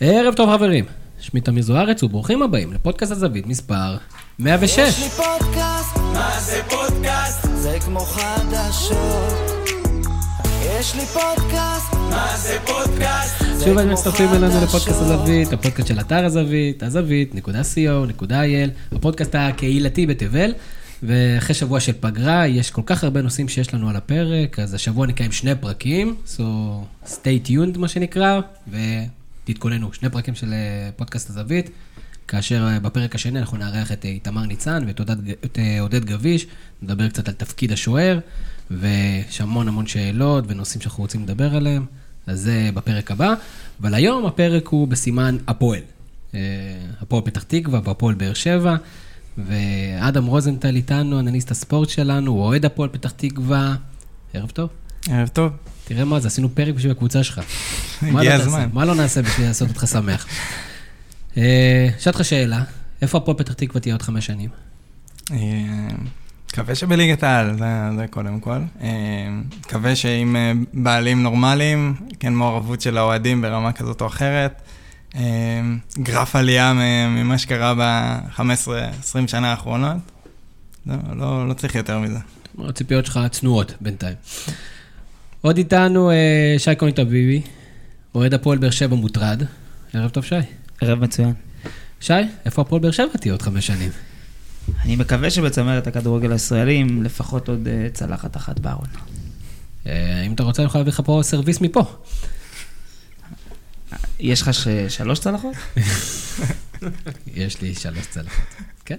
ערב טוב חברים, שמי תמיר זוארץ וברוכים הבאים לפודקאסט הזווית מספר 106. יש לי פודקאסט, מה זה פודקאסט? זה כמו חדשות. יש לי פודקאסט, מה זה פודקאסט? זה שוב כמו מצטרפים אלינו לפודקאסט. הזווית, הפודקאסט של אתר הזווית, הזווית.co.il, הפודקאסט הקהילתי בתבל. ואחרי שבוע של פגרה, יש כל כך הרבה נושאים שיש לנו על הפרק, אז השבוע נקיים שני פרקים, so stay tuned מה שנקרא, ותתכוננו, שני פרקים של אה, פודקאסט הזווית, כאשר אה, בפרק השני אנחנו נארח את אה, איתמר ניצן ואת עודד, עודד גביש, נדבר קצת על תפקיד השוער, ויש המון המון שאלות ונושאים שאנחנו רוצים לדבר עליהם, אז זה בפרק הבא, אבל היום הפרק הוא בסימן הפועל. הפועל פתח תקווה והפועל באר שבע, ואדם רוזנטל איתנו, אנליסט הספורט שלנו, הוא אוהד הפועל פתח תקווה. ערב טוב. ערב טוב. תראה מה זה, עשינו פרק בשביל הקבוצה שלך. הגיע לא? הזמן. מה לא נעשה בשביל לעשות אותך שמח? אה, אשאל אותך שאלה, איפה הפועל פתח תקווה תהיה עוד חמש שנים? אה, מקווה שבליגת העל, זה, זה קודם כל. אה, מקווה שעם בעלים נורמליים, כן מעורבות של האוהדים ברמה כזאת או אחרת. גרף עלייה ממה שקרה ב-15-20 שנה האחרונות. לא, לא, לא צריך יותר מזה. הציפיות שלך צנועות בינתיים. עוד איתנו אה, שי קוני טביבי, אוהד הפועל באר שבע מוטרד. ערב טוב שי. ערב מצוין. שי, איפה הפועל באר שבע תהיה עוד חמש שנים? אני מקווה שבצמרת הכדורגל הישראלי עם לפחות עוד אה, צלחת אחת בארון. אה, אם אתה רוצה, אני יכול להביא לך פה סרוויס מפה. יש לך ש... שלוש צלחות? יש לי שלוש צלחות, כן.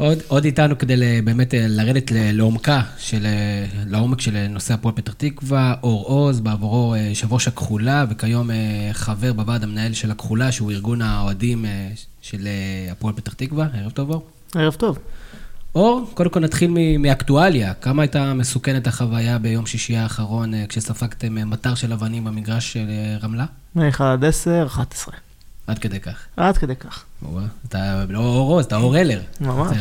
עוד, עוד איתנו כדי באמת אה, לרדת לעומקה, של, אה, לעומק של נושא הפועל פתח תקווה, אור עוז, בעבורו אה, יושב ראש הכחולה, וכיום חבר בוועד המנהל של הכחולה, שהוא ארגון האוהדים של הפועל פתח תקווה. ערב טוב, אור. ערב טוב. אור, קודם כל נתחיל מאקטואליה. כמה הייתה מסוכנת החוויה ביום שישי האחרון, כשספגתם מטר של אבנים במגרש של רמלה? מ-1 עד 10, 11. עד כדי כך. עד כדי כך. אתה לא אור עוז, אתה אור הלר. ממש.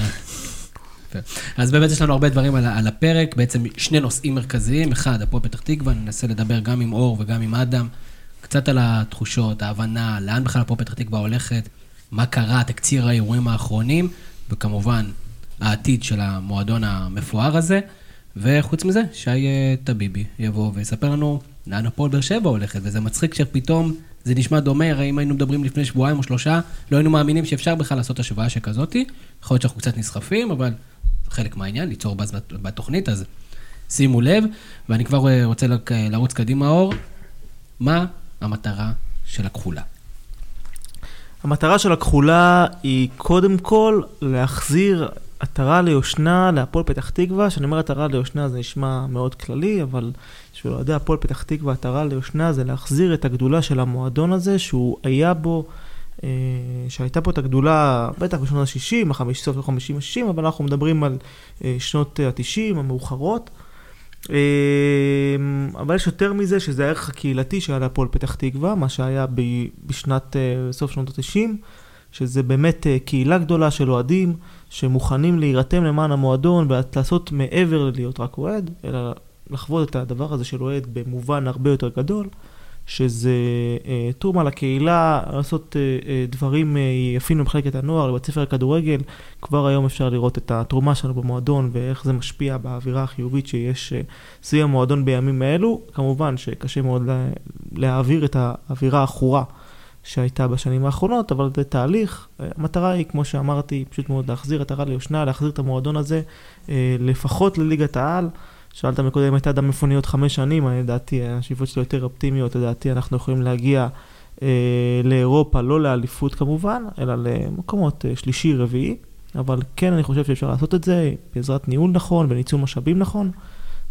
אז באמת יש לנו הרבה דברים על הפרק, בעצם שני נושאים מרכזיים. אחד, הפועל פתח תקווה, ננסה לדבר גם עם אור וגם עם אדם, קצת על התחושות, ההבנה, לאן בכלל הפועל פתח תקווה הולכת, מה קרה, תקציר האירועים האחרונים, וכמובן, העתיד של המועדון המפואר הזה. וחוץ מזה, שי אה, טביבי יבוא ויספר לנו לאן הפועל באר שבע הולכת, וזה מצחיק שפתאום זה נשמע דומה, הרי אם היינו מדברים לפני שבועיים או שלושה, לא היינו מאמינים שאפשר בכלל לעשות השוואה שכזאתי. יכול להיות שאנחנו קצת נסחפים, אבל חלק מהעניין, ליצור באז בת- בתוכנית, אז שימו לב. ואני כבר אה, רוצה לק- לרוץ קדימה, אור. מה המטרה של הכחולה? המטרה של הכחולה היא קודם כל להחזיר עטרה ליושנה להפועל פתח תקווה, כשאני אומר עטרה ליושנה זה נשמע מאוד כללי, אבל בשביל אוהדי הפועל פתח תקווה עטרה ליושנה זה להחזיר את הגדולה של המועדון הזה, שהוא היה בו, אה, שהייתה פה את הגדולה בטח בשנות ה-60, החמיש, סוף ה-50-60, אבל אנחנו מדברים על אה, שנות ה-90 המאוחרות. אה, אבל יש יותר מזה, שזה הערך הקהילתי שהיה להפועל פתח תקווה, מה שהיה ב- בשנת, אה, סוף שנות ה-90, שזה באמת אה, קהילה גדולה של אוהדים, שמוכנים להירתם למען המועדון ולעשות מעבר ללהיות רק אוהד, אלא לחוות את הדבר הזה של אוהד במובן הרבה יותר גדול, שזה אה, תרומה לקהילה, לעשות אה, אה, דברים אה, יפים למחלקת הנוער, לבית ספר הכדורגל. כבר היום אפשר לראות את התרומה שלנו במועדון ואיך זה משפיע באווירה החיובית שיש אה, סביב המועדון בימים האלו. כמובן שקשה מאוד לה, להעביר את האווירה העכורה שהייתה בשנים האחרונות, אבל זה תהליך. אה, המטרה היא, כמו שאמרתי, פשוט מאוד להחזיר עטרה ליושנה, להחזיר את המועדון הזה אה, לפחות לליגת העל. שאלת מקודם אם הייתה אדם עוד חמש שנים, אני לדעתי השאיפות שלי יותר אופטימיות, לדעתי אנחנו יכולים להגיע אה, לאירופה, לא לאליפות כמובן, אלא למקומות אה, שלישי, רביעי, אבל כן אני חושב שאפשר לעשות את זה בעזרת ניהול נכון וניצול משאבים נכון,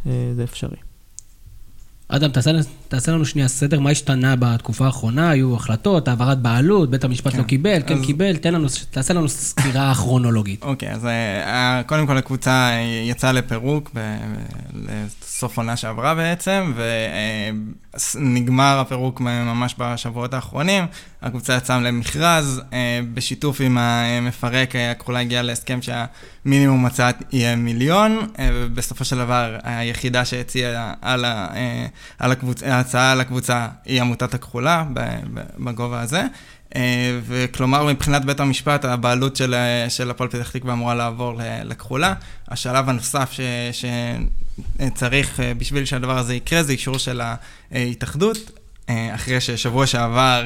אה, זה אפשרי. אדם, תעשה, תעשה לנו שנייה סדר, מה השתנה בתקופה האחרונה? היו החלטות, העברת בעלות, בית המשפט כן. לא קיבל, כן אז- קיבל, תן לנו, תעשה לנו סקירה כרונולוגית. אוקיי, אז אה, קודם כל הקבוצה יצאה לפירוק ב- לסוף עונה שעברה בעצם, ונגמר הפירוק ממש בשבועות האחרונים. הקבוצה יצאה למכרז, אה, בשיתוף עם המפרק, אה, הכחולה הגיעה להסכם שהמינימום הצעת יהיה מיליון, אה, ובסופו של דבר היחידה שהציעה על על הקבוצה, ההצעה על הקבוצה היא עמותת הכחולה בגובה הזה. אה, וכלומר, מבחינת בית המשפט, הבעלות של, של הפועל פתח תקווה אמורה לעבור לכחולה. השלב הנוסף ש, שצריך בשביל שהדבר הזה יקרה זה אישור של ההתאחדות. אחרי ששבוע שעבר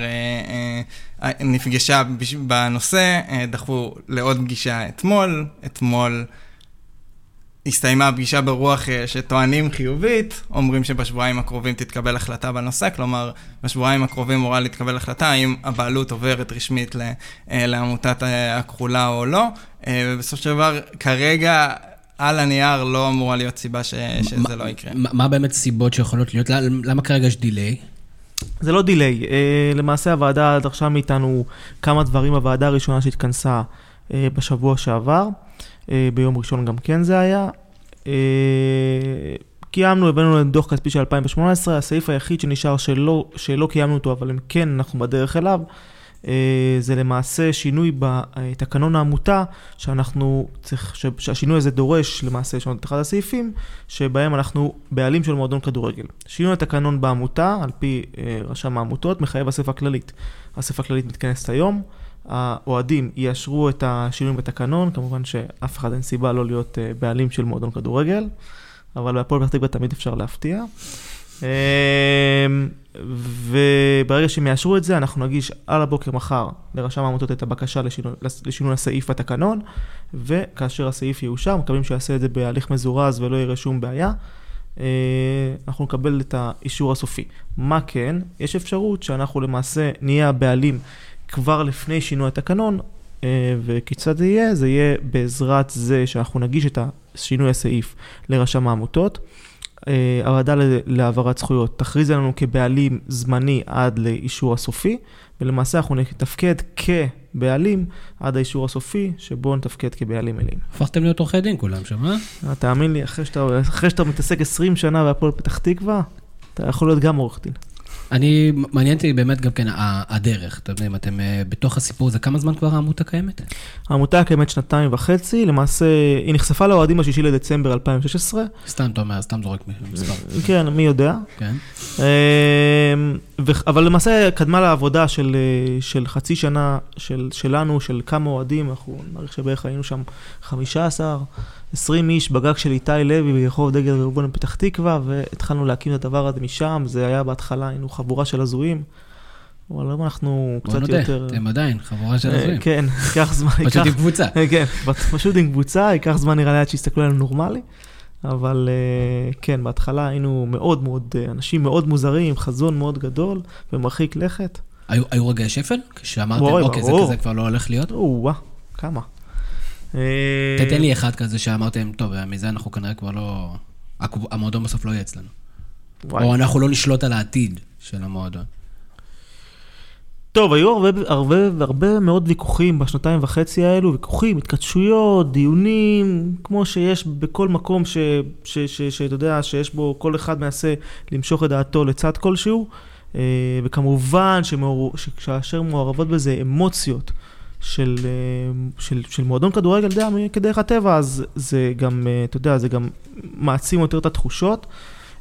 נפגשה בנושא, דחו לעוד פגישה אתמול. אתמול הסתיימה הפגישה ברוח אה, שטוענים חיובית, אומרים שבשבועיים הקרובים תתקבל החלטה בנושא, כלומר, בשבועיים הקרובים אמורה להתקבל החלטה האם הבעלות עוברת רשמית אה, לעמותת אה, הכחולה או לא, ובסופו של דבר, כרגע... על הנייר לא אמורה להיות סיבה ש... שזה לא יקרה. מה, מה באמת הסיבות שיכולות להיות? למה כרגע יש דיליי? זה לא דיליי. למעשה הוועדה דרשה מאיתנו כמה דברים בוועדה הראשונה שהתכנסה בשבוע שעבר. אה, ביום ראשון גם כן זה היה. אה, קיימנו, הבאנו דוח כספי של 2018, הסעיף היחיד שנשאר שלא, שלא קיימנו אותו, אבל אם כן, אנחנו בדרך אליו, אה, זה למעשה שינוי בתקנון העמותה, שאנחנו צריך, שהשינוי הזה דורש למעשה לשנות את אחד הסעיפים, שבהם אנחנו בעלים של מועדון כדורגל. שינוי התקנון בעמותה, על פי רשם העמותות, מחייב אספה כללית. אספה כללית מתכנסת היום. האוהדים יאשרו את השינויים בתקנון, כמובן שאף אחד אין סיבה לא להיות אה, בעלים של מועדון כדורגל, אבל בהפועל פתח תקווה תמיד אפשר להפתיע. וברגע שהם יאשרו את זה, אנחנו נגיש על הבוקר מחר לרשם העמותות את הבקשה לשינוי, הסעיף בתקנון, וכאשר הסעיף יאושר, מקווים שיעשה את זה בהליך מזורז ולא יראה שום בעיה. אה, אנחנו נקבל את האישור הסופי. מה כן? יש אפשרות שאנחנו למעשה נהיה הבעלים כבר לפני שינוי התקנון, אה, וכיצד זה יהיה? זה יהיה בעזרת זה שאנחנו נגיש את שינוי הסעיף לרשם העמותות. אה, הוועדה להעברת זכויות תכריז עלינו כבעלים זמני עד לאישור הסופי, ולמעשה אנחנו נתפקד כבעלים עד האישור הסופי, שבו נתפקד כבעלים מלאים. הפכתם להיות עורכי דין כולם שם, אה? אה תאמין לי, אחרי שאתה, אחרי שאתה מתעסק 20 שנה בהפועל פתח תקווה, אתה יכול להיות גם עורך דין. אני, מעניין אותי באמת גם כן הדרך, אתם יודעים, אתם אה, בתוך הסיפור הזה, כמה זמן כבר העמותה קיימת? העמותה קיימת שנתיים וחצי, למעשה היא נחשפה לאוהדים בשישי לדצמבר 2016. סתם, אתה אומר, סתם זורק מספר. כן, מי יודע. כן. אמ, אבל למעשה קדמה לעבודה של, אה, של חצי שנה של, שלנו, של כמה אוהדים, אנחנו נעריך שבערך היינו שם 15. 20 איש בגג של איתי לוי ברחוב דגל ריבון בפתח תקווה, והתחלנו להקים את הדבר הזה משם, זה היה בהתחלה, היינו חבורה של הזויים. אבל היום אנחנו קצת יותר... בוא נודה, אתם עדיין חבורה של הזויים. כן, ייקח זמן. פשוט עם קבוצה. כן, פשוט עם קבוצה, ייקח זמן נראה לי עד שיסתכלו עלינו נורמלי. אבל אה, כן, בהתחלה היינו מאוד מאוד, אה, אנשים מאוד מוזרים, חזון מאוד גדול ומרחיק לכת. היו רגעי שפל? כשאמרתם, אוקיי, זה כזה כבר לא הולך להיות? או-אה, כמה. אה, תתן לי אחד כזה שאמרתם, טוב, מזה אנחנו כנראה כבר לא... המועדון בסוף לא יהיה אצלנו. או אנחנו לא נשלוט על העתיד של המועדון. טוב, היו הרבה, הרבה, הרבה מאוד ויכוחים בשנתיים וחצי האלו, ויכוחים, התכתשויות, דיונים, כמו שיש בכל מקום שאתה יודע, שיש בו, כל אחד מנסה למשוך את דעתו לצד כלשהו, אה, וכמובן שכאשר מעורבות בזה אמוציות, של, אה, של, של מועדון כדורגל די, כדרך הטבע, אז זה גם, אה, אתה יודע, זה גם מעצים יותר את התחושות.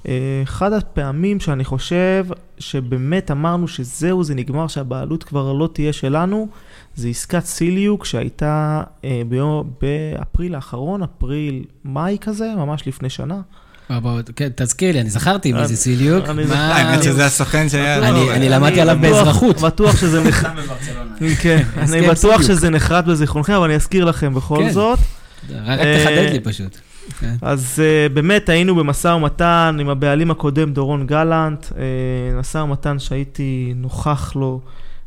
אה, אחד הפעמים שאני חושב שבאמת אמרנו שזהו, זה נגמר, שהבעלות כבר לא תהיה שלנו, זה עסקת סיליוק שהייתה ביום, באפריל האחרון, אפריל-מאי כזה, ממש לפני שנה. כן, תזכיר לי, אני זכרתי מי זה סיליוק. האמת שזה הסוכן שהיה... אני למדתי עליו באזרחות. בטוח שזה נחרט. כן, אני בטוח שזה נחרט בזיכרונכם, אבל אני אזכיר לכם בכל כן. זאת. רק תחדד לי פשוט. כן. אז uh, באמת היינו במשא ומתן עם הבעלים הקודם, דורון גלנט, uh, משא ומתן שהייתי נוכח לו,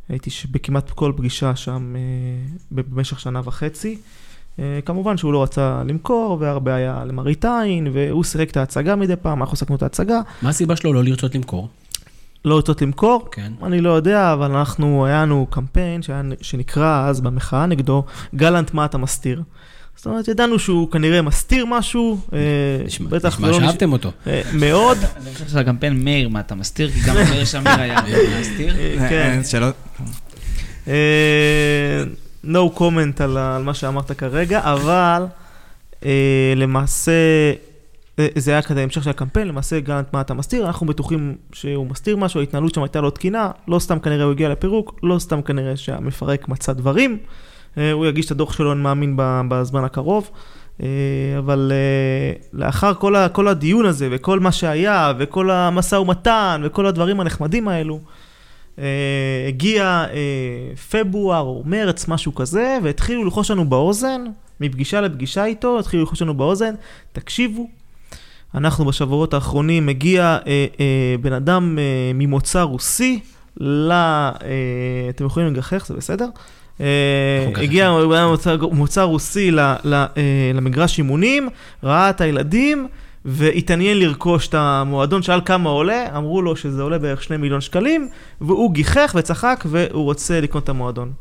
הייתי בכמעט כל פגישה שם uh, במשך שנה וחצי. אה, כמובן שהוא לא רצה למכור, והרבה היה למראית עין, והוא סירק את ההצגה מדי פעם, אנחנו עסקנו את ההצגה. מה הסיבה שלו לא לרצות למכור? לא לרצות למכור? כן. אני לא יודע, אבל אנחנו, היה לנו קמפיין שהיה, שנקרא אז במחאה נגדו, גלנט מה אתה מסתיר. זאת אומרת, ידענו שהוא כנראה מסתיר משהו, אה, נשמע, בטח נשמע לא שאהבתם אותו. אה, מאוד. אני חושב שזה הקמפיין מאיר, מה אתה מסתיר? כי גם מאיר שמיר היה מסתיר. כן. No comment על, על מה שאמרת כרגע, אבל אה, למעשה אה, זה היה כזה המשך של הקמפיין, למעשה גלנט מה אתה מסתיר, אנחנו בטוחים שהוא מסתיר משהו, ההתנהלות שם הייתה לא תקינה, לא סתם כנראה הוא הגיע לפירוק, לא סתם כנראה שהמפרק מצא דברים, אה, הוא יגיש את הדוח שלו, אני מאמין, בזמן הקרוב. אה, אבל אה, לאחר כל, ה, כל הדיון הזה וכל מה שהיה וכל המשא ומתן וכל הדברים הנחמדים האלו, הגיע אה, פברואר או מרץ, משהו כזה, והתחילו ללחוש לנו באוזן, מפגישה לפגישה איתו, התחילו ללחוש לנו באוזן, תקשיבו, אנחנו בשבועות האחרונים מגיע אה, אה, בן אדם אה, ממוצא רוסי, ל... אה, אתם יכולים לגחך, זה בסדר? אנחנו הגיע בן אדם ממוצא- מוצא רוסי ל, ל, אה, למגרש אימונים, ראה את הילדים והתעניין לרכוש את המועדון, שאל כמה עולה, אמרו לו שזה עולה בערך 2 מיליון שקלים, והוא גיחך וצחק והוא רוצה לקנות את המועדון.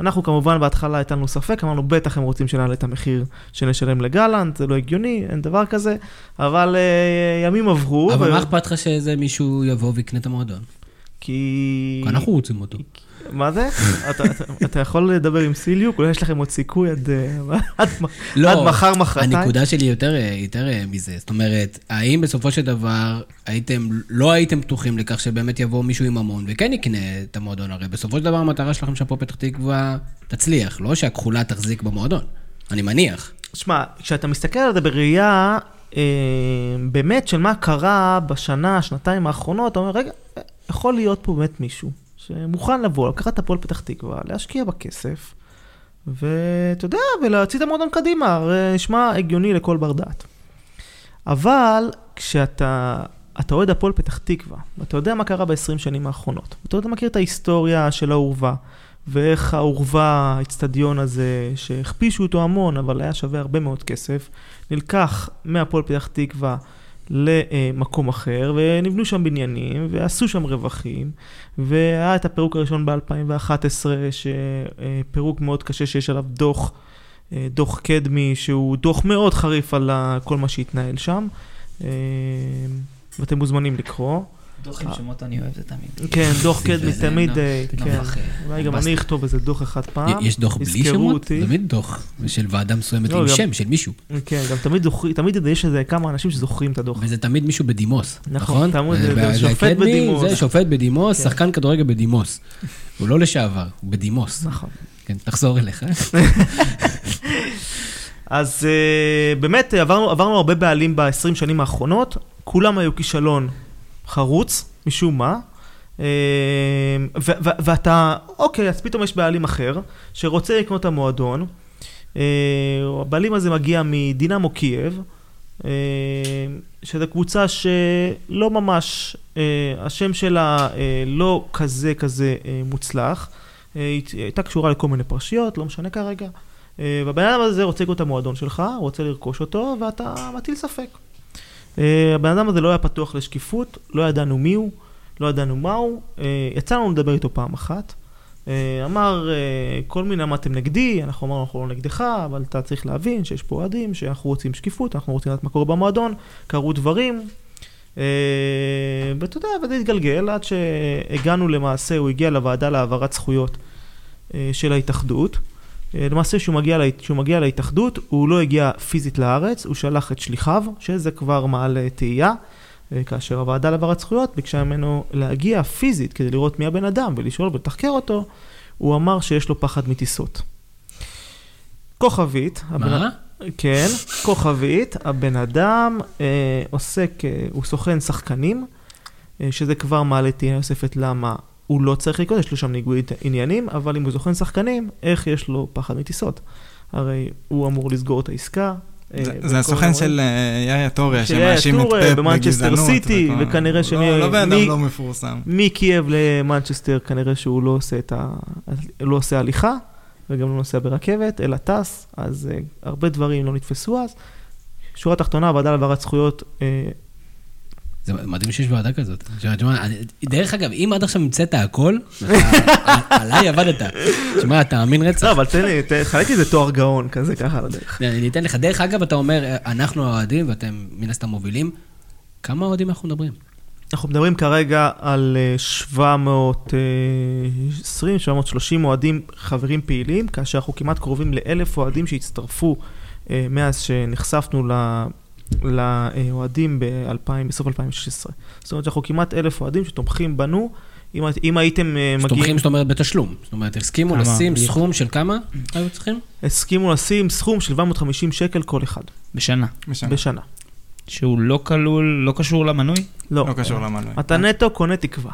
אנחנו כמובן בהתחלה הייתה לנו ספק, אמרנו בטח הם רוצים שנעלה את המחיר שנשלם לגלנט, זה לא הגיוני, אין דבר כזה, אבל אה, ימים עברו. אבל ו- מה אכפת לך שאיזה מישהו יבוא ויקנה את המועדון? כי... כי אנחנו רוצים אותו. מה זה? אתה, יכול לדבר עם סיליוק, אולי יש לכם עוד סיכוי עד, אה, לא, מחר, מחרתיים? הנקודה שלי יותר, יותר אה, מזה. זאת אומרת, האם בסופו של דבר הייתם, לא הייתם פתוחים לכך שבאמת יבוא מישהו עם ממון וכן יקנה את המועדון? הרי בסופו של דבר המטרה שלכם שהפועל פתח תקווה תצליח, לא שהכחולה תחזיק במועדון. אני מניח. שמע, כשאתה מסתכל על זה בראייה אה, באמת של מה קרה בשנה, שנתיים האחרונות, אתה אומר, רגע, יכול להיות פה באמת מישהו שמוכן לבוא, לקחת את הפועל פתח תקווה, להשקיע בכסף, ואתה יודע, ולהוציא את המועדון קדימה, הרי נשמע הגיוני לכל בר דעת. אבל כשאתה אתה אוהד הפועל פתח תקווה, ואתה יודע מה קרה ב-20 שנים האחרונות, ואתה יודע, מכיר את ההיסטוריה של האורווה, ואיך האורווה, האיצטדיון הזה, שהכפישו אותו המון, אבל היה שווה הרבה מאוד כסף, נלקח מהפועל פתח תקווה למקום אחר, ונבנו שם בניינים, ועשו שם רווחים, והיה את הפירוק הראשון ב-2011, שפירוק מאוד קשה שיש עליו דוח, אה, דוח קדמי, שהוא דוח מאוד חריף על כל מה שהתנהל שם, אה, ואתם מוזמנים לקרוא. דוח עם שמות אני אוהב זה תמיד. כן, דוח קדמי תמיד, אה, כן. נח- אולי גם אני אכתוב איזה דוח אחד פעם. יש דוח בלי שמות? תמיד דוח של ועדה מסוימת לא, עם שם של מישהו. כן, גם תמיד זוכרים, תמיד יש איזה כמה אנשים שזוכרים את הדוח. וזה תמיד מישהו בדימוס, נכון, נכון? תמיד אה, שופט בדימוס. זה שופט בדימוס, כן. שחקן כדורגל בדימוס. הוא לא לשעבר, הוא בדימוס. נכון. כן, תחזור אליך. אז באמת עברנו, עברנו הרבה בעלים ב-20 שנים האחרונות, כולם היו כישלון חרוץ, משום מה. ו- ואתה, אוקיי, אז פתאום יש בעלים אחר, שרוצה לקנות את המועדון. Uh, הבעלים הזה מגיע מדינמו קייב, uh, שזו קבוצה שלא ממש, uh, השם שלה uh, לא כזה כזה uh, מוצלח. היא הייתה קשורה לכל מיני פרשיות, לא משנה כרגע. אה, והבן אדם הזה רוצה לקרוא את המועדון שלך, רוצה לרכוש אותו, ואתה מטיל ספק. אה, הבן אדם הזה לא היה פתוח לשקיפות, לא ידענו מי הוא, לא ידענו מה הוא. אה, יצא לנו לדבר איתו פעם אחת. אה, אמר, כל מיני אמר אתם נגדי, אנחנו אמרנו אנחנו לא נגדך, אבל אתה צריך להבין שיש פה אוהדים, שאנחנו רוצים שקיפות, אנחנו רוצים לדעת מה קורה במועדון, קרו דברים. ואתה יודע, וזה התגלגל עד שהגענו למעשה, הוא הגיע לוועדה להעברת זכויות של ההתאחדות. אה, למעשה, כשהוא מגיע, לה, כשהוא מגיע להתאחדות, הוא לא הגיע פיזית לארץ, הוא שלח את שליחיו, שזה כבר מעלה תהייה, אה, כאשר הוועדה להעברת זכויות ביקשה ממנו להגיע פיזית כדי לראות מי הבן אדם ולשאול ולתחקר אותו, הוא אמר שיש לו פחד מטיסות. כוכבית, מה? כן, כוכבית, הבן אדם אה, עוסק, אה, הוא סוכן שחקנים, אה, שזה כבר מעלה תהייה נוספת למה הוא לא צריך לקרות, יש לו שם ניגוד עניינים, אבל אם הוא סוכן שחקנים, איך יש לו פחד מטיסות? הרי הוא אמור לסגור את העסקה. אה, זה- הסוכן. של אה, יאיה טוריה, שמאשים את טוריה פפ במנצ'סטר בגזענות. סיטי, וכנראה שמי- לא, לא בן אדם לא מפורסם. מקייב למנצ'סטר כנראה שהוא לא עושה את ה... לא עושה הליכה, וגם לא נוסע ברכבת, אלא טס, אז uh, הרבה דברים לא נתפסו אז. שורה תחתונה, הוועדה להעברת זכויות, זה מדהים שיש ועדה כזאת. תשמע, דרך אגב, אם עד עכשיו המצאת הכל, אתה- עליי עבדת. תשמע, תאמין רצח. לא, אבל תן לי, ת- חלק לי איזה תואר גאון כזה, ככה על הדרך. אני אתן לך. דרך אגב, אתה אומר, אנחנו האוהדים, ואתם מן הסתם מובילים. כמה אוהדים אנחנו מדברים? אנחנו מדברים כרגע על אה, 720, 730 אוהדים חברים פעילים, כאשר אנחנו כמעט קרובים לאלף אוהדים שהצטרפו אה, מאז שנחשפנו ל- לאוהדים ב-2000, בסוף 2016. זאת אומרת שאנחנו כמעט אלף אוהדים שתומכים בנו. אם, אם הייתם אה, מגיעים... שתומכים, זאת אומרת, בתשלום. זאת אומרת, הסכימו כמה? לשים בדיוק. סכום של כמה היו צריכים? הסכימו לשים סכום של 750 שקל כל אחד, בשנה. בשנה. בשנה. שהוא לא כלול, לא קשור למנוי? לא. לא קשור למנוי. אתה נטו קונה תקווה.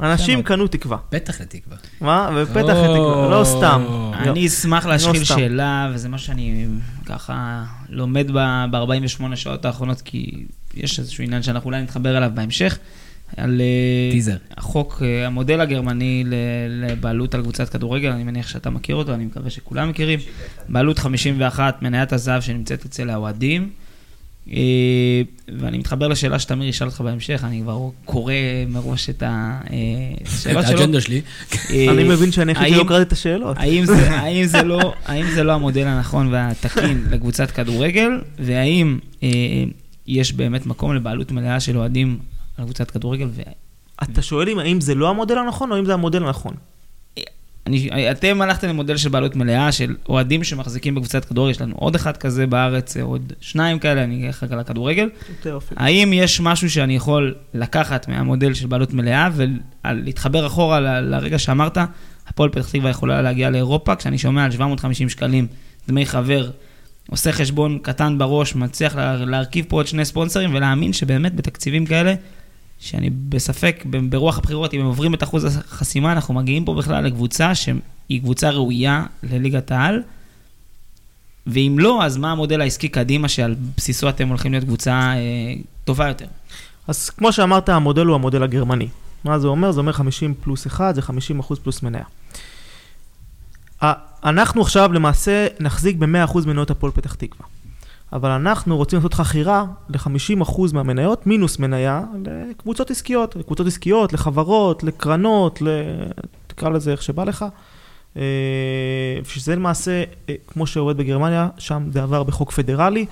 אנשים. קנו תקווה. פתח לתקווה. מה? ופתח לתקווה, לא סתם. לא. אני אשמח להשחיל לא סתם. שאלה, וזה מה שאני ככה לומד ב-48 שעות האחרונות, כי יש איזשהו עניין שאנחנו אולי נתחבר אליו בהמשך, על אה, טיזר. החוק, אה, המודל הגרמני ל- לבעלות על קבוצת כדורגל, אני מניח שאתה מכיר אותו, אני מקווה שכולם מכירים. בעלות 51, מניית הזהב שנמצאת אצל האוהדים. אה, ואני מתחבר לשאלה שתמיר ישאל אותך בהמשך, אני כבר קורא מראש את אה, השאלות שלו. האג'נדה שלי. אה, אני מבין שאני היחיד שלא האם- קראתי את השאלות. האם זה, לא, האם זה לא המודל הנכון והתקין לקבוצת כדורגל, והאם יש באמת מקום לבעלות מלאה של אוהדים על קבוצת כדורגל? אתה שואל אם האם זה לא המודל הנכון או אם זה המודל הנכון? ואני, אתם הלכתם למודל של בעלות מלאה של אוהדים שמחזיקים בקבוצת כדורגל, יש לנו עוד אחד כזה בארץ, עוד שניים כאלה, אני אגיד לך על הכדורגל. האם יש משהו שאני יכול לקחת מהמודל של בעלות מלאה ולהתחבר אחורה ל- לרגע שאמרת, הפועל פתח תקווה יכולה להגיע לאירופה, כשאני שומע על 750 שקלים דמי חבר, עושה חשבון קטן בראש, מצליח לה- להרכיב פה עוד שני ספונסרים ולהאמין שבאמת בתקציבים כאלה, שאני בספק, ברוח הבחירות, אם הם עוברים את אחוז החסימה, אנחנו מגיעים פה בכלל לקבוצה שהיא קבוצה ראויה לליגת העל. ואם לא, אז מה המודל העסקי קדימה שעל בסיסו אתם הולכים להיות קבוצה אה, טובה יותר? אז כמו שאמרת, המודל הוא המודל הגרמני. מה זה אומר? זה אומר 50 פלוס 1, זה 50 אחוז פלוס מניה. אנחנו עכשיו למעשה נחזיק ב-100% מניות הפועל פתח תקווה. אבל אנחנו רוצים לעשות חכירה ל-50% מהמניות, מינוס מניה, לקבוצות עסקיות. לקבוצות עסקיות, לחברות, לקרנות, ל... תקרא לזה איך שבא לך. אה, שזה למעשה, אה, כמו שעובד בגרמניה, שם זה עבר בחוק פדרלי.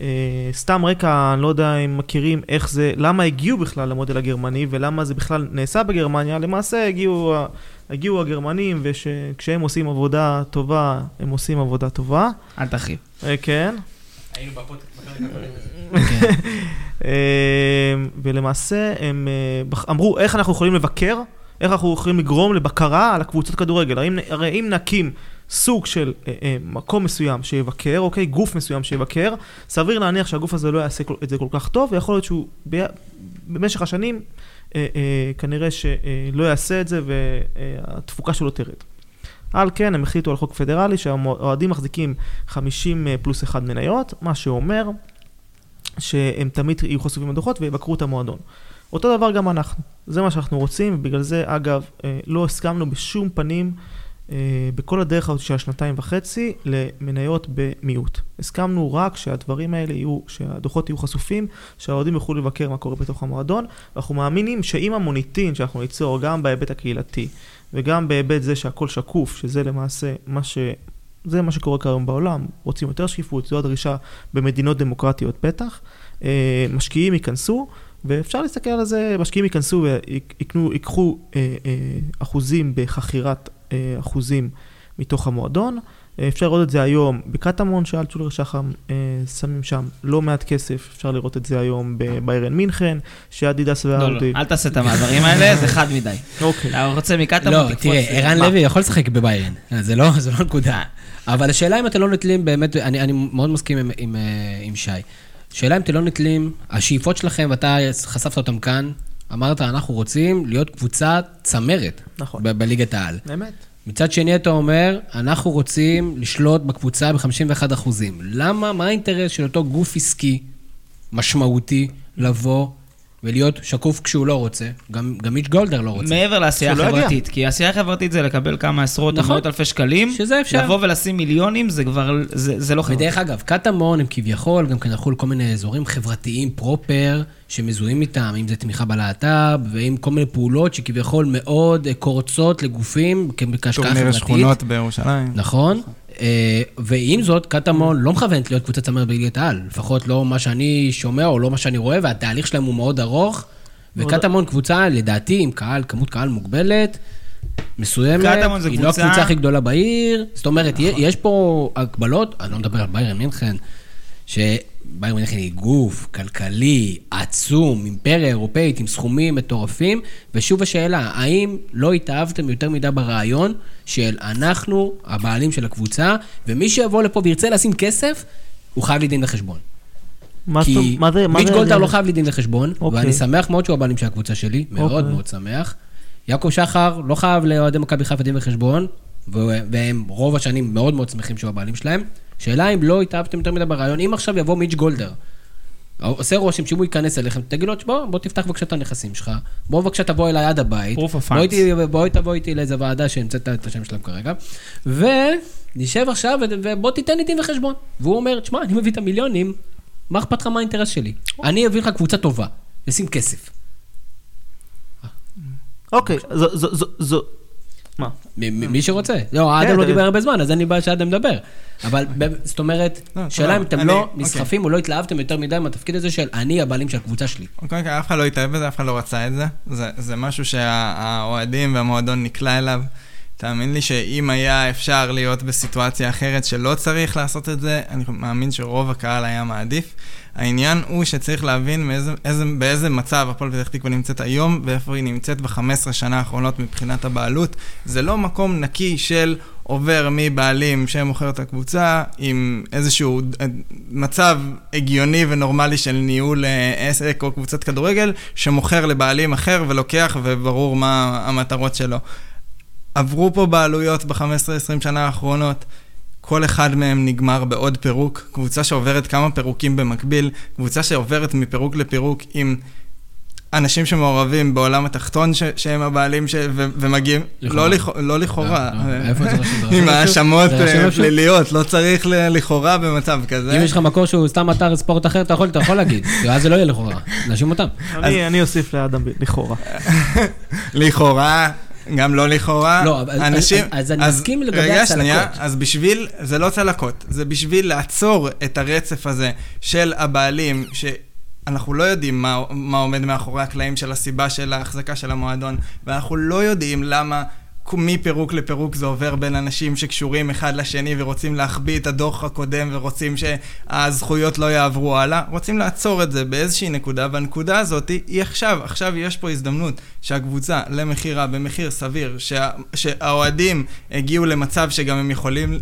אה, סתם רקע, אני לא יודע אם מכירים איך זה, למה הגיעו בכלל למודל הגרמני ולמה זה בכלל נעשה בגרמניה. למעשה הגיעו, הגיעו הגרמנים, וכשהם עושים עבודה טובה, הם עושים עבודה טובה. אל. אה, כן. היינו בפודקאסט. אה, ולמעשה הם אה, אמרו איך אנחנו יכולים לבקר, איך אנחנו יכולים לגרום לבקרה על הקבוצות כדורגל. הרי אם, הרי אם נקים סוג של אה, אה, מקום מסוים שיבקר, אוקיי, גוף מסוים שיבקר, סביר להניח שהגוף הזה לא יעשה כל- את זה כל כך טוב, ויכול להיות שהוא ב, במשך השנים אה, אה, כנראה שלא יעשה את זה והתפוקה שלו תרד. על כן, הם החליטו על חוק פדרלי שהאוהדים מחזיקים 50 פלוס 1 מניות, מה שאומר שהם תמיד יהיו חשופים לדוחות ויבקרו את המועדון. אותו דבר גם אנחנו, זה מה שאנחנו רוצים, ובגלל זה, אגב, אה, לא הסכמנו בשום פנים, אה, בכל הדרך הזאת של השנתיים וחצי, למניות במיעוט. הסכמנו רק שהדברים האלה יהיו, שהדוחות יהיו חשופים, שהאוהדים יוכלו לבקר מה קורה בתוך המועדון, ואנחנו מאמינים שעם המוניטין שאנחנו ניצור, גם בהיבט הקהילתי, וגם בהיבט זה שהכל שקוף, שזה למעשה מה ש... זה מה שקורה כיום בעולם, רוצים יותר שקיפות, זו הדרישה במדינות דמוקרטיות בטח. אה, משקיעים ייכנסו, ואפשר להסתכל על זה, משקיעים ייכנסו ויקנו, ייקחו אה, אה, אחוזים בחכירת אחוזים מתוך המועדון. אה, אפשר לראות את זה היום בקטמון, שאלצ'ולר שחם אה, שמים שם לא מעט כסף, אפשר לראות את זה היום בביירן מינכן, שאדידס לא, לא, ואאודי. אל תעשה את המעברים האלה, זה חד מדי. אוקיי. אתה רוצה מקטמון, לא. תראה, ערן? לוי יכול לשחק בביירן, אה, זה לא זה לא נקודה. אבל השאלה אם אתם לא נתלים באמת, אני אני מאוד מסכים עם- עם, עם שי. השאלה אם אתם לא נתלים, השאיפות שלכם, ואתה חשפת אותם כאן, אמרת, אנחנו רוצים להיות קבוצה צמרת נכון. בליגת העל. באמת. מצד שני, אתה אומר, אנחנו רוצים לשלוט בקבוצה ב-51 אחוזים. למה, מה האינטרס של אותו גוף עסקי משמעותי לבוא ולהיות שקוף כשהוא לא רוצה? גם, גם מיץ' גולדר לא רוצה. מעבר לעשייה לא. החברתית, כי עשייה חברתית זה לקבל כמה עשרות או נכון. מאות אלפי שקלים, שזה אפשר. לבוא ולשים מיליונים זה כבר, זה זה לא חברתי. ודרך אגב, קטמון הם כביכול גם כן הלכו לכל מיני אזורים חברתיים פרופר, שמזוהים איתם, אם זה תמיכה בלהט"ב, ועם כל מיני פעולות שכביכול מאוד אה, קורצות לגופים כהשקעה טורניר חברתית. שכונות בירושלים. נכון. אה, ועם זאת, קטמון לא מכוונת להיות קבוצת צמרת בליגת העל. לפחות לא מה שאני שומע או לא מה שאני רואה, והתהליך שלהם הוא מאוד ארוך. וקטמון קבוצה, לדעתי, עם קהל, כמות קהל מוגבלת, מסוימת. היא לא קבוצה- נכון. הקבוצה הכי גדולה בעיר. זאת אומרת, יש פה הגבלות, אני לא מדבר על ביירן מינכן, ביירן מינכן היא גוף כלכלי עצום, אימפריה אירופאית עם סכומים מטורפים, ושוב השאלה, האם לא התאהבתם יותר מדי ברעיון של אנחנו הבעלים של הקבוצה, ומי שיבוא לפה וירצה לשים כסף, הוא חייב לי דין וחשבון. מה כי מיץ' גולדהר לא חייב לי דין וחשבון, אוקיי. ואני שמח מאוד שהוא הבעלים של הקבוצה שלי, מאוד אוקיי. מאוד שמח. יעקב שחר לא חייב לאוהדי מכבי חיפה דין וחשבון, ו- והם רוב השנים מאוד מאוד שמחים שהוא הבעלים שלהם. שאלה אם לא התאהבתם יותר מדי ברעיון, אם עכשיו יבוא מיץ' גולדהר, עושה רושם שאם הוא ייכנס אליכם, תגיד לו, בוא, בוא תפתח בבקשה את הנכסים שלך, בוא בבקשה תבוא אליי עד הבית, בואי תבוא איתי לאיזה ועדה שהמצאת את השם שלהם כרגע, ונשב עכשיו ובוא תיתן לי דין וחשבון. והוא אומר, תשמע, אני מביא את המיליונים, מה אכפת לך מה האינטרס שלי? אני אביא לך קבוצה טובה, נשים כסף. אוקיי, זו... מה? מי שרוצה. לא, אדם כן, לא אתה- דיבר הרבה זמן, אז אין לי בעיה שאדם מדבר. אבל זאת אומרת, לא, שאלה אם טוב, אתם לא אוקיי. נסחפים או לא התלהבתם יותר מדי מהתפקיד הזה של אני הבעלים של הקבוצה שלי. קודם כל, אף אחד לא התאהב בזה, אף אחד לא רצה את. זה, זה משהו שהאוהדים והמועדון נקלע אליו. תאמין לי שאם היה אפשר להיות בסיטואציה אחרת שלא צריך לעשות את זה, אני מאמין שרוב הקהל היה מעדיף. העניין הוא שצריך להבין מאיזה, איזה, באיזה מצב הפועל פתח תקווה נמצאת היום ואיפה היא נמצאת ב-15 שנה האחרונות מבחינת הבעלות. זה לא מקום נקי של עובר מבעלים שמוכר את הקבוצה עם איזשהו אה, מצב הגיוני ונורמלי של ניהול אה, עסק או קבוצת כדורגל, שמוכר לבעלים אחר ולוקח וברור מה המטרות שלו. עברו פה בעלויות ב-15-20 שנה האחרונות. כל אחד מהם נגמר בעוד פירוק, קבוצה שעוברת כמה פירוקים במקביל, קבוצה שעוברת מפירוק לפירוק עם אנשים שמעורבים בעולם התחתון ש- שהם הבעלים ש- ו- ומגיעים, לכאורה. לא, לכ- לא לכאורה, רשום? זה רשום עם? האשמות אה? פליליות, לא צריך ל- לכאורה במצב כזה. אם יש לך מקור שהוא סתם אתר ספורט אחר, אתה יכול, אתה יכול להגיד, ואז זה לא יהיה לכאורה, נאשים אותם. אני אני אוסיף לאדם לכאורה. לכאורה, גם לא לכאורה. לא, אבל- אנשים... אז- אז אני מסכים לגבי רגע, הצלקות. שנייה, אז בשביל, זה לא צלקות, זה בשביל לעצור את הרצף הזה של הבעלים, שאנחנו לא יודעים מה, מה עומד מאחורי הקלעים של הסיבה של ההחזקה של המועדון, ואנחנו לא יודעים למה... מפירוק לפירוק זה עובר בין אנשים שקשורים אחד לשני ורוצים להחביא את הדוח הקודם ורוצים שהזכויות לא יעברו הלאה, רוצים לעצור את זה באיזושהי נקודה, והנקודה הזאת היא עכשיו, עכשיו יש פה הזדמנות שהקבוצה למכירה במחיר סביר, שה, שהאוהדים הגיעו למצב שגם הם יכולים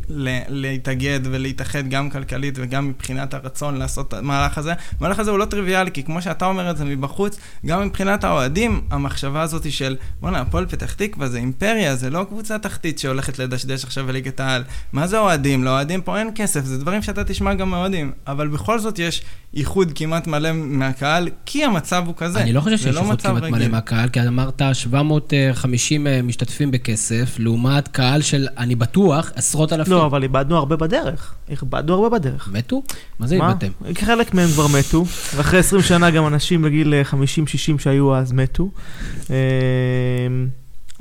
להתאגד ולהתאחד גם כלכלית וגם מבחינת הרצון לעשות את המהלך הזה. המהלך הזה הוא לא טריוויאלי, כי כמו שאתה אומר את זה מבחוץ, גם מבחינת האוהדים, המחשבה הזאת של, בואנה, הפועל פתח תקווה זה אימפריה, זה לא קבוצה תחתית שהולכת לדשדש עכשיו בליגת העל. מה זה אוהדים? לאוהדים פה אין כסף, זה דברים שאתה תשמע גם מאוהדים. אבל בכל זאת יש איחוד כמעט מלא מהקהל, כי המצב הוא כזה. אני לא חושב שיש איכות מצב כמעט רגיל. מלא מהקהל, כי אמרת 750 אה, משתתפים בכסף, לעומת קהל של, אני בטוח, עשרות אלפים. לא, אבל איבדנו הרבה בדרך. איבדנו הרבה בדרך. מתו? מה זה? איבדתם? חלק מהם כבר מתו, ואחרי 20 שנה גם אנשים בגיל אה, 50-60 שהיו אז מתו.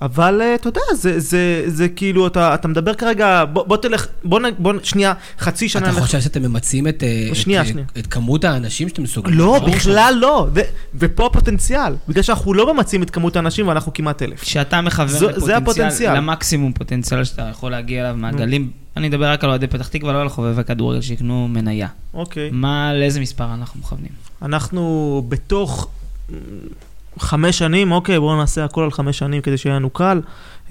אבל אה, אתה יודע, זה, זה, זה כאילו, אתה, אתה מדבר כרגע, בוא, בוא תלך, בוא, נ- בוא, נ- שנייה, חצי שנה... אתה נלך- חושב שאתם ממצים את, אה, את, שנייה, אה, שנייה. את כמות האנשים שאתם מסוגלים? לא, בכלל לא. ו- ופה הפוטנציאל. בגלל שאנחנו לא ממצים את כמות האנשים ואנחנו כמעט אלף. כשאתה מכוון זו- זה לפוטנציאל. למקסימום פוטנציאל שאתה יכול להגיע אליו מהגלים, אני אדבר רק על אוהדי פתח תקווה, לא על חובבי כדורגל שיקנו מניה. אוקיי. מה, לאיזה מספר אנחנו מכוונים? אנחנו בתוך חמש שנים, אוקיי, בואו נעשה הכל על חמש שנים כדי שיהיה לנו קל.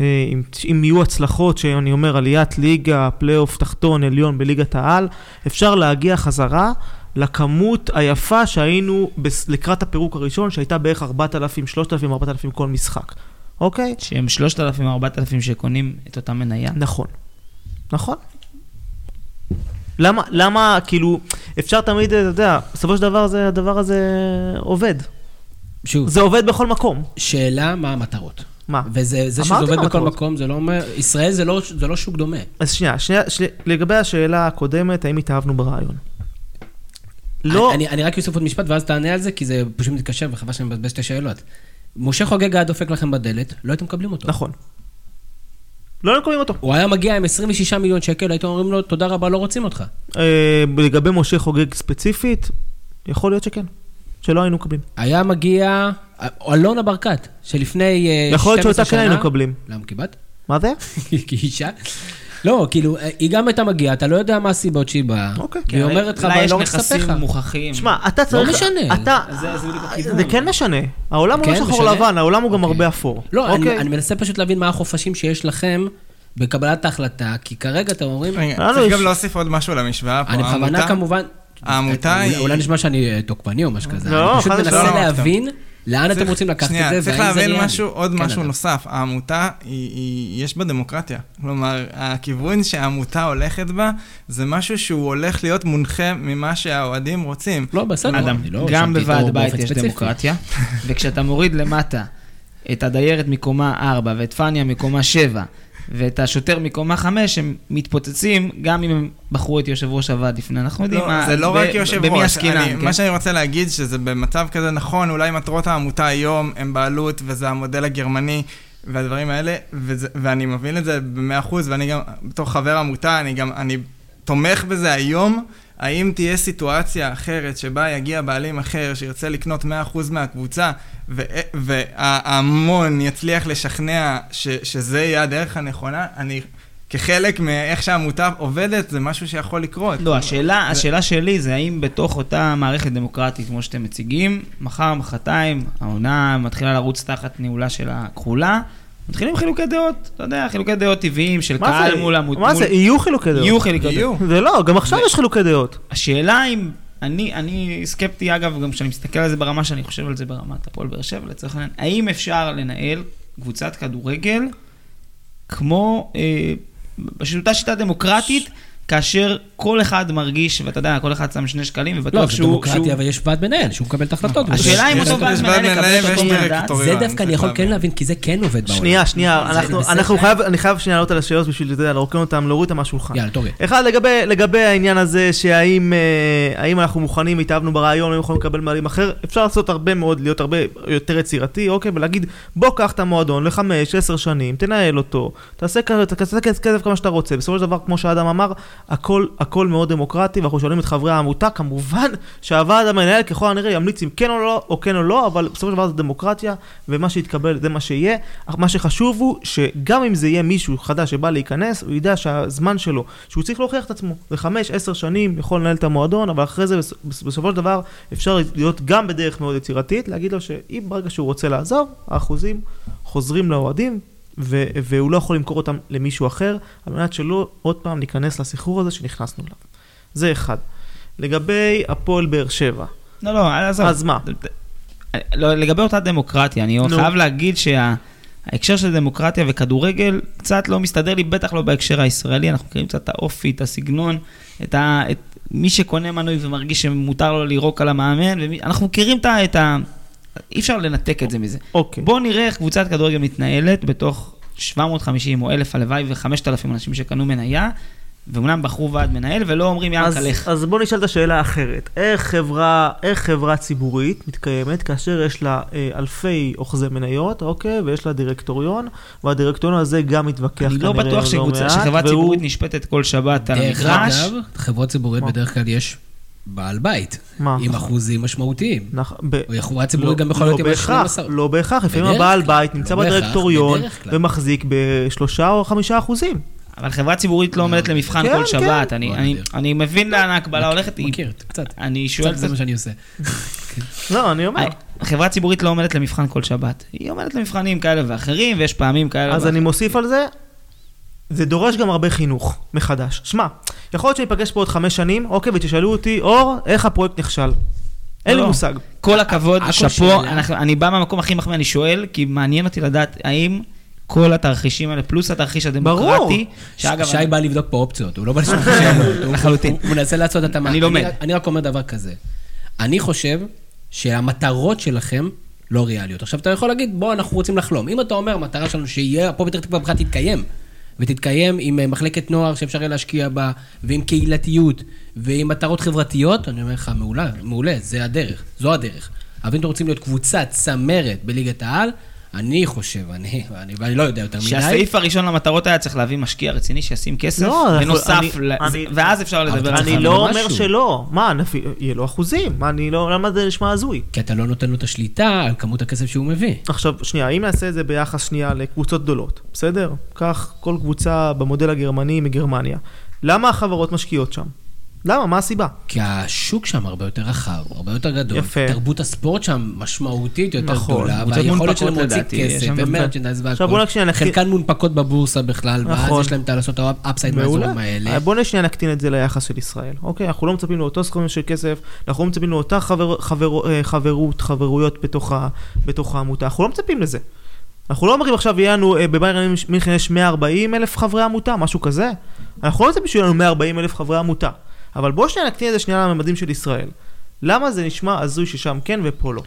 אה, אם, אם יהיו הצלחות, שאני אומר, עליית ליגה, פלייאוף תחתון, עליון בליגת העל, אפשר להגיע חזרה לכמות היפה שהיינו בס- לקראת הפירוק הראשון, שהייתה בערך 4,000, 3,000, 4,000 כל משחק. אוקיי? שהם 3,000, 4,000 שקונים את אותה מניה. נכון. נכון. למה, למה, כאילו, אפשר תמיד, אתה יודע, בסופו של דבר זה, הדבר הזה עובד. שוב, זה עובד בכל מקום. שאלה מה המטרות. מה? וזה זה שזה עובד בכל. מקום, זה לא אומר, ישראל זה לא, זה לא שוק דומה. אז שנייה, שנייה, שנייה, לגבי השאלה הקודמת, האם התאהבנו ברעיון? לא, אני, אני רק אוסיף עוד משפט ואז תענה על זה, כי זה פשוט מתקשר וחבל שאני מבזבז שתי שאלות. משה חוגג היה דופק לכם בדלת, לא הייתם מקבלים אותו. נכון. לא היינו קוראים אותו. הוא היה מגיע עם 26 מיליון שקל, הייתם אומרים לו, תודה רבה, לא רוצים אותך. אה, לגבי משה חוגג ספציפית, יכול להיות שכן. שלא היינו מקבלים. היה מגיע, אלונה ברקת, שלפני אה, 12 שנה... יכול להיות שאותה כן היינו מקבלים. למה קיבלת? מה זה? כי אישה. לא, כאילו, היא גם הייתה מגיעה, אתה לא יודע מה הסיבות שהיא באה. אוקיי. והיא אומרת לך, אבל יש לא לספר לך. נכסים מוכחים. שמע, אתה צריך... משנה. אתה... זה- זה כן משנה. העולם הוא כן, לא שחור משנה? לבן, העולם הוא גם אוקיי. הרבה אפור. לא, אני, אוקיי? אני מנסה פשוט להבין מה החופשים שיש לכם בקבלת ההחלטה, כי כרגע אתם אומרים, צריך יש- גם להוסיף עוד משהו למשוואה פה. אני בכוונה כמובן... העמותה היא- אולי נשמע שאני אה, תוקפני או משהו כזה. לא, אני פשוט מנסה. להבין לאן אתם צריך- רוצים לקחת את שנייה, זה, צריך והאם זה להבין ריאלי. משהו, עוד כן, משהו. נוסף. העמותה, יש בה דמוקרטיה. כלומר, הכיוון שהעמותה הולכת בה, זה משהו שהוא הולך להיות מונחה ממה שהאוהדים רוצים. לא, בסדר, אדם, לא גם בוועד בית יש. דמוקרטיה, וכשאתה מוריד למטה את הדיירת מקומה 4 ואת פניה מקומה 7 ואת השוטר מקומה 5, הם מתפוצצים, גם אם הם בחרו את יושב ראש הוועד לפני. אנחנו יודעים לא, מה, זה לא רק יושב במי ראש. עסקינן, אני- כן? מה שאני רוצה להגיד, שזה במצב כזה נכון, אולי מטרות העמותה היום הם בעלות, וזה המודל הגרמני. והדברים האלה, וזה, ואני מבין את זה במאה אחוז, ואני גם, בתור חבר עמותה, אני גם, אני תומך בזה היום. האם תהיה סיטואציה אחרת שבה יגיע בעלים אחר שירצה לקנות 100% מהקבוצה, וההמון יצליח לשכנע ש, שזה יהיה הדרך הנכונה? אני, כחלק מאיך שהעמותה עובדת, זה משהו שיכול לקרות. לא, השאלה, השאלה שלי זה האם בתוך אותה מערכת דמוקרטית, כמו שאתם מציגים, מחר, מחרתיים, העונה מתחילה לרוץ תחת ניהולה של הכחולה, מתחילים חילוקי דעות, אתה יודע, חילוקי דעות טבעיים של קהל? מול עמוד... מה זה? יהיו חילוקי דעות. יהיו חילוקי. דעות. זה לא, גם עכשיו יש חילוקי דעות. השאלה אם... אני, אני סקפטי, אגב, גם כשאני מסתכל על זה ברמה שאני חושב על זה ברמת הפועל באר שבע, לצורך העניין, האם אפשר לנהל קבוצת כדורגל כמו, אה, בשיטה שיטה דמוקרטית, כאשר כל אחד מרגיש, ואתה יודע, כל אחד שם שני שקלים, לא, ובטוח זה שהוא... דמוקרטיה שהוא- ויש ועד מנהל, שהוא מקבל את ההחלטות. השאלה אם יש- אותו ועד יש מנהל יקבל את אותו מנדט. זה דווקא אני יכול כן להבין. כי זה כן עובד בעולם. שנייה, שנייה, זה אנחנו- חייב- אני חייב שנייה לענות על השאלות בשביל, אתה יודע, לרוקן אותם, להוריד אותם מהשולחן. יאללה, תוריד. אחד, לגבי, העניין הזה, שהאם אה, אנחנו מוכנים, התאהבנו ברעיון, האם יכולים לקבל מעלים אחר, אפשר לעשות הרבה מאוד, להיות הרבה יותר יצירתי, אוקיי, ולהגיד, בוא קח את המועדון לחמש, עשר שנים, תנהל אותו, תעשה כסף כמה שאתה רוצה. בסופו של דבר, כמו שאדם אמר, הכל, הכל מאוד דמוקרטי, ואנחנו שואלים את חברי העמותה, כמובן שהוועד המנהל ככל הנראה ימליץ אם כן או לא, או כן או לא, אבל בסופו של דבר זה דמוקרטיה, ומה שיתקבל זה מה שיהיה. מה שחשוב הוא שגם אם זה יהיה מישהו חדש שבא להיכנס, הוא ידע שהזמן שלו, שהוא צריך להוכיח את עצמו. זה חמש, עשר שנים, יכול לנהל את המועדון, אבל אחרי זה, בס- בס- בסופו של דבר, אפשר להיות גם בדרך מאוד יצירתית, להגיד לו שאם ברגע שהוא רוצה לעזוב, האחוזים חוזרים לאוהדים, ו- והוא לא יכול למכור אותם למישהו אחר, על מנת שלא עוד פעם ניכנס לסחרור הזה שנכנסנו אליו. זה אחד. לגבי הפועל באר שבע, לא, לא, עזוב. אז מה? לא, לגבי אותה דמוקרטיה, אני נו. חייב להגיד שההקשר של דמוקרטיה וכדורגל קצת לא מסתדר לי, בטח לא בהקשר הישראלי, אנחנו מכירים קצת את האופי, את הסגנון, את ה... את מי שקונה מנוי ומרגיש שמותר לו לירוק על המאמן, ומי... אנחנו מכירים את ה... אי אפשר לנתק את זה מזה. אוקיי. בואו נראה איך קבוצת כדורגל מתנהלת בתוך 750 או 1,000 הלוואי ו-5,000 אנשים שקנו מניה, ואומנם בחרו ועד מנהל ולא אומרים יאללה, תלך. אז בוא נשאל את השאלה האחרת. איך חברה, איך חברה ציבורית מתקיימת כאשר יש לה אה, אלפי אוחזי מניות, אוקיי? ויש לה דירקטוריון, והדירקטוריון הזה גם מתווכח אני לא כנראה בטוח שקבוצה- מעט, שחברה והוא- ציבורית נשפטת כל שבת על דרך המגרש. אגב, חברות ציבוריות מה? בדרך כלל יש בעל בית, מה? עם אחוזים משמעותיים. נכ- ב- או חברה ציבורית לא- גם יכולה להיות לא עם בהכרח, 12. לא בהכרח, לפעמים הבעל בית נמצא לא בדירקטוריון. ומחזיק בשלושה או חמישה אחוזים. אבל חברה ציבורית לא עומדת למבחן כן, כל כן. שבת. אני- מבין לאן ההקבלה הולכת. מכיר, קצת. אני שואל, קצת זה מה שאני עושה. לא, אני אומר. חברה ציבורית לא עומדת למבחן כל שבת. היא עומדת למבחנים כאלה ואחרים, ויש פעמים כאלה אז אני מוסיף על זה, זה דורש גם הרבה חינוך מחדש. שמע, יכול להיות שניפגש פה עוד חמש שנים, אוקיי, ותשאלו אותי, אור, איך הפרויקט נכשל? אין לי לא. מושג. כל הכבוד, שאפו, אני בא מהמקום הכי מחמיא, אני שואל, כי מעניין אותי לדעת האם כל התרחישים האלה, פלוס התרחיש הדמוקרטי, שאגב, שי אני- בא לבדוק פה אופציות, הוא לא בא לשאול שאלות. לחלוטין. הוא מנסה לעשות את המ... אני לומד. אני רק אומר דבר כזה. אני חושב שהמטרות שלכם לא ריאליות. עכשיו, אתה יכול להגיד, בוא, אנחנו רוצים לחלום. אם אתה אומר, המטרה שלנו שיהיה, פה פתח תקווה בכלל תתקיים, ותתקיים עם אה, מחלקת נוער שאפשר יהיה להשקיע בה, ועם קהילתיות, ועם מטרות חברתיות, אני אומר לך, מעולה, מעולה, זה הדרך, זו הדרך. אבל אם אתם רוצים להיות קבוצה צמרת בליגת העל, אני חושב, אני, אני, ואני לא יודע יותר מדי. שהסעיף הראשון למטרות היה צריך להביא משקיע רציני שישים כסף, לא, בנוסף, אני- ל- אני- ואז אפשר לדבר על צריך אני לא אומר משהו. שלא. מה, נפי- יהיה לו אחוזים. מה, אני לא... למה זה נשמע הזוי? כי אתה לא נותן לו את השליטה על כמות הכסף שהוא מביא. עכשיו, שנייה, אם נעשה את זה ביחס שנייה לקבוצות גדולות, בסדר? קח כל קבוצה במודל הגרמני מגרמניה. למה החברות משקיעות שם? למה? מה הסיבה? כי השוק שם הרבה יותר רחב, הרבה יותר גדול. יפה. תרבות הספורט שם משמעותית יותר נכון. גדולה, והיכולת שלהם להוציא כסף, ו merchandise עכשיו בוא והכל. נקשיב, נקטין- חלקן מונפקות בבורסה בכלל, ואז נכון. יש להם את לעשות את ה upside מהאזורים האלה. אה, בוא שנייה נקטין את זה ליחס של ישראל. אוקיי, אנחנו לא מצפים לאותו סכומים של כסף, אנחנו לא מצפים לאותה חבר, חבר, אה, חברות, חברויות בתוך, ה, בתוך העמותה, אנחנו לא מצפים לזה. אנחנו לא אומרים עכשיו יהיה לנו, אה, בביירן מינכן יש 140 אלף חברי עמותה, משהו כזה. אנחנו לא שיהיו לנו 140 אלף חברי עמותה. אבל בואו שנייה נקטין את זה שנייה לממדים של ישראל. למה זה נשמע הזוי ששם כן ופה לא?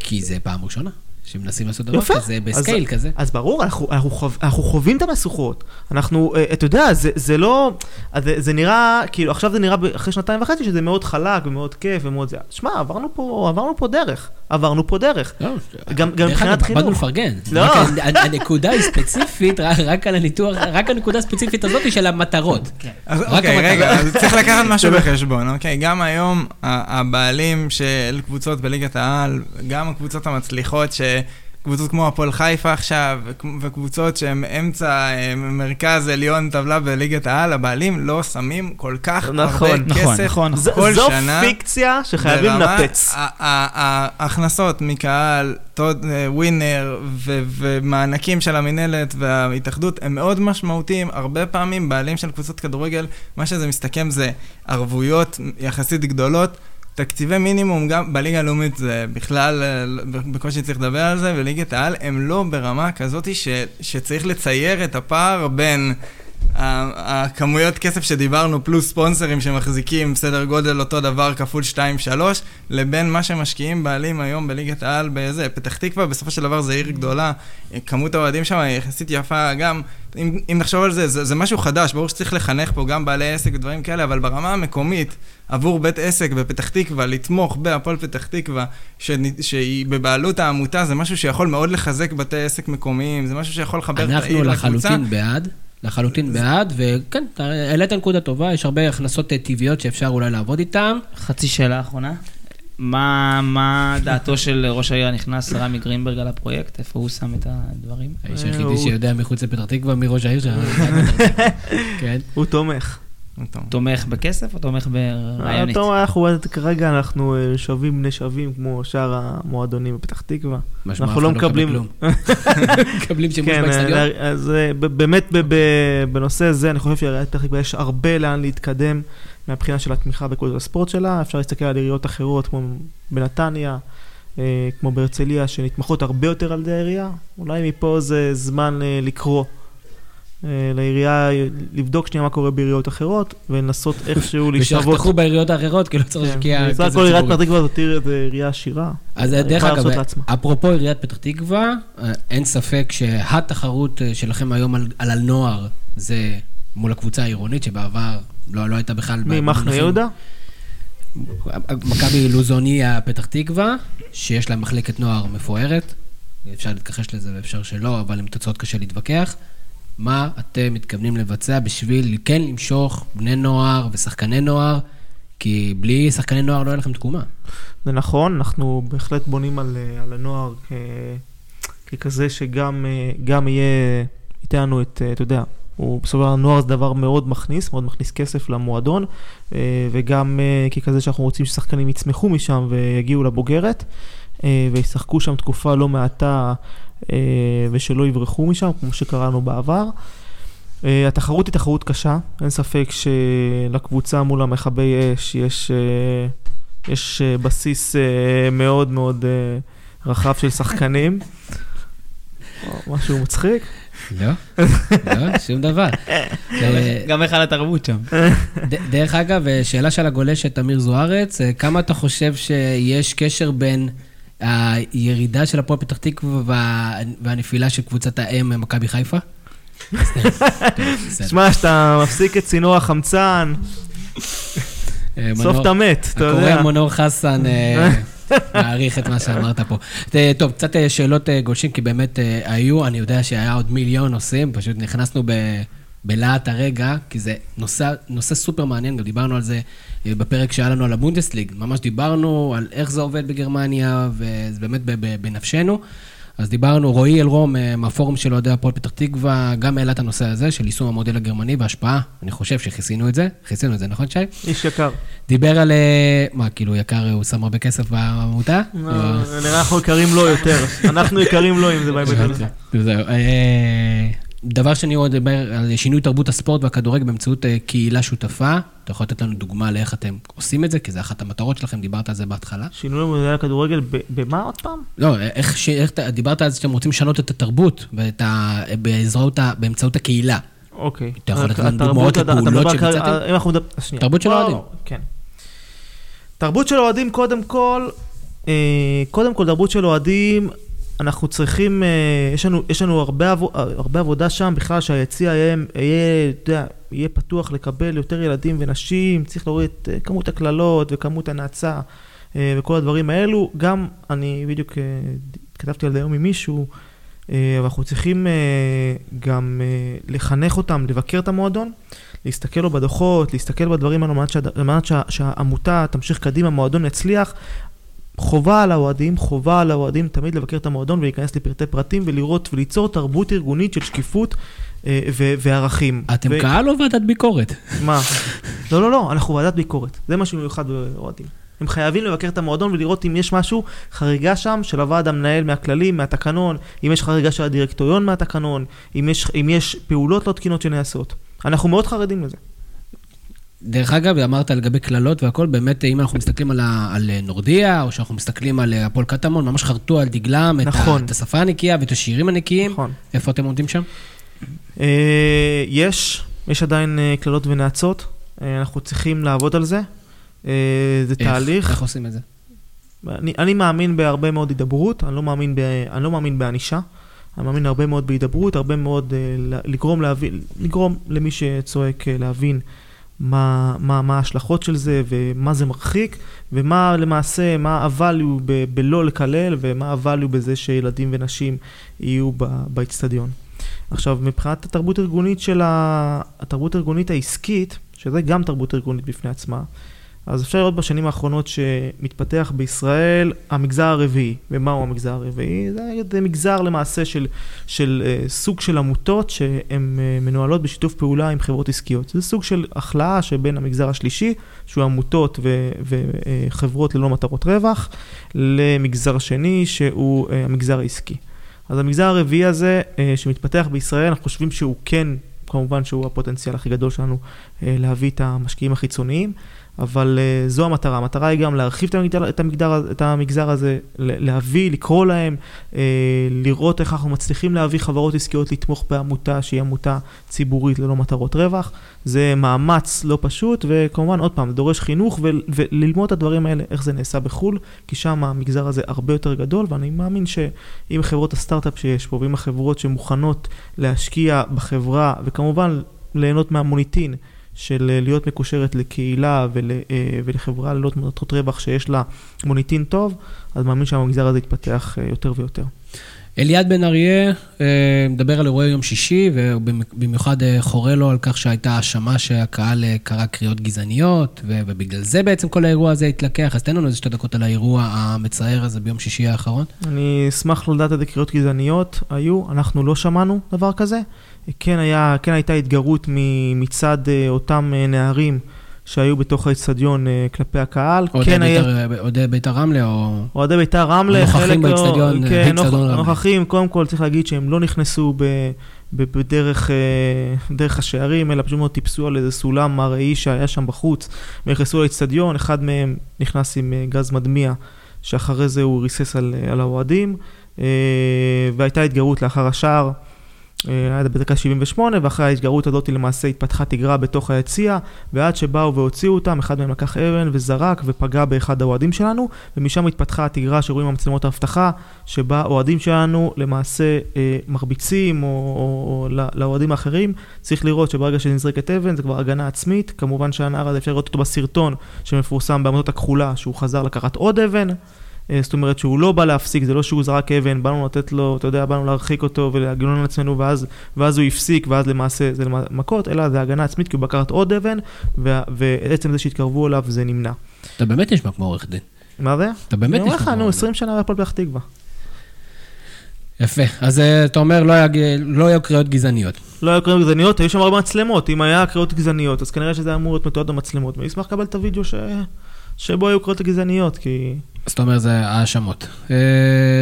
כי זה פעם ראשונה שמנסים לעשות דבר יפה. כזה, אז- בסקייל כזה. אז ברור, אנחנו, אנחנו, חו, אנחנו חווים את המשוכות. אנחנו, אה, אתה יודע, זה, זה לא... אז זה, זה נראה, כאילו, עכשיו זה נראה אחרי שנתיים וחצי שזה מאוד חלק ומאוד כיף ומאוד זה. שמע, עברנו פה, עברנו פה דרך. עברנו פה דרך. לא, גם- מבחינת חינוך. באנו לפרגן. לא. הנקודה היא ספציפית, רק- על הניתוח, רק הנקודה הספציפית הזאת היא של המטרות. רק אוקיי. רגע, אז צריך לקחת משהו בחשבון, אוקיי? גם היום ה- הבעלים של קבוצות בליגת העל, גם הקבוצות המצליחות, ש... קבוצות כמו הפועל חיפה עכשיו, וקבוצות שהן אמצע, אה, מרכז עליון טבלה בליגת העל, הבעלים לא שמים כל כך נכון, הרבה נכון, כסף נכון. ז, כל זו שנה. פיקציה שחייבים לנפץ. ההכנסות מקהל, אה, ווינר ו- ומענקים של המינהלת וההתאחדות הם מאוד משמעותיים. הרבה פעמים בעלים של קבוצות כדורגל, מה שזה מסתכם זה ערבויות יחסית גדולות. תקציבי מינימום גם בליגה הלאומית זה בכלל, אה, בקושי צריך לדבר על זה, וליגת העל הם לא ברמה כזאת ש, שצריך לצייר את הפער בין הכמויות כסף שדיברנו, פלוס ספונסרים שמחזיקים סדר גודל אותו דבר כפול 2-3, לבין מה שמשקיעים בעלים היום בליגת העל באיזה, פתח תקווה, בסופו של דבר זה עיר גדולה, כמות האוהדים שם היא יחסית יפה, גם, אם, אם נחשוב על זה, זה, זה משהו חדש, ברור שצריך לחנך פה גם בעלי עסק ודברים כאלה, אבל ברמה המקומית, עבור בית עסק בפתח תקווה, לתמוך בהפועל פתח תקווה, ש, שהיא בבעלות העמותה, זה משהו שיכול מאוד לחזק בתי עסק מקומיים, זה משהו שיכול לחבר את אנחנו העיר לקבוצה. לחלוטין בעד, לחלוטין בעד, וכן, העלית נקודה טובה, יש הרבה הכנסות אה, טבעיות שאפשר אולי לעבוד איתן. חצי שאלה אחרונה. מה, מה דעתו של ראש העיר הנכנס, רמי גרינברג, על הפרויקט? איפה הוא שם את הדברים? האיש היחידי הוא- שיודע מחוץ לפתח תקווה מראש העיר שלנו. כן. הוא תומך. תומך בכסף או תומך ברעיונית? אתה אומר, אנחנו כרגע אנחנו אה, שווים בני שווים כמו שאר המועדונים בפתח תקווה. משמע, אנחנו לא מקבל מקבלים... כלום. מקבלים שימוש כן, באצטדיון? אז באמת בנושא הזה, אני חושב שעיריית פתח תקווה יש הרבה לאן להתקדם מהבחינה של התמיכה בקבוצות הספורט שלה. אפשר להסתכל על עיריות אחרות כמו בנתניה, אה, כמו בהרצליה, שנתמכות הרבה יותר על ידי העירייה. אולי מפה זה זמן אה, לקרוא לעירייה, לבדוק שנייה מה קורה בעיריות אחרות, ולנסות איכשהו להשתוות. ושיחתכו בעיריות האחרות, כי לא צריך כן. להשקיע בסך כסף הכל עיריית ציבורי. פתח תקווה זאת עירייה עשירה. אז דרך אגב. אפרופו עיריית פתח תקווה, אה, אין ספק שהתחרות אה, שלכם היום על הנוער זה מול הקבוצה העירונית, שבעבר לא לא הייתה בכלל... ממחנה במונחים- יהודה? מכבי לוזוניה פתח תקווה, שיש לה מחלקת נוער מפוארת, אפשר להתכחש לזה ואפשר שלא, אבל עם תוצאות קשה להתווכח. מה אתם מתכוונים לבצע בשביל כן למשוך בני נוער ושחקני נוער, כי בלי שחקני נוער לא יהיה לכם תקומה. זה נכון, אנחנו בהחלט בונים על, אה, על הנוער כ, ככזה שגם אה, יהיה איתנו את, אה, אתה יודע, הוא בסופו של דבר הנוער זה דבר מאוד מכניס, מאוד מכניס כסף למועדון, אה, וגם אה, ככזה שאנחנו רוצים ששחקנים יצמחו משם ויגיעו לבוגרת, אה, וישחקו שם תקופה לא מעטה אה, ושלא יברחו משם, כמו שקראנו בעבר. אה, התחרות היא תחרות קשה, אין ספק שלקבוצה מול המכבי אש יש, אה, יש אה, בסיס אה, מאוד מאוד אה, רחב של שחקנים. משהו מצחיק. לא, לא, שום דבר. אה, גם היכל התרבות שם. דרך אגב, אה, שאלה של הגולשת אמיר זוארץ, אה, כמה אתה חושב שיש קשר בין הירידה של הפועל פתח תקווה וה- והנפילה של קבוצת האם מכבי חיפה? שמע, שאתה מפסיק את צינור החמצן, אה, סוף אתה מת, אתה יודע. הקורא מונור חסן, אה, מעריך את מה שאמרת פה. טוב, קצת אה, שאלות גולשים, כי באמת היו, אני יודע שהיה עוד מיליון נושאים, פשוט נכנסנו. בלהט הרגע, כי זה נושא, סופר מעניין, גם דיברנו על זה בפרק שהיה לנו על הבונדסליג. ממש דיברנו על איך זה עובד בגרמניה, וזה באמת בנפשנו. אז דיברנו, רועי אלרום אה, מהפורום של אוהדי הפועל פתח תקווה, גם העלה את הנושא הזה של יישום המודל הגרמני והשפעה. אני חושב שכיסינו את זה, כיסינו את זה, נכון שי? איש יקר. דיבר על... אה, מה, כאילו יקר, הוא שם הרבה כסף בעמותה? נראה אנחנו יקרים לו יותר. אנחנו יקרים לו אם זה בהיבט הזה. אה, דבר שני, הוא דיבר על שינוי תרבות הספורט והכדורגל באמצעות אה, קהילה שותפה. אתה יכול לתת לנו דוגמה לאיך אתם עושים את זה? כי זה אחת המטרות שלכם, דיברת על זה בהתחלה. שינוי מודל הכדורגל, במה עוד פעם? לא, איך, ש... איך דיברת על זה שאתם רוצים לשנות את התרבות ואת ה... בעזרות ה... באמצעות הקהילה. אוקיי. אתה יכול לתת לנו דוגמאות לפעולות מדבר שביצעתם? אם אנחנו מדבר... שנייה. תרבות של אוהדים. כן. תרבות של אוהדים, קודם כל, אה, קודם כל, תרבות של אוהדים, אנחנו צריכים, אה, יש לנו, יש לנו הרבה, עבו, הרבה עבודה שם, בכלל שהיציע יהיה, יהיה, יודע, יהיה פתוח לקבל יותר ילדים ונשים, צריך להוריד את אה, כמות הקללות וכמות הנאצה אה, וכל הדברים האלו. גם, אני בדיוק כתבתי על זה היום עם מישהו, אה, אבל אנחנו צריכים גם לחנך אותם, לבקר את המועדון, להסתכל לו בדוחות, להסתכל בדברים האלו, על מנת שהעמותה תמשיך קדימה, המועדון יצליח. חובה על האוהדים, חובה על האוהדים תמיד לבקר את המועדון ולהיכנס לפרטי פרטים ולראות וליצור תרבות ארגונית של שקיפות אה, ו- וערכים. אתם ו- קהל או ועדת ביקורת? מה? לא, לא, לא, אנחנו ועדת ביקורת. זה משהו מיוחד באוהדים. הם חייבים לבקר את המועדון ולראות אם יש משהו, חריגה שם של הוועד המנהל מהכללים, מהתקנון, אם יש חריגה של הדירקטוריון מהתקנון, אם יש, אם יש פעולות לא תקינות שנעשות. אנחנו מאוד חרדים לזה. דרך אגב, אמרת לגבי קללות והכל, באמת, אם אנחנו מסתכלים על, ה, על נורדיה, או שאנחנו מסתכלים על הפועל קטמון, ממש חרטו על דגלם את, נכון. ה, את השפה הנקייה ואת השירים הנקיים. נכון. איפה אתם עומדים שם? אה, יש, יש עדיין אה, קללות ונאצות, אה, אנחנו צריכים לעבוד על זה. אה, זה איך? תהליך. איך עושים את זה? אני, אני מאמין בהרבה מאוד הידברות, אני לא מאמין, ב, אני לא מאמין בענישה. אני מאמין הרבה מאוד בהידברות, הרבה מאוד אה, לגרום, להבין, לגרום למי שצועק אה, להבין מה, מה, מה ההשלכות של זה ומה זה מרחיק, ומה למעשה, מה ה-value ב- בלא לקלל ומה ה-value בזה שילדים ונשים יהיו באיצטדיון. עכשיו, מבחינת התרבות הארגונית של ה... התרבות הארגונית העסקית, שזה גם תרבות ארגונית בפני עצמה, אז אפשר לראות בשנים האחרונות שמתפתח בישראל המגזר הרביעי. ומהו המגזר הרביעי? זה, מגזר למעשה של, של uh, סוג של עמותות שהן uh, מנוהלות בשיתוף פעולה עם חברות עסקיות. זה סוג של החלאה שבין המגזר השלישי, שהוא עמותות וחברות ללא מטרות רווח, למגזר שני שהוא המגזר העסקי. אז המגזר הרביעי הזה שמתפתח בישראל, אנחנו חושבים שהוא כן, כמובן שהוא הפוטנציאל הכי גדול שלנו להביא את המשקיעים החיצוניים. אבל uh, זו המטרה. המטרה היא גם להרחיב את המגדר, את המגדר, את המגזר הזה, להביא, לקרוא להם, uh, לראות איך אנחנו מצליחים להביא חברות עסקיות לתמוך בעמותה שהיא עמותה ציבורית ללא מטרות רווח. זה מאמץ לא פשוט, וכמובן, עוד פעם, דורש חינוך ו- וללמוד את הדברים האלה, איך זה נעשה בחו"ל, כי שם המגזר הזה הרבה יותר גדול, ואני מאמין שעם חברות הסטארט-אפ שיש פה, ועם החברות שמוכנות להשקיע בחברה, וכמובן ליהנות מהמוניטין, של אה, להיות מקושרת לקהילה ול, אה, ולחברה ללא מטרות רווח שיש לה מוניטין טוב, אז מאמין שהמגזר הזה יתפתח אה, יותר ויותר. אליעד בן אריה מדבר על אירועי יום שישי, ובמיוחד חורה לו על כך שהייתה האשמה שהקהל קרא קריאות גזעניות, ובגלל זה בעצם כל האירוע הזה התלקח. אז תן לנו איזה שתי דקות על האירוע המצער הזה ביום שישי האחרון. אני אשמח לדעת איזה קריאות גזעניות היו, אנחנו לא שמענו דבר כזה. כן, היה, כן הייתה התגרות מצד אה, אותם אה, נערים שהיו בתוך האצטדיון אה, כלפי הקהל. אוהדי כן היה... בית"ר- אוהדי בית"ר רמלה, או... אוהדי בית"ר רמלה, חלק... באצטדיון, כן, האצטדיון נוכ- רמלה. נוכחים, קודם כל צריך להגיד שהם לא נכנסו ב... בדרך דרך השערים, אלא פשוט מאוד טיפסו על איזה סולם מראי שהיה שם בחוץ, ונכנסו לאצטדיון, אחד מהם נכנס עם גז מדמיע, שאחרי זה הוא ריסס על, על האוהדים, והייתה התגרות לאחר השער. היה בדקה 78, ואחרי ההתגרות הזאת למעשה התפתחה תגרה בתוך היציע, ועד שבאו והוציאו אותם, אחד מהם לקח אבן וזרק ופגע באחד האוהדים שלנו, ומשם התפתחה התגרה שרואים במצלמות האבטחה, שבה אוהדים שלנו למעשה אה, מרביצים או, או, או לא- לאוהדים האחרים. צריך לראות שברגע שנזרקת אבן זה כבר הגנה עצמית, כמובן שהנער הזה אפשר לראות אותו בסרטון שמפורסם בעמותות הכחולה, שהוא חזר לקחת עוד אבן. אה, זאת אומרת שהוא לא בא להפסיק, זה לא שהוא זרק אבן, באנו לתת לו, אתה יודע, באנו להרחיק אותו ולהגנון על עצמנו, ואז, ואז הוא הפסיק, ואז למעשה זה מכות, אלא זה הגנה עצמית, כי הוא בקרת עוד אבן, ועצם זה שהתקרבו אליו זה נמנע. אתה באמת נשמע כמו עורך דין. מה זה? אתה באמת נשמע כמו עורך דין. אני אומר לך, נו, 20 שנה בהפועל פתח תקווה. יפה. אז אה, אתה אומר, לא, היה, לא היו קריאות גזעניות. לא היו קריאות גזעניות, היו שם הרבה מצלמות. אם היה קריאות גזעניות, אז כנראה שזה אמור להיות מתועד במצלמות. ואני אשמח לקבל את הוידאו ש... שבו היו קריאות גזעניות, כי... זאת אומרת, זה האשמות. אה,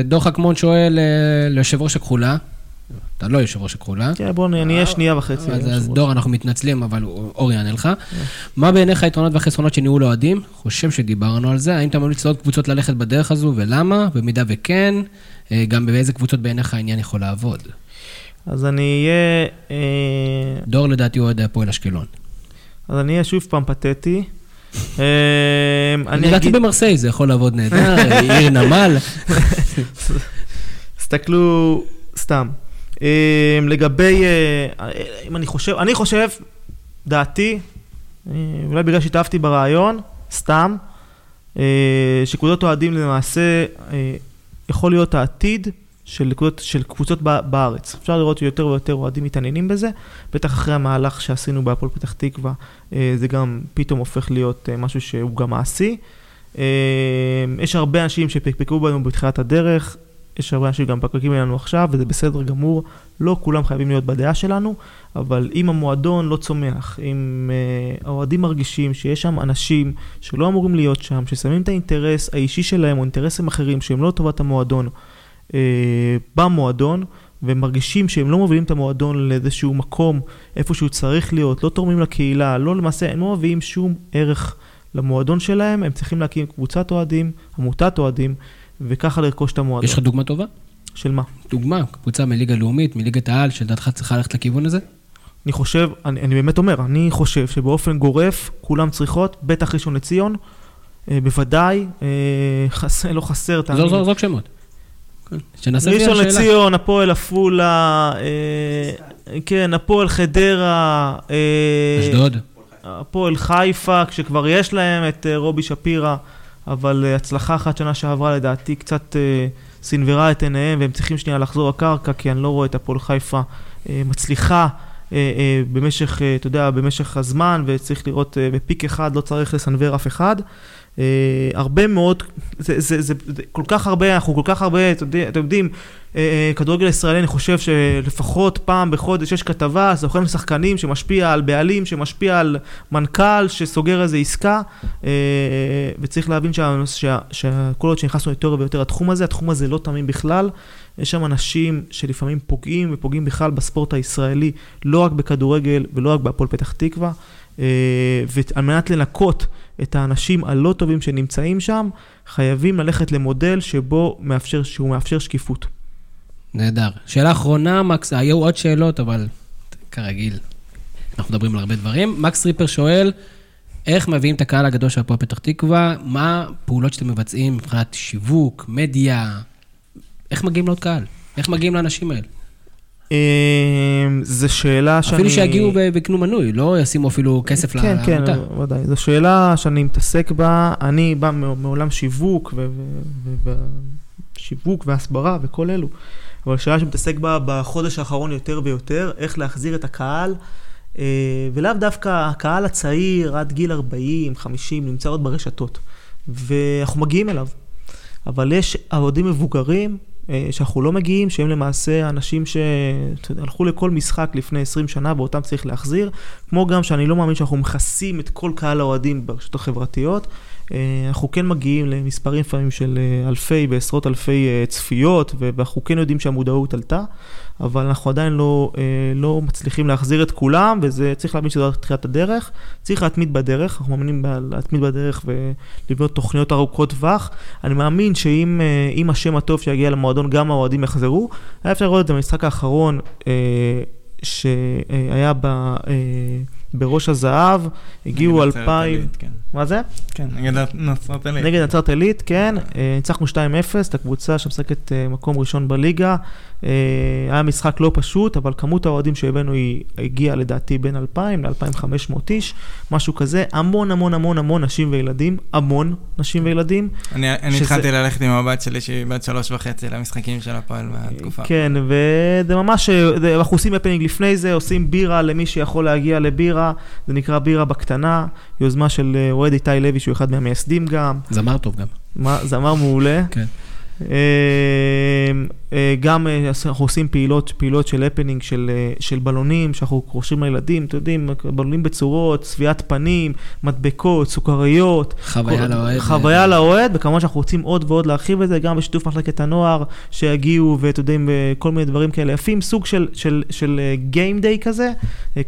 דור חכמון שואל אה, ליושב ראש הכחולה, אתה לא יושב ראש הכחולה. כן, בוא נהיה שנייה וחצי. אז דור, אנחנו מתנצלים, אבל אור יענה לך. מה בעיניך היתרונות והחסרונות של ניהול אוהדים? חושב שדיברנו על זה. האם אתה ממליץ לעוד קבוצות ללכת בדרך הזו, ולמה? במידה וכן, אה, גם באיזה קבוצות בעיניך העניין יכול לעבוד? אז אני אהיה... דור לדעתי אוהד הפועל אשקלון. אז אני אהיה שוב פעם פתטי. אני ידעתי במרסיי, זה יכול לעבוד נהדר, עיר נמל. תסתכלו, סתם. לגבי, אה, אם אני חושב, אני חושב, דעתי, אה, אולי בגלל שהתאהבתי ברעיון, סתם, אה, שקבוצות אוהדים למעשה יכול להיות העתיד של קבוצות, של קבוצות בארץ. אפשר לראות שיותר ויותר אוהדים מתעניינים בזה, בטח אחרי המהלך שעשינו בהפועל פתח תקווה, אה, זה גם פתאום הופך להיות אה, משהו שהוא גם מעשי. אה, יש הרבה אנשים שפקפקו בנו בתחילת הדרך, יש הרבה אנשים שגם פקפקים אלינו עכשיו, וזה בסדר גמור, לא כולם חייבים להיות בדעה שלנו, אבל אם המועדון לא צומח, אם האוהדים מרגישים שיש שם אנשים שלא אמורים להיות שם, ששמים את האינטרס האישי שלהם או אינטרסים אחרים שהם לא לטובת המועדון, במועדון, והם מרגישים שהם לא מובילים את המועדון לאיזשהו מקום, איפה שהוא צריך להיות, לא תורמים לקהילה, לא למעשה, הם לא מביאים שום ערך למועדון שלהם, הם צריכים להקים קבוצת אוהדים, עמותת אוהדים, וככה לרכוש את המועדון. יש לך דוגמה טובה? של מה? דוגמה, קבוצה מליגה לאומית, מליגת העל, שלדעתך צריכה ללכת לכיוון הזה? אני חושב, אני, אני באמת אומר, אני חושב שבאופן גורף, כולם צריכות, בטח ראשון לציון, אה, בוודאי, אה, חסר, לא חסר, תאמין. זרוק שמות. שנעשה ראשון לציון, הפועל עפולה, אה, כן, הפועל חדרה. אה, אשדוד. הפועל חיפה, כשכבר יש להם את אה, רובי שפירא, אבל הצלחה אחת שנה שעברה לדעתי קצת סינוורה את עיניהם, והם צריכים שנייה לחזור לקרקע, כי אני לא רואה את הפועל חיפה מצליחה. במשך, אתה יודע, במשך הזמן, וצריך לראות בפיק אחד, לא צריך לסנוור אף אחד. Uh, הרבה מאוד, זה, זה, זה, זה כל כך הרבה, אנחנו כל כך הרבה, אתם יודעים, uh, כדורגל ישראלי, אני חושב שלפחות פעם בחודש יש כתבה, זוכרים שחקנים שמשפיע על בעלים, שמשפיע על מנכ"ל, שסוגר איזה עסקה, וצריך להבין שכל עוד שנכנסנו יותר ויותר לתחום הזה, התחום הזה לא תמים בכלל. יש שם אנשים שלפעמים פוגעים ופוגעים בכלל בספורט הישראלי, לא רק בכדורגל ולא רק בהפועל פתח תקווה, ועל מנת לנקות את האנשים הלא טובים שנמצאים שם, חייבים ללכת למודל שבו מאפשר, שהוא מאפשר שקיפות. נהדר. שאלה אחרונה, מקס, היו עוד שאלות, אבל כרגיל, אנחנו מדברים על הרבה דברים. מקס ריפר שואל, איך מביאים את הקהל הגדול של הפועל פתח תקווה? מה הפעולות שאתם מבצעים מבחינת שיווק, מדיה? איך מגיעים לעוד קהל? איך מגיעים לאנשים האלה? אמ, זו שאלה שאני... אפילו שיגיעו ויקנו מנוי, לא ישימו אפילו כסף לעמותה. כן, כן, ודאי. זו שאלה שאני מתעסק בה. אני בא מעולם שיווק, ושיווק והסברה וכל אלו. אבל שאלה שמתעסק בה בחודש האחרון יותר ויותר, איך להחזיר את הקהל, אה, ולאו דווקא הקהל הצעיר עד גיל 40, 50, נמצא עוד ברשתות. ואנחנו מגיעים אליו. אבל יש אוהדים מבוגרים שאנחנו לא מגיעים, שהם למעשה אנשים שהלכו לכל משחק לפני 20 שנה ואותם צריך להחזיר, כמו גם שאני לא מאמין שאנחנו מכסים את כל קהל האוהדים ברשתות החברתיות. אה, אנחנו כן מגיעים למספרים לפעמים של אה, אלפי ועשרות אלפי צפיות, ואנחנו כן יודעים שהמודעות עלתה. אבל אנחנו עדיין לא, אה, לא מצליחים להחזיר את כולם, וזה, צריך להבין רק תחילת הדרך. צריך להתמיד בדרך, אנחנו מאמינים להתמיד בדרך ולבנות תוכניות ארוכות טווח. אני מאמין שאם אה, השם הטוב שיגיע למועדון, גם האוהדים יחזרו. היה אפשר לראות את זה במשחק האחרון, אה, שהיה ב... בראש הזהב, הגיעו אלפיים... כן. מה זה? כן, נגד נצרת עילית. נגד נצרת עילית, כן. ניצחנו 2-0, את הקבוצה שמשחקת מקום ראשון בליגה. אה, היה משחק לא פשוט, אבל כמות האוהדים שהבאנו היא הגיעה לדעתי בין 2,000 ל-2,500 איש, משהו כזה. המון המון המון המון נשים וילדים, המון נשים וילדים. אני, אני שזה- התחלתי ללכת עם הבת שלי שהיא בת שלוש וחצי למשחקים של הפועל בתקופה. כן, וזה ממש, זה- אנחנו עושים הפנינג לפני זה, עושים בירה למי שיכול להגיע לבירה, זה נקרא בירה בקטנה, יוזמה של אה, אוהד איתי לוי, שהוא אחד מהמייסדים גם, זמר טוב גם. מה- זמר מעולה. כן. אה, אה, גם אה, אנחנו עושים פעילות, פעילות של הפנינג של, אה, של בלונים, שאנחנו קושרים לילדים, אתם יודעים, בלונים בצורות, צביעת פנים, מדבקות, סוכריות. חוויה כל- לאוהד. חוויה לאוהד, וכמובן שאנחנו רוצים עוד ועוד להרחיב את זה, גם בשיתוף מחלקת הנוער, שיגיעו, ואתם יודעים, כל מיני דברים כאלה יפים, סוג של, של, של גיים דיי כזה,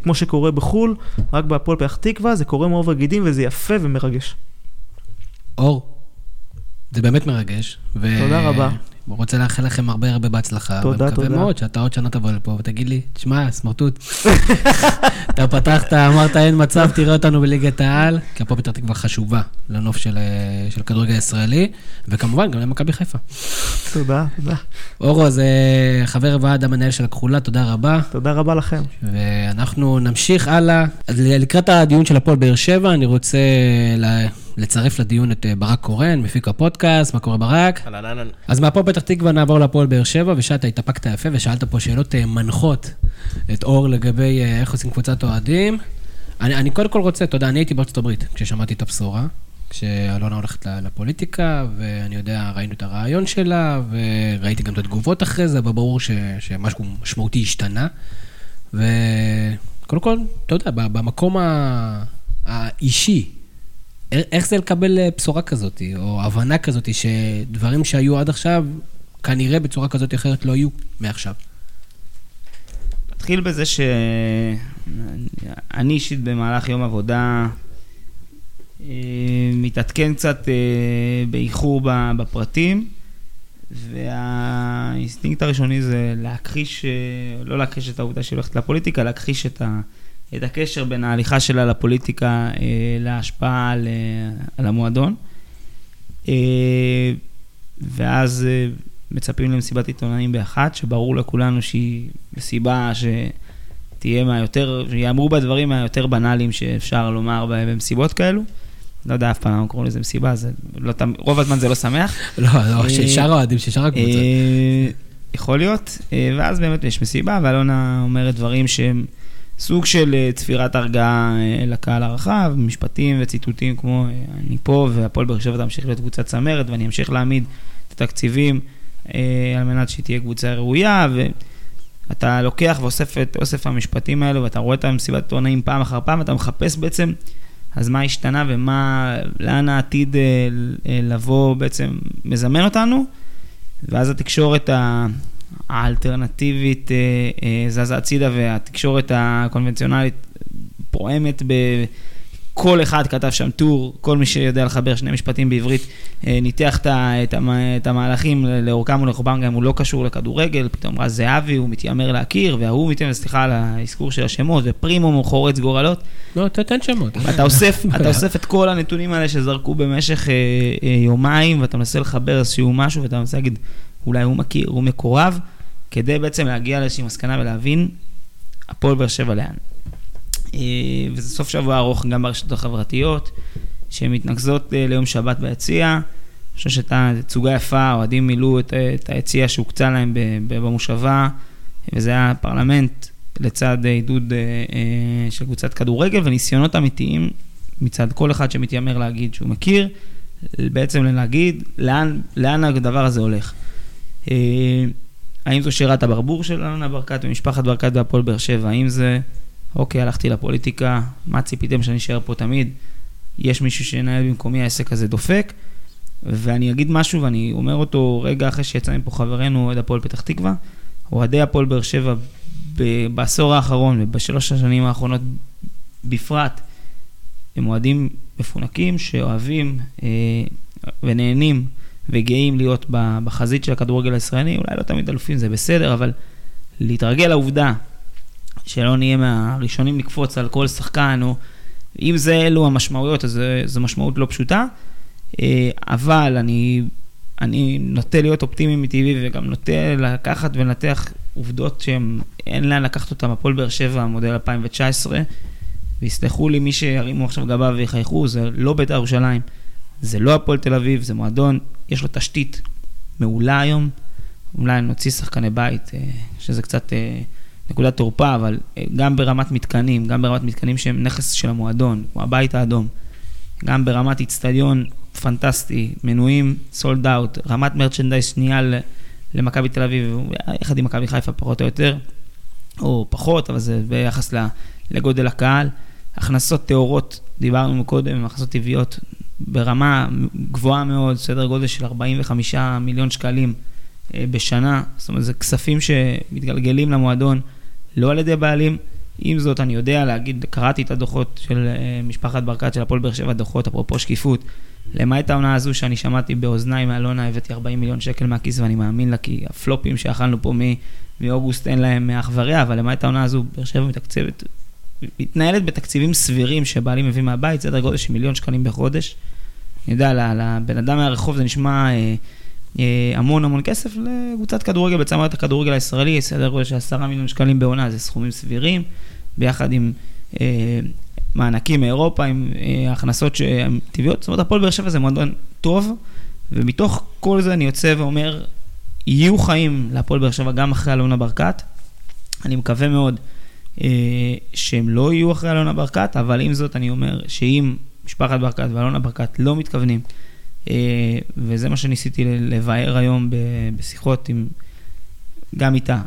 כמו שקורה בחו"ל, רק בהפועל פתח תקווה, זה קורה מעובר גידים וזה יפה ומרגש. אור, זה באמת מרגש. ו- תודה רבה. רוצה לאחל לכם הרבה הרבה בהצלחה. תודה, ומקווה תודה. מאוד שאתה עוד שנה תבוא לפה ותגיד לי, תשמע, סמרטוט, אתה פתחת, אמרת אין מצב, תראה אותנו בליגת העל, כי הפועל פתח תקווה חשובה לנוף של, אה, של כדורגל הישראלי, וכמובן גם למכבי חיפה. תודה, תודה. אורו, זה חבר ועד המנהל של הכחולה, תודה רבה. תודה רבה לכם. ואנחנו נמשיך הלאה. לקראת הדיון של הפועל באר שבע, אני רוצה ל- לצרף לדיון את אה, ברק קורן, מפיק הפודקאסט, מה קורה ברק? אהלן, אהלן. אז מהפועל פתח תקווה נעבור להפועל באר שבע, ושאתה התאפקת יפה ושאלת פה שאלות אה, מנחות את אור לגבי אה, איך עושים קבוצת אוהדים. אני, אני קודם כל רוצה, אתה יודע, אני הייתי בארצות הברית כששמעתי את הבשורה, כשאלונה הולכת לפוליטיקה, ואני יודע, ראינו את הרעיון שלה, וראיתי גם את התגובות אחרי זה, אבל ברור ש, שמשהו משמעותי השתנה. וקודם כל, אתה יודע, במקום האישי, איך זה לקבל אה, בשורה כזאת, או הבנה כזאת, שדברים שהיו עד עכשיו, כנראה בצורה כזאת או אחרת לא יהיו מעכשיו. נתחיל בזה שאני אישית במהלך יום עבודה אה, מתעדכן קצת אה, באיחור בפרטים, והאינסטינקט הראשוני זה להכחיש, לא להכחיש את העובדה שהיא הולכת לפוליטיקה, להכחיש את, ה, את הקשר בין ההליכה שלה לפוליטיקה אה, להשפעה על, אה, על המועדון. אה, ואז אה, מצפים למסיבת עיתונאים באחת, שברור לכולנו שהיא מסיבה שתהיה מהיותר, שיאמרו בה דברים מהיותר בנאליים שאפשר לומר במסיבות כאלו. לא יודע אף פעם למה קוראים לזה מסיבה, זה לא, רוב הזמן זה לא שמח. לא, לא, אה, ששאר האוהדים, ששאר הקבוצה. אה, יכול להיות, אה, ואז באמת יש מסיבה, ואלונה אומרת דברים שהם סוג של אה, צפירת הרגעה אה, לקהל הרחב, משפטים וציטוטים כמו אה, אני פה והפועל באר שבע תמשיך להיות קבוצת צמרת ואני אמשיך להעמיד את התקציבים על מנת שהיא תהיה קבוצה ראויה, ואתה לוקח ואוסף את אוסף המשפטים האלו ואתה רואה את המסיבת עיתונאים פעם אחר פעם, ואתה מחפש בעצם אז מה השתנה ומה, לאן העתיד לבוא בעצם מזמן אותנו, ואז התקשורת האלטרנטיבית אה, אה, זזה הצידה והתקשורת הקונבנציונלית פועמת ב... כל אחד כתב שם טור, כל מי שיודע לחבר שני משפטים בעברית, אה, ניתח את ה- את המ- את המהלכים לאורכם ולרוחבם, גם אם הוא לא קשור לכדורגל, פתאום רז זהבי, הוא מתיימר להכיר, וההוא מתיימר, סליחה על האזכור של השמות, ופרימו חורץ גורלות. לא, ת- תן שמות. ואתה אוסף, אתה אוסף את כל הנתונים האלה שזרקו במשך אה, אה, יומיים, ואתה מנסה לחבר איזשהו משהו, ואתה מנסה להגיד, אולי הוא מכיר, הוא מקורב, כדי בעצם להגיע לאיזושהי מסקנה ולהבין, הפועל באר שבע לאן. אה, וזה סוף שבוע ארוך גם ברשתות החברתיות, שמתנקזות אה, ליום שבת ביציע. אני חושב שהייתה תצוגה יפה, האוהדים מילאו את, את היציע שהוקצה להם במושבה, וזה היה פרלמנט לצד אה, עידוד אה, אה, של קבוצת כדורגל וניסיונות אמיתיים מצד כל אחד שמתיימר להגיד שהוא מכיר, בעצם להגיד לאן, לאן הדבר הזה הולך. האם זו שירת הברבור של אלונה ברקת ומשפחת ברקת והפועל באר שבע? האם זה, אוקיי, הלכתי לפוליטיקה, מה ציפיתם שאני אשאר פה תמיד? יש מישהו שינהל במקומי, העסק הזה דופק. ואני אגיד משהו, ואני אומר אותו רגע אחרי שיצא מפה חברנו, אוהד הפועל פתח תקווה. אוהדי הפועל באר שבע ב- בעשור האחרון ובשלוש השנים האחרונות בפרט, הם אוהדים מפונקים שאוהבים אה, ונהנים וגאים להיות בחזית של הכדורגל הישראלי. אולי לא תמיד אלופים, זה בסדר, אבל להתרגל לעובדה שלא נהיה מהראשונים לקפוץ על כל שחקן, או אם זה אלו המשמעויות, אז זו משמעות לא פשוטה. אה, אבל אני, אני נוטה להיות אופטימי מטבעי וגם נוטה לקחת ולנתח עובדות שאין לאן לקחת אותן. הפועל באר שבע, מודל 2019, ויסלחו לי מי שירימו עכשיו גבה ויחייכו, זה לא בית"ר ירושלים, זה לא הפועל תל אביב, זה מועדון, יש לו תשתית מעולה היום. אולי נוציא שחקני בית, אה, שזה קצת אה, נקודת תורפה, אבל אה, גם ברמת מתקנים, גם ברמת מתקנים שהם נכס של המועדון, כמו הבית האדום, גם ברמת איצטדיון פנטסטי, מנויים סולד אאוט, רמת מרצ'נדייז שנייה למכבי תל אביב, יחד עם מכבי חיפה פחות או יותר, או פחות, אבל זה ביחס לגודל הקהל. הכנסות טהורות, דיברנו קודם, הכנסות טבעיות ברמה גבוהה מאוד, סדר גודל של 45 מיליון שקלים אה, בשנה. זאת אומרת, זה כספים שמתגלגלים למועדון, לא על ידי בעלים. עם זאת, אני יודע להגיד, קראתי את הדוחות של אה, משפחת ברקת של הפועל באר שבע, דוחות, אפרופו שקיפות. למעט העונה הזו שאני שמעתי באוזניי מאלונה, הבאתי 40 מיליון שקל מהכיס ואני מאמין לה, כי הפלופים שאכלנו פה מאוגוסט אין להם אח ורע, אבל למעט העונה הזו, באר שבע מתקצבת, מתנהלת בתקציבים סבירים שבעלים מביא מהבית, סדר גודל של מיליון שקלים בחודש. אני יודע, לבן אדם מהרחוב זה נשמע אה, אה, המון המון כסף, לקבוצת כדורגל בצמרת הכדורגל הישראלי, סדר גודל של עשרה מיליון שקלים בעונה, זה סכומים סבירים, ביחד עם אה, מענקים מאירופה, עם אה, הכנסות שהן טבעיות. זאת אומרת, הפועל באר שבע זה מועדון טוב, ומתוך כל זה אני יוצא ואומר, יהיו חיים להפועל באר שבע גם אחרי אלונה ברקת. אני מקווה מאוד שהם לא יהיו אחרי אלונה ברקת, אבל עם זאת אני אומר שאם משפחת ברקת ואלונה ברקת לא מתכוונים, אה, וזה מה שניסיתי לבאר היום בשיחות עם, גם איתה,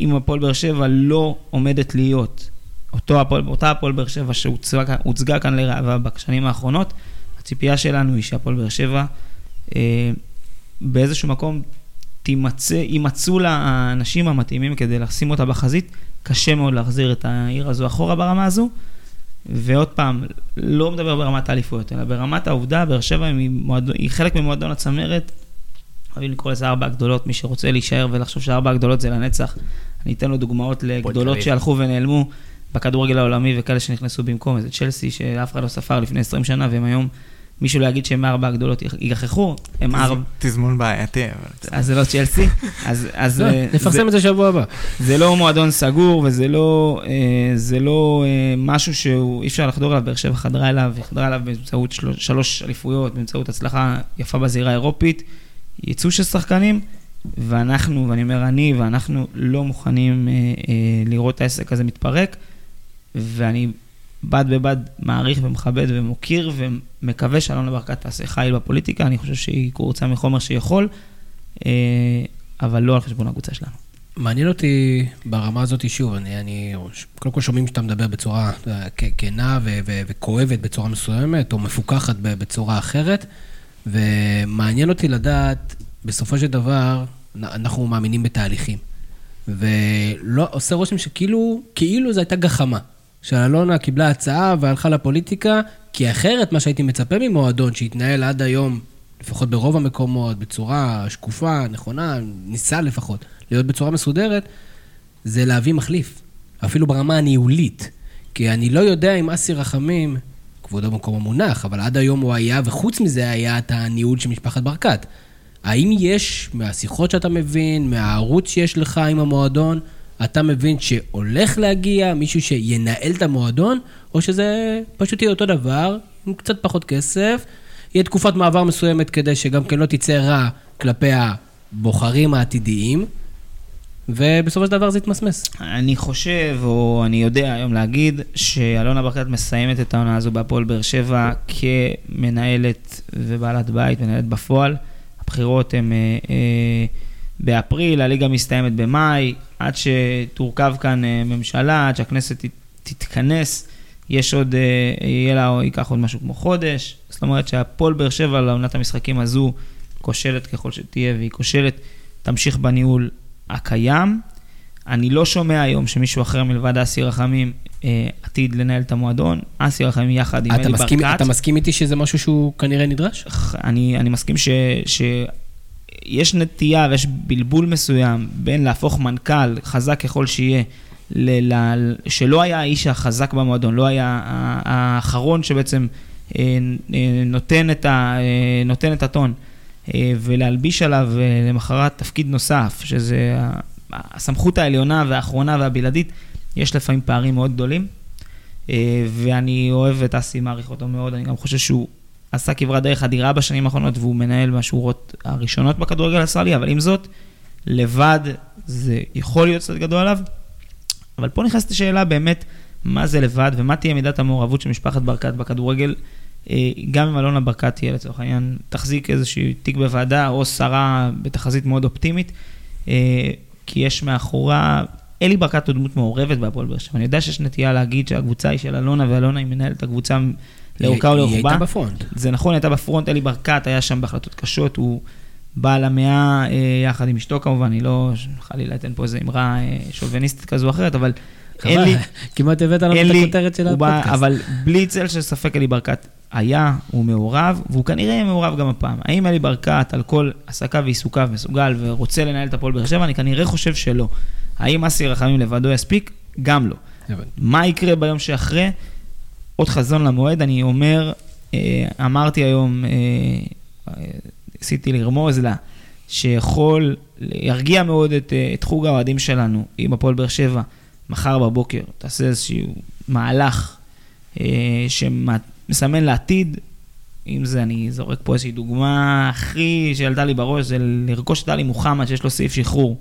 אם הפועל באר שבע לא עומדת להיות אותו הפועל, אותה הפועל באר שבע שהוצגה כאן לראווה בשנים האחרונות, הציפייה שלנו היא שהפועל באר שבע אה, באיזשהו מקום תימצא, יימצאו לה האנשים המתאימים כדי לשים אותה בחזית. קשה מאוד להחזיר את העיר הזו אחורה ברמה הזו. ועוד פעם, לא מדבר ברמת האליפויות, אלא ברמת העובדה, באר שבע היא, מועד... היא חלק ממועדון הצמרת, אוהבים לקרוא לזה ארבע הגדולות, מי שרוצה להישאר ולחשוב שארבע הגדולות זה לנצח. אני אתן לו דוגמאות לגדולות שהלכו ונעלמו. בכדורגל העולמי וכאלה שנכנסו במקום, איזה צ'לסי שאף אחד לא ספר לפני 20 שנה, והם היום, מישהו לא יגיד שהם ארבע הגדולות יגחכו, הם ארבע... תזמון בעייתי, אבל... אז זה לא צ'לסי? אז... לא, אה, נפרסם את זה שבוע הבא. זה לא מועדון סגור, וזה לא, אה, זה לא אה, משהו שהוא, אי אפשר לחדור עליו, באר שבע חדרה אליו, היא חדרה אליו באמצעות שלוש אליפויות, באמצעות הצלחה יפה בזירה האירופית, ייצוא של שחקנים. ואנחנו, ואני אומר אני, ואנחנו לא מוכנים לראות את העסק הזה מתפרק. ואני בד בבד מעריך ומכבד ומוקיר ומקווה שאלונה ברקת תעשה חיל בפוליטיקה, אני חושב שהיא קורצה מחומר שיכול, אה, אבל לא על חשבון הקבוצה שלנו. מעניין אותי ברמה הזאת, שוב, אני, אני קודם כל שומעים שאתה מדבר בצורה אה, כנה וכואבת בצורה מסוימת, או מפוקחת בצורה אחרת, ומעניין אותי לדעת, בסופו של דבר, אנחנו מאמינים בתהליכים. ולא, עושה רושם שכאילו, כאילו זו הייתה גחמה. שאלונה קיבלה הצעה והלכה לפוליטיקה, כי אחרת מה שהייתי מצפה ממועדון שהתנהל עד היום, לפחות ברוב המקומות, בצורה שקופה, נכונה, ניסה לפחות, להיות בצורה מסודרת, זה להביא מחליף, אפילו ברמה הניהולית. כי אני לא יודע אם אסי רחמים, כבודו במקום המונח, אבל עד היום הוא היה, וחוץ מזה היה את הניהול של משפחת ברקת. האם יש, מהשיחות שאתה מבין, מהערוץ שיש לך עם המועדון, אתה מבין שהולך להגיע מישהו שינהל את המועדון, או שזה פשוט יהיה אותו דבר, עם קצת פחות כסף, יהיה תקופת מעבר מסוימת כדי שגם כן לא תצא רע כלפי הבוחרים העתידיים, ובסופו של דבר זה יתמסמס. אני חושב, או אני יודע היום להגיד, שאלונה ברקת מסיימת את העונה הזו בהפועל באר שבע כמנהלת ובעלת בית, מנהלת בפועל. הבחירות הן... אה, אה, באפריל, הליגה מסתיימת במאי, עד שתורכב כאן אה, ממשלה, עד שהכנסת תתכנס, יש עוד, אה, יהיה לה, ייקח עוד משהו כמו חודש. זאת אומרת שהפועל באר שבע לעונת המשחקים הזו כושלת ככל שתהיה, והיא כושלת, תמשיך בניהול הקיים. אני לא שומע היום שמישהו אחר מלבד אסי רחמים אה, עתיד לנהל את המועדון. אסי רחמים יחד עם אלי ברקת. אתה מסכים איתי שזה משהו שהוא כנראה נדרש? אני, אני מסכים ש, ש, יש נטייה ויש בלבול מסוים בין להפוך מנכ"ל, חזק ככל שיהיה, ל- ל- שלא היה האיש החזק במועדון, לא היה האחרון שבעצם אה, אה, נותן את, ה- אה, נותן את הטון, ולהלביש עליו למחרת תפקיד נוסף, שזה הסמכות העליונה והאחרונה והבלעדית, יש לפעמים פערים מאוד גדולים. ואני אוהב את אסי, מעריך אותו מאוד, אני גם חושב שהוא עשה כברת דרך אדירה בשנים האחרונות, והוא מנהל מהשורות הראשונות בכדורגל הישראלי, אבל עם זאת, לבד זה יכול להיות קצת גדול עליו. אבל פה נכנסת השאלה באמת, מה זה לבד, ומה תהיה מידת המעורבות של משפחת ברקת בכדורגל, אה, גם אם אלונה ברקת תהיה לצורך העניין, תחזיק איזשהו תיק בוועדה, או שרה בתחזית מאוד אופטימית, אה, כי יש מאחורה, אלי ברקת הוא דמות מעורבת בהפועל באר שבע. אני יודע שיש נטייה להגיד שהקבוצה היא של אלונה, ואלונה היא מנהלת הקבוצה לאורכה היא- היא ולרוחבה. הייתה בפרונט. זה נכון, הייתה בפרונט, אלי ברקת היה שם בהחלטות קשות, הוא בעל המאה אה, יחד עם אשתו כמובן, אני לא, חלילה אתן פה איזו אמרה אה, שוביניסטית כזו או אחרת, אבל אין לי, כמעט הבאת לנו את הכותרת של בא, הפודקאסט. אבל בלי צל של ספק אלי ברקת היה, הוא מעורב, והוא כנראה יהיה מעורב גם הפעם. האם אלי ברקת על כל עסקיו ועיסוקיו מסוגל ורוצה לנהל את הפועל באר שבע? אני כנראה חושב שלא. האם אסי רחמים לבדו יספיק? גם לא. מה יקרה ביום שאחרי? עוד חזון למועד, אני אומר, אה, אמרתי היום, אה, אה, ניסיתי לרמוז לה, שיכול, ירגיע מאוד את, אה, את חוג האוהדים שלנו, אם הפועל באר שבע, מחר בבוקר, תעשה איזשהו מהלך אה, שמסמן לעתיד, אם זה, אני זורק פה איזושהי דוגמה הכי שעלתה לי בראש, זה לרכוש את עלי מוחמד, שיש לו סעיף שחרור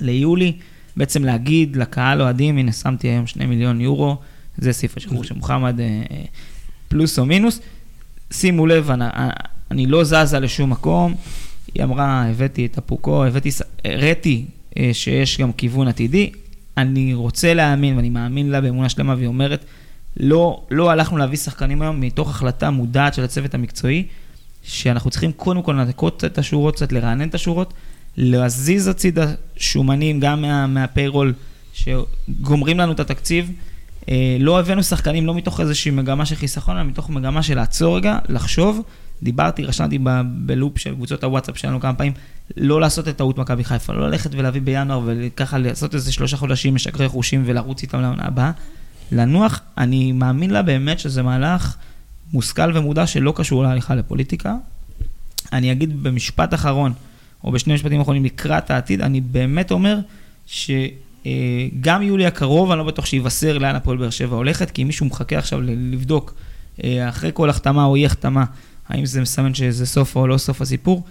ליולי, בעצם להגיד לקהל אוהדים, הנה שמתי היום שני מיליון יורו, זה סעיף השחרור של מוחמד, אה, אה, פלוס או מינוס. שימו לב, אני, אני לא זזה לשום מקום. היא אמרה, הבאתי את הפוקו, הבאתי, אה, שיש גם כיוון עתידי. אני רוצה להאמין, ואני מאמין לה באמונה שלמה, והיא אומרת, לא, לא הלכנו להביא שחקנים היום מתוך החלטה מודעת של הצוות המקצועי, שאנחנו צריכים קודם כל לנקות את השורות קצת, לרענן את השורות, להזיז הצידה שומנים גם מה, מהפיירול שגומרים לנו את התקציב. אה, לא הבאנו שחקנים לא מתוך איזושהי מגמה של חיסכון, אלא מתוך מגמה של לעצור רגע, לחשוב. דיברתי, רשמתי ב- בלופ של קבוצות הוואטסאפ שלנו כמה פעמים, לא לעשות את טעות מכבי חיפה, לא ללכת ולהביא בינואר וככה לעשות איזה שלושה חודשים משגרי חושים ולרוץ איתם לעונה הבאה. לנוח, אני מאמין לה באמת שזה מהלך מושכל ומודע שלא קשור להליכה לפוליטיקה. אני אגיד במשפט אחרון, או בשני משפטים אחרונים לקראת העתיד, אני באמת אומר שגם יולי הקרוב, אני לא בטוח שיבשר לאן הפועל באר שבע הולכת, כי אם מישהו מחכה עכשיו לבדוק אה, אחרי כל החתמה או אי החתמה, האם זה מסמן שזה סוף או לא סוף הסיפור,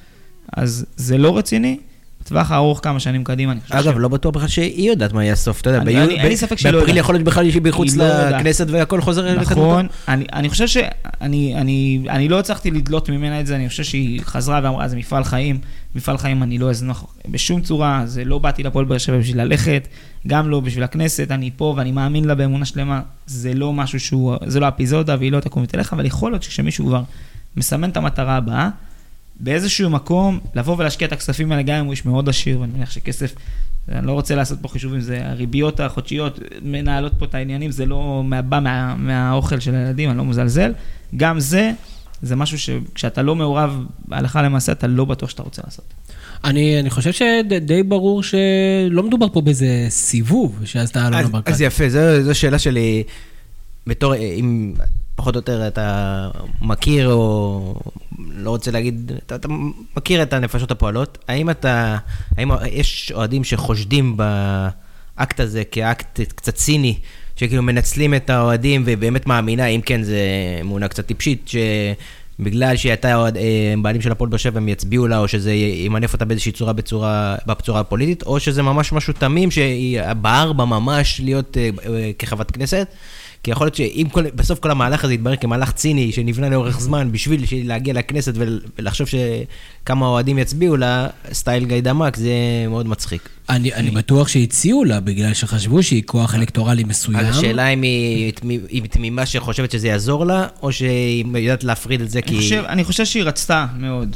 אז זה לא רציני. בטווח הארוך כמה שנים קדימה, אני חושב אגב, לא בטוח בכלל שהיא יודעת מה יהיה הסוף, אתה יודע, אין לי ספק שהיא לא באפריל יודעת. יכול להיות בכלל שהיא מחוץ לא. לכנסת והכל חוזר נכון, אני, חושב שאני אני, אני לא הצלחתי לדלות ממנה את זה, אני חושב שהיא חזרה ואמרה, זה מפעל חיים, מפעל חיים אני לא אזנח בשום צורה, זה לא באתי לפועל באר שבע בשביל ללכת, גם לא בשביל הכנסת, אני פה ואני מאמין לה באמונה שלמה, זה לא משהו שהוא, זה לא אפיזודה והיא לא תקום ותלך, אבל יכול להיות שכשמישהו כבר מסמן את המטרה הבאה, באיזשהו מקום, לבוא ולהשקיע את הכספים האלה, גם אם הוא איש מאוד עשיר, ואני מניח שכסף, אני לא רוצה לעשות פה חישובים, זה הריביות החודשיות מנהלות פה את העניינים, זה לא בא מה, מהאוכל של הילדים, אני לא מזלזל. גם זה, זה משהו שכשאתה לא מעורב הלכה למעשה, אתה לא בטוח שאתה רוצה לעשות. אני, אני חושב שדי ברור שלא מדובר פה באיזה סיבוב שעשתה אלונה אז, ברקת. אז יפה, זו, זו שאלה שלי, בתור, אם פחות או יותר אתה מכיר או לא רוצה להגיד, אתה, אתה מכיר את הנפשות הפועלות, האם אתה, האם יש אוהדים שחושדים באקט הזה כאקט קצת ציני, שכאילו מנצלים את האוהדים ובאמת מאמינה, אם כן זה אמונה קצת טיפשית, ש... בגלל שהיא הייתה אה, בעלים של הפועל באר שבע, הם יצביעו לה, או שזה ימנף אותה באיזושהי צורה בצורה, בצורה הפוליטית, או שזה ממש משהו תמים, שהיא בער בה ממש להיות אה, אה, כחברת כנסת. כי יכול להיות שאם כל, בסוף כל המהלך הזה יתברר כמהלך ציני שנבנה לאורך זמן בשביל להגיע לכנסת ול- ולחשוב שכמה אוהדים יצביעו לה, סטייל גיא דמק, זה מאוד מצחיק. אני, אני בטוח שהציעו לה בגלל שחשבו שהיא כוח אלקטורלי מסוים. אז השאלה אם היא היא תמימה שחושבת שזה יעזור לה, או שהיא יודעת להפריד את זה כי... אני חושב, אני חושב שהיא רצתה מאוד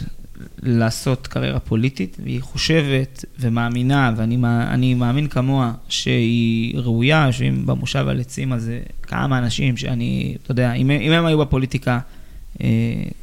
לעשות קריירה פוליטית, והיא חושבת ומאמינה, ואני מא- אני מאמין כמוה שהיא ראויה, יושבים במושב על עצים הזה כמה אנשים שאני, אתה יודע, אם, אם הם היו בפוליטיקה, אה,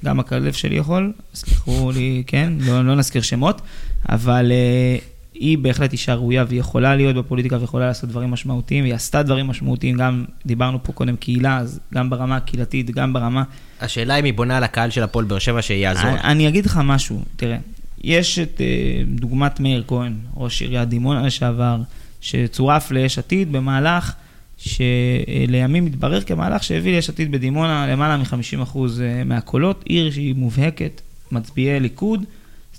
גם הכלב שלי יכול, סלחו לי, כן, לא, לא נזכיר שמות, אבל אה, היא בהחלט אישה ראויה והיא יכולה להיות בפוליטיקה ויכולה לעשות דברים משמעותיים, היא עשתה דברים משמעותיים, גם דיברנו פה קודם קהילה, אז גם ברמה הקהילתית, גם ברמה... השאלה אם היא בונה על הקהל של הפועל באר שבע שיעזור. אני, אני אגיד לך משהו, תראה, יש את אה, דוגמת מאיר כהן, ראש עיריית דימונה לשעבר, שצורף ליש עתיד במהלך שלימים התברר כמהלך שהביא ליש עתיד בדימונה למעלה מ-50% מהקולות, עיר שהיא מובהקת, מצביעי ליכוד.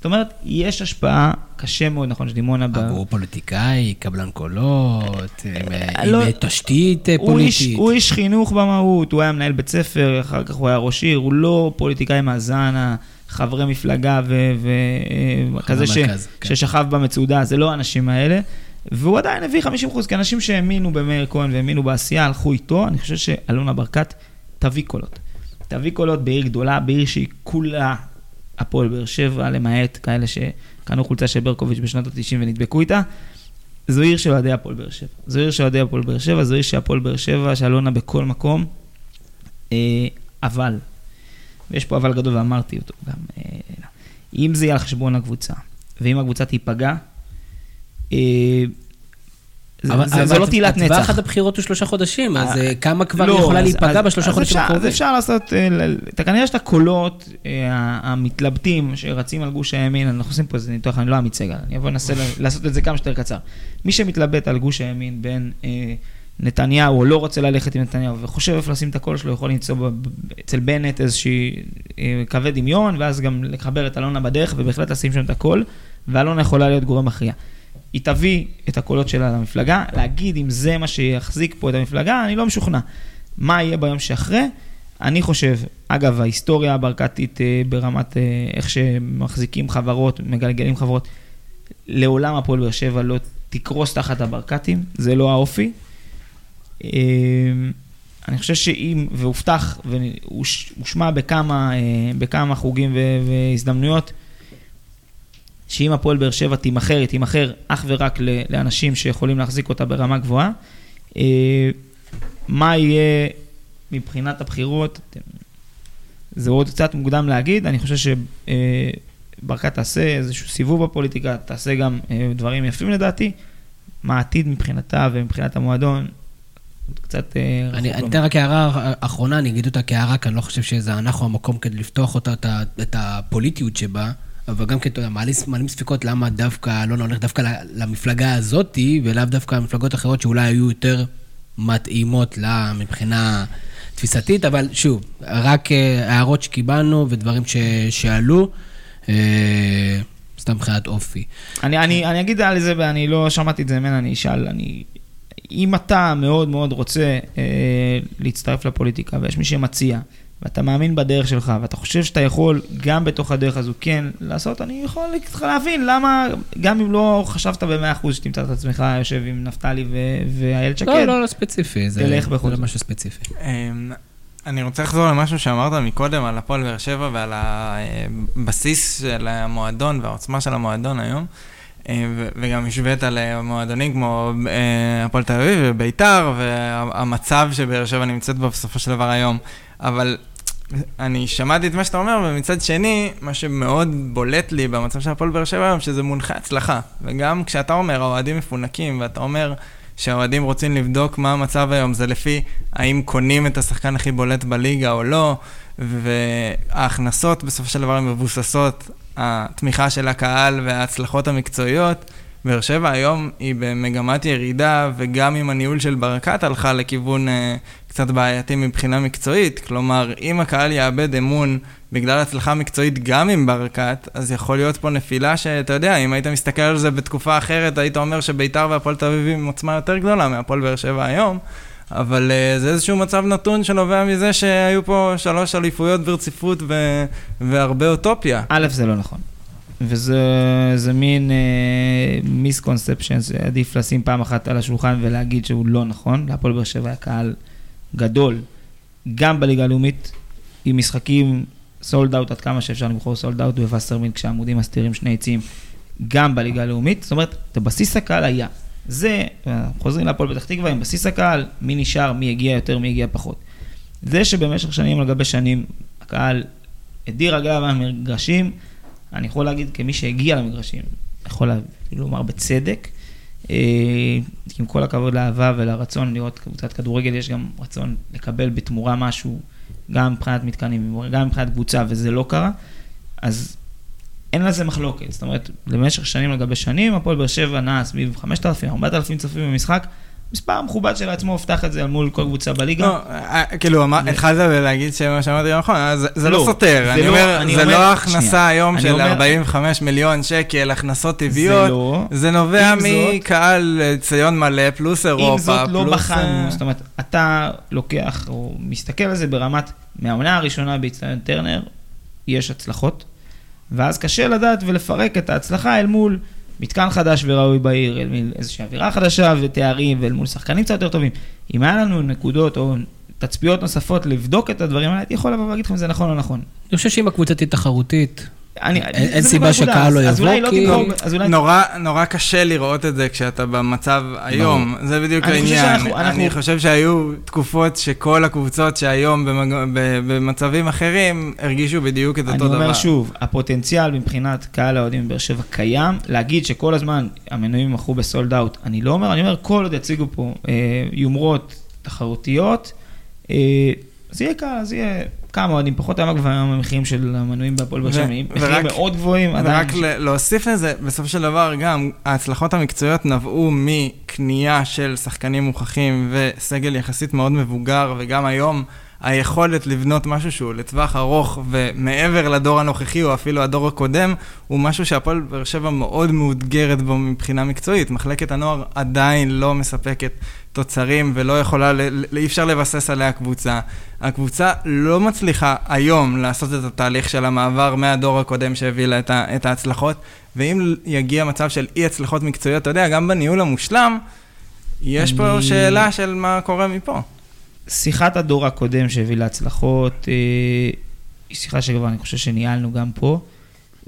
זאת אומרת, יש השפעה קשה מאוד, נכון, שדימונה... ב... הוא פוליטיקאי, קבלן קולות, עם, אה, לא- עם תשתית אה, איש, פוליטית. הוא איש חינוך במהות, הוא היה מנהל בית ספר, אחר כך הוא היה ראש עיר, הוא לא פוליטיקאי מהזן חברי מפלגה וכזה כן. ששכב במצודה, זה לא האנשים האלה. והוא עדיין הביא 50%, כי אנשים שהאמינו במאיר כהן והאמינו בעשייה, הלכו איתו. אני חושב שאלונה ברקת תביא קולות. תביא קולות בעיר גדולה, בעיר שהיא כולה הפועל באר שבע, למעט כאלה שקנו חולצה של ברקוביץ' בשנות ה-90 ונדבקו איתה. זו עיר של אוהדי הפועל באר שבע. זו עיר של אוהדי הפועל באר שבע, זו עיר של הפועל באר שבע, שאלונה בכל מקום. אה, אבל, ויש פה אבל גדול ואמרתי אותו גם, אה, אם זה יהיה על חשבון הקבוצה, ואם הקבוצה תיפגע, אה, זה- אבל- זה- לא תהילת נצח. הטווח עד הבחירות הוא שלושה חודשים, אז אה, אה, כמה כבר לא, יכולה אז- להיפגע בשלושה חודשים אפשר- אז הקרובים? אפשר לעשות, אה, אתה כנראה שאת הקולות המתלבטים שרצים על גוש הימין, אנחנו עושים פה איזה ניתוח, אני לא עמית סגל, אני אבוא אנסה ל- לעשות את זה כמה שיותר קצר. מי שמתלבט על גוש הימין בין נתניהו, או לא רוצה ללכת עם נתניהו, וחושב איפה לשים את הקול שלו, יכול למצוא אצל בנט איזושהי קווי דמיון, ואז גם לחבר את אלונה בדרך, ובהחלט לשים שם את הקול, ואלונה יכולה להיות גורם מכריע. היא תביא את הקולות שלה למפלגה, להגיד אם זה מה שיחזיק פה את המפלגה, אני לא משוכנע. מה יהיה ביום שאחרי? אני חושב, אגב, ההיסטוריה הברקתית אה, ברמת אה, איך שמחזיקים חברות, מגלגלים חברות, לעולם הפועל באר שבע לא תקרוס תחת הברקתים, זה לא האופי. אה, אני חושב שאם, והובטח, והושמע בכמה, בכמה חוגים והזדמנויות, שאם הפועל באר שבע תימכר, היא תימכר אך ורק לאנשים שיכולים להחזיק אותה ברמה גבוהה. אה, מה יהיה מבחינת הבחירות, זה עוד קצת מוקדם להגיד, אני חושב שברקת תעשה איזשהו סיבוב בפוליטיקה, תעשה גם אה, דברים יפים לדעתי. מה העתיד מבחינתה ומבחינת המועדון, קצת אה, רחוק אני לומר. אתן רק הערה אחרונה, אני אגיד אותה כהערה, כי אני לא חושב שזה אנחנו המקום כדי לפתוח אותה, את הפוליטיות שבה, אבל גם כן, אתה יודע, מעלים- ספקות למה דווקא אלונה הולך דווקא למפלגה הזאתי, ולאו דווקא למפלגות אחרות שאולי היו יותר מתאימות לה מבחינה תפיסתית, אבל שוב, רק אה, הערות שקיבלנו ודברים ש- שעלו, אה, סתם מבחינת אופי. אני, אני, אני אגיד על זה, ואני לא שמעתי את זה ממנה, אני אשאל, אני... אם אתה מאוד מאוד רוצה אה, להצטרף לפוליטיקה, ויש מי שמציע, ואתה מאמין בדרך שלך, ואתה חושב שאתה יכול גם בתוך הדרך הזו כן לעשות, אני יכול איתך להבין למה, גם אם לא חשבת במאה אחוז שתמצא את עצמך יושב עם נפתלי ואיילת שקד, לא, לא, לא ספציפי, זה זה לא. משהו ספציפי. אמ, אני רוצה לחזור למשהו שאמרת מקודם על הפועל באר שבע ועל הבסיס של המועדון והעוצמה של המועדון היום. ו- וגם השווית על אה, מועדונים כמו אה, הפועל תל אביב וביתר והמצב שבאר שבע נמצאת בו בסופו של דבר היום. אבל אני שמעתי את מה שאתה אומר, ומצד שני, מה שמאוד בולט לי במצב של הפועל באר שבע היום, שזה מונחה הצלחה. וגם כשאתה אומר, האוהדים מפונקים, ואתה אומר שהאוהדים רוצים לבדוק מה המצב היום, זה לפי האם קונים את השחקן הכי בולט בליגה או לא, וההכנסות בסופו של דבר מבוססות, התמיכה של הקהל וההצלחות המקצועיות. באר שבע היום היא במגמת ירידה, וגם אם הניהול של ברקת הלכה לכיוון אה, קצת בעייתי מבחינה מקצועית. כלומר, אם הקהל יאבד אמון בגלל הצלחה מקצועית גם עם ברקת, אז יכול להיות פה נפילה שאתה יודע, אם היית מסתכל על זה בתקופה אחרת, היית אומר שביתר והפועל תל אביב עם עוצמה יותר גדולה מהפועל באר שבע היום. אבל uh, זה איזשהו מצב נתון שנובע מזה שהיו פה שלוש אליפויות ברציפות ו- והרבה אוטופיה. א', זה לא נכון. וזה זה מין מיסקונספצ'ן שעדיף לשים פעם אחת על השולחן ולהגיד שהוא לא נכון. להפועל באר שבע היה קהל גדול, גם בליגה הלאומית, עם משחקים סולד אאוט עד כמה שאפשר למכור סולד אאוט בווסרמין כשהעמודים מסתירים שני עצים, גם בליגה הלאומית. זאת אומרת, את הבסיס הקהל היה. זה, חוזרים להפועל פתח תקווה עם בסיס הקהל, מי נשאר, מי הגיע יותר, מי הגיע פחות. זה שבמשך שנים על גבי שנים הקהל הדיר רגליו מהמגרשים, אני יכול להגיד כמי שהגיע למגרשים, יכול לומר בצדק. אה, עם כל הכבוד לאהבה ולרצון לראות קבוצת כדורגל, יש גם רצון לקבל בתמורה משהו, גם מבחינת מתקנים, גם מבחינת קבוצה, וזה לא קרה. אז אין לזה מחלוקת. זאת אומרת, למשך שנים על גבי שנים, הפועל באר שבע נע סביב 5,000, 4,000 צופים במשחק. מספר מכובד של עצמו, הובטח את זה מול כל קבוצה בליגה. לא, אה, כאילו, התחלת להגיד שמה שאמרתי נכון, זה לא לא, סותר. אני לא- אומר, זה לא הכנסה. היום של אומר- 45 מיליון שקל, הכנסות טבעיות. לא. זה נובע מקהל אה, ציון מלא, פלוס אירופה, עם זאת, לא בחנו, אה, זאת אומרת, אתה לוקח או מסתכל על זה ברמת, מהעונה הראשונה באיצטדיון טרנר, יש הצלחות, ואז קשה לדעת ולפרק את ההצלחה אל מול מתקן חדש וראוי בעיר, אל מול איזושהי אווירה חדשה ותארים, ואל מול שחקנים קצת יותר טובים. אם היה לנו נקודות או תצפיות נוספות לבדוק את הדברים האלה, הייתי יכול לבוא ולהגיד לכם אם זה נכון או לא נכון. אני חושב שאם הקבוצה תהיה תחרותית, אני- אין- אין סיבה. שקהל לא יבוא, לא כי- תמכור, אז אולי נורא, נורא קשה לראות את זה כשאתה במצב היום, זה בדיוק אני חושב העניין. שאנחנו- אני אנחנו- חושב שהיו תקופות שכל הקבוצות שהיום במג... במצבים אחרים הרגישו בדיוק את אני אותו דבר. אומר שוב, הפוטנציאל מבחינת קהל האוהדים בבאר שבע קיים. להגיד שכל הזמן המנויים מכרו בסולד אאוט, אני לא אומר, אני אומר, כל עוד יציגו פה אה, יומרות תחרותיות, אה, אז יהיה קהל, אז יהיה כמה אוהדים, פחות היה גבוהים המחירים של המנויים בהפועל באר שבע, ו- מחירים מאוד גבוהים. ורק להוסיף לזה, בסופו של דבר גם ההצלחות המקצועיות נבעו מקנייה של שחקנים מוכחים וסגל יחסית מאוד מבוגר, וגם היום היכולת לבנות משהו שהוא לטווח ארוך ומעבר לדור הנוכחי או אפילו הדור הקודם, הוא משהו שהפועל באר שבע מאוד מאותגרת בו מבחינה מקצועית. מחלקת הנוער עדיין לא מספקת תוצרים ולא יכולה, אי אפשר לבסס עליה קבוצה. הקבוצה לא מצליחה היום לעשות את התהליך של המעבר מהדור הקודם שהביא לה את, ה- את ההצלחות, ואם יגיע מצב של אי הצלחות מקצועיות, אתה יודע, גם בניהול המושלם, יש פה אני- שאלה של מה קורה מפה. שיחת הדור הקודם שהביא להצלחות, אה, היא שיחה שכבר אני חושב שניהלנו גם פה,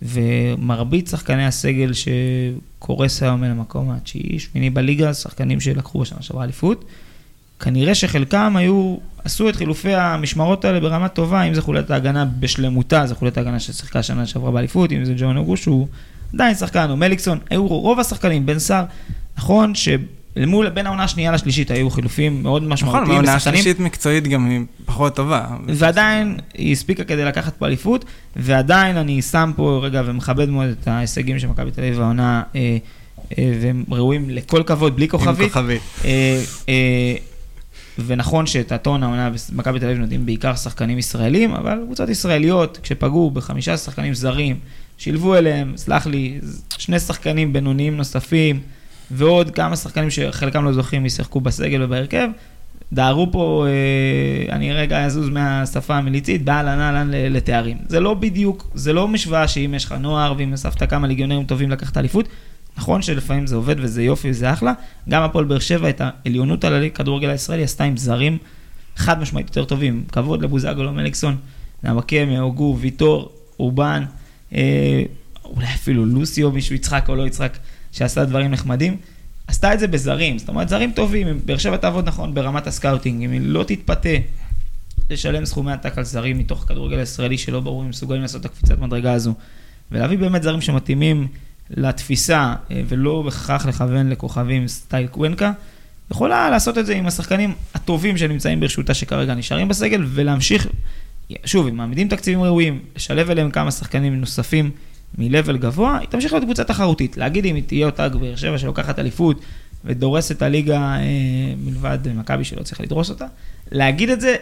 ומרבית שחקני הסגל שקורס היום אל המקום התשיעי, שמיני בליגה, שחקנים שלקחו בשנה שעברה אליפות, כנראה שחלקם היו, עשו את חילופי המשמרות האלה ברמה טובה, אם זה חולת ההגנה בשלמותה, זה חולת ההגנה ששיחקה שנה שעברה באליפות, אם זה ג'ון אוגוש, הוא עדיין שחקן, או מליקסון, היו רוב השחקנים, בן סער, נכון שאל מול, בין העונה השנייה לשלישית היו חילופים מאוד נכון, משמעותיים, מהעונה ושחקנים- השלישית מקצועית גם היא פחות טובה. ועדיין היא הספיקה כדי לקחת פה אליפות, ועדיין אני שם פה רגע ומכבד מאוד את ההישגים של מכבי תל אביב העונה, אה, אה, והם ראויים לכל כבוד, בלי עם כוכבית. כוכבית. אה, אה, ונכון שאת הטון העונה במכבי תל אביב נותנים בעיקר שחקנים ישראלים, אבל קבוצות ישראליות, כשפגעו בחמישה שחקנים זרים, שילבו אליהם, סלח לי, שני שחקנים בינוניים נוספים, ועוד כמה שחקנים שחלקם לא זוכים, ישחקו בסגל ובהרכב. דהרו פה, אה, אני רגע אזוז מהשפה המיליצית, באהלן אהלן לתארים. זה לא בדיוק, זה לא משוואה שאם יש לך נוער ואם אספת כמה ליגיונרים טובים לקחת אליפות, נכון שלפעמים זה עובד וזה יופי וזה אחלה, גם הפועל באר שבע את העליונות על הכדורגל הישראלי עשתה עם זרים חד משמעית יותר טובים. כבוד לבוזגלו, מליקסון, נוואקמה, הוגו, ויטור, אורבן, אה, אולי אפילו לוסיו, מישהו יצחק או לא יצחק, שעשה דברים נחמדים. עשתה את זה בזרים, זאת אומרת, זרים טובים, אם באר שבע תעבוד נכון ברמת הסקאוטינג, אם היא לא תתפתה לשלם סכומי עתק על זרים מתוך הכדורגל הישראלי שלא ברור אם מסוגלים לעשות את הקפיצת מדרגה הזו, ולהביא באמת זרים שמתאימים לתפיסה אה, ולא בהכרח לכוון לכוכבים סטייל נוואקמה, יכולה לעשות את זה עם השחקנים הטובים שנמצאים ברשותה שכרגע נשארים בסגל ולהמשיך, שוב, אם מעמידים תקציבים ראויים, לשלב אליהם כמה שחקנים נוספים מ-level גבוה, היא תמשיך להיות קבוצה תחרותית. להגיד אם היא תהיה אותה באר שבע שלוקחת אליפות ודורסת את הליגה אה, מלבד מכבי שלא צריך לדרוס אותה, להגיד את זה,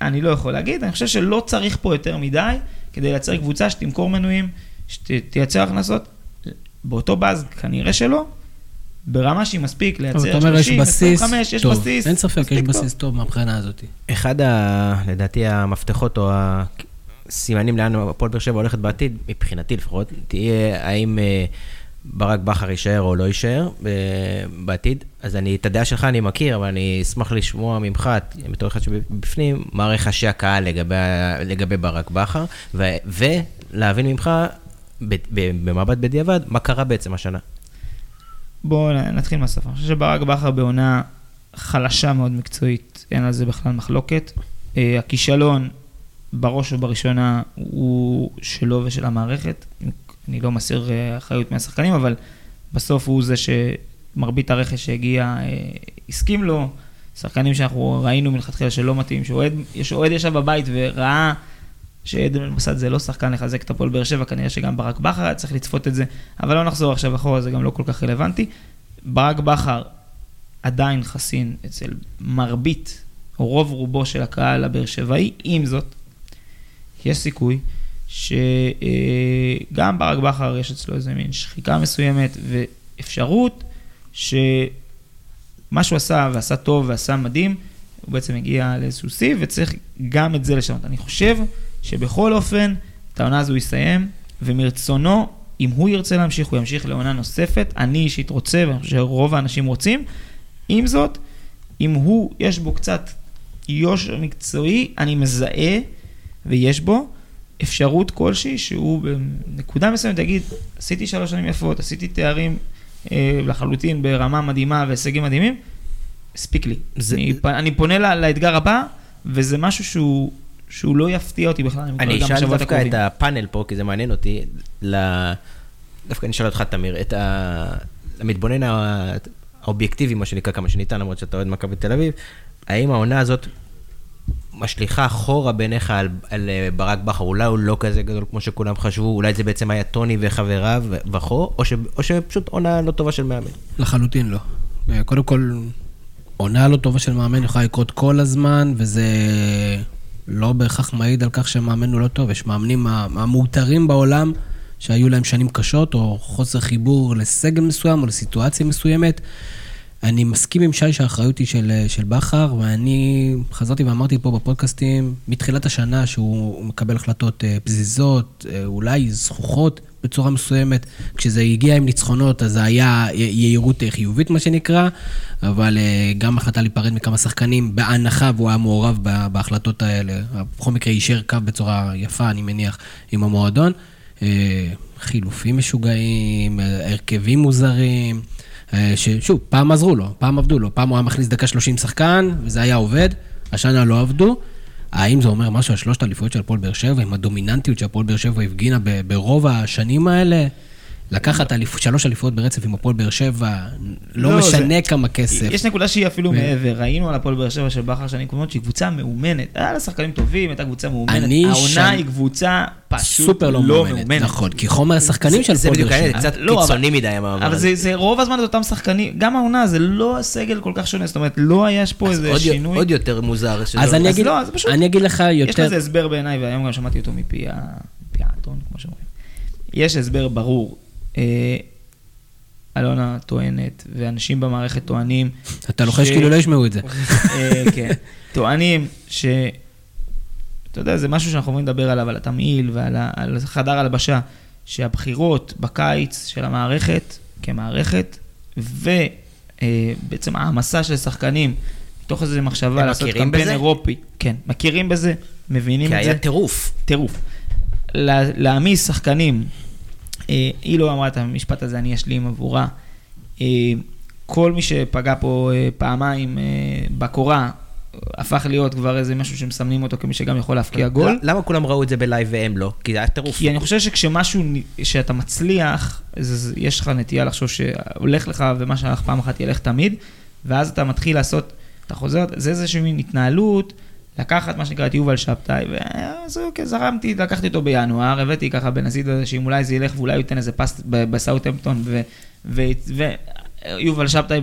אני לא יכול להגיד, אני חושב שלא צריך פה יותר מדי כדי לייצר קבוצה שתמכור מנויים, שתייצר הכנסות. באותו באז כנראה שלא, ברמה שהיא מספיק לייצר אתה אומר, יש 30, בסיס 25, יש טוב. בסיס. אין ספק, יש. בסיס טוב מהבחינה הזאת. אחד, ה, לדעתי, המפתחות או הסימנים לאן הפועל באר שבע הולכת בעתיד, מבחינתי לפחות, תהיה האם אה, ברק בכר יישאר או לא יישאר אה, בעתיד. אז אני, את הדעה שלך אני מכיר, אבל אני אשמח לשמוע ממך, בתור אחד שבפנים, מה רחשי הקהל לגבי, לגבי ברק בכר, ולהבין ממך, במבט בדיעבד, מה קרה בעצם השנה. בואו נתחיל מהסוף. אני חושב שברק בכר בעונה חלשה מאוד מקצועית, אין על זה בכלל מחלוקת. אה, הכישלון, בראש ובראשונה, הוא שלו ושל המערכת. אני לא מסיר אה, אחריות מהשחקנים, אבל בסוף הוא זה שמרבית הרכש שהגיע אה, הסכים לו. שחקנים שאנחנו ראינו מלכתחילה שלא מתאים, שאוהד ישב בבית וראה שעדן בן זה לא שחקן לחזק את הפועל באר שבע, כנראה שגם ברק בכר היה צריך לצפות את זה, אבל לא נחזור עכשיו אחורה, זה גם לא כל כך רלוונטי. ברק בכר עדיין חסין אצל מרבית, או רוב רובו של הקהל הבאר שבעי, עם זאת, יש סיכוי שגם ברק בכר יש אצלו איזה מין שחיקה מסוימת ואפשרות שמה שהוא עשה ועשה טוב ועשה מדהים, הוא בעצם הגיע לאיזשהו שיא וצריך גם את זה לשנות. אני חושב שבכל אופן, את העונה הזו יסיים, ומרצונו, אם הוא ירצה להמשיך, הוא ימשיך לעונה נוספת. אני אישית רוצה, ואני חושב שרוב האנשים רוצים. עם זאת, אם הוא, יש בו קצת יושר מקצועי, אני מזהה, ויש בו, אפשרות כלשהי שהוא בנקודה מסוימת יגיד, עשיתי שלוש שנים יפות, עשיתי תארים אה, לחלוטין ברמה מדהימה והישגים מדהימים, הספיק לי. זה... אני, אני פונה לה, לאתגר הבא, וזה משהו שהוא שהוא לא יפתיע אותי בכלל. אני אשאל דווקא את הפאנל פה, כי זה מעניין אותי, דווקא אני אשאל אותך, תמיר, את המתבונן האובייקטיבי, מה שנקרא, כמה שניתן, למרות שאתה אוהד מכבי תל אביב, האם העונה הזאת משליכה אחורה בעיניך על, על אה, ברק בכר, אולי הוא לא כזה גדול כמו שכולם חשבו, אולי זה בעצם היה טוני וחבריו וכו', או, או שפשוט עונה לא טובה של מאמן? לחלוטין לא. אה, קודם כל, עונה לא טובה של מאמן יכולה לקרות כל הזמן, וזה לא בהכרח מעיד על כך שהמאמן הוא לא טוב. יש מאמנים המאותרים בעולם שהיו להם שנים קשות, או חוסר חיבור לסגל מסוים או לסיטואציה מסוימת. אני מסכים עם שי שהאחריות היא של, של בכר, ואני חזרתי ואמרתי פה בפודקאסטים, מתחילת השנה שהוא מקבל החלטות אה, פזיזות, אה, אולי זכוכות בצורה מסוימת. כשזה הגיע עם ניצחונות, אז זה היה יהירות חיובית, מה שנקרא, אבל אה, גם החלטה להיפרד מכמה שחקנים, בהנחה והוא היה מעורב בהחלטות האלה. בכל מקרה, יישר קו בצורה יפה, אני מניח, עם המועדון. חילופים משוגעים, הרכבים מוזרים. אה, ששוב, פעם עזרו לו, פעם עבדו לו, פעם הוא היה מכניס דקה 30 שחקן, וזה היה עובד, השנה לא עבדו. האם זה אומר משהו על שלושת האליפויות של הפועל באר שבע, עם הדומיננטיות שהפועל באר שבע הפגינה ברוב השנים האלה? לקחת אליפ... שלוש אליפויות ברצף עם הפועל באר שבע, לא, לא משנה זה... כמה כסף. יש נקודה שהיא אפילו ו... מעבר, ראינו על הפועל באר שבע של בכר שנים קודמות שהיא קבוצה מאומנת. היה לה שחקנים טובים, הייתה קבוצה מאומנת. העונה שם... היא קבוצה פשוט סופר לא, לא מאומנת. מאומנת. נכון, כי חומר השחקנים של הפועל באר שבע. זה קצת לא, קיצוני מדי המעבר אבל זה, זה רוב הזמן את אותם שחקנים, גם העונה זה לא הסגל כל כך שונה, זאת אומרת, לא היה פה איזה עוד שינוי. עוד יותר מוזר. אז אני אגיד, לא, אני אגיד לך יותר... יש לזה הסבר בעיניי, והיום גם שמעתי אותו מפי האתון, כמו שאומרים. יש הסבר ברור. אה, אלונה טוענת, ואנשים במערכת טוענים... אתה לוחש כאילו לא ישמעו את זה. אה, כן. טוענים ש... אתה יודע, זה משהו שאנחנו יכולים לדבר עליו, על התמהיל ועל חדר הלבשה, שהבחירות בקיץ של המערכת, כמערכת, ובעצם העמסה של שחקנים, מתוך איזו מחשבה לעשות קמפיין אירופי. כן, מכירים בזה, מבינים את זה. כי היה טירוף. טירוף. להעמיס שחקנים אה, היא לא אמרה את המשפט הזה, אני אשלים עבורה. אה, כל מי שפגע פה אה, פעמיים בקורה, הפך להיות כבר איזה משהו שמסמנים אותו כמי שגם יכול להפקיע גול. למה כולם ראו את זה בלייב והם לא? כי זה היה טירוף. כי אני חושב שכשמשהו, שאתה מצליח, יש לך נטייה לחשוב שהולך לך ומה שהלך פעם אחת ילך תמיד, ואז אתה מתחיל לעשות, אתה חוזר, זה איזושהי מין התנהלות לקחת מה שנקרא את יובל שבתאי, ואז אוקיי, זרמתי, לקחתי אותו בינואר, הבאתי ככה בנזיד הזה, שאם אולי זה ילך ואולי הוא ייתן איזה פס בסאוטהמפטון, ויובל שבתאי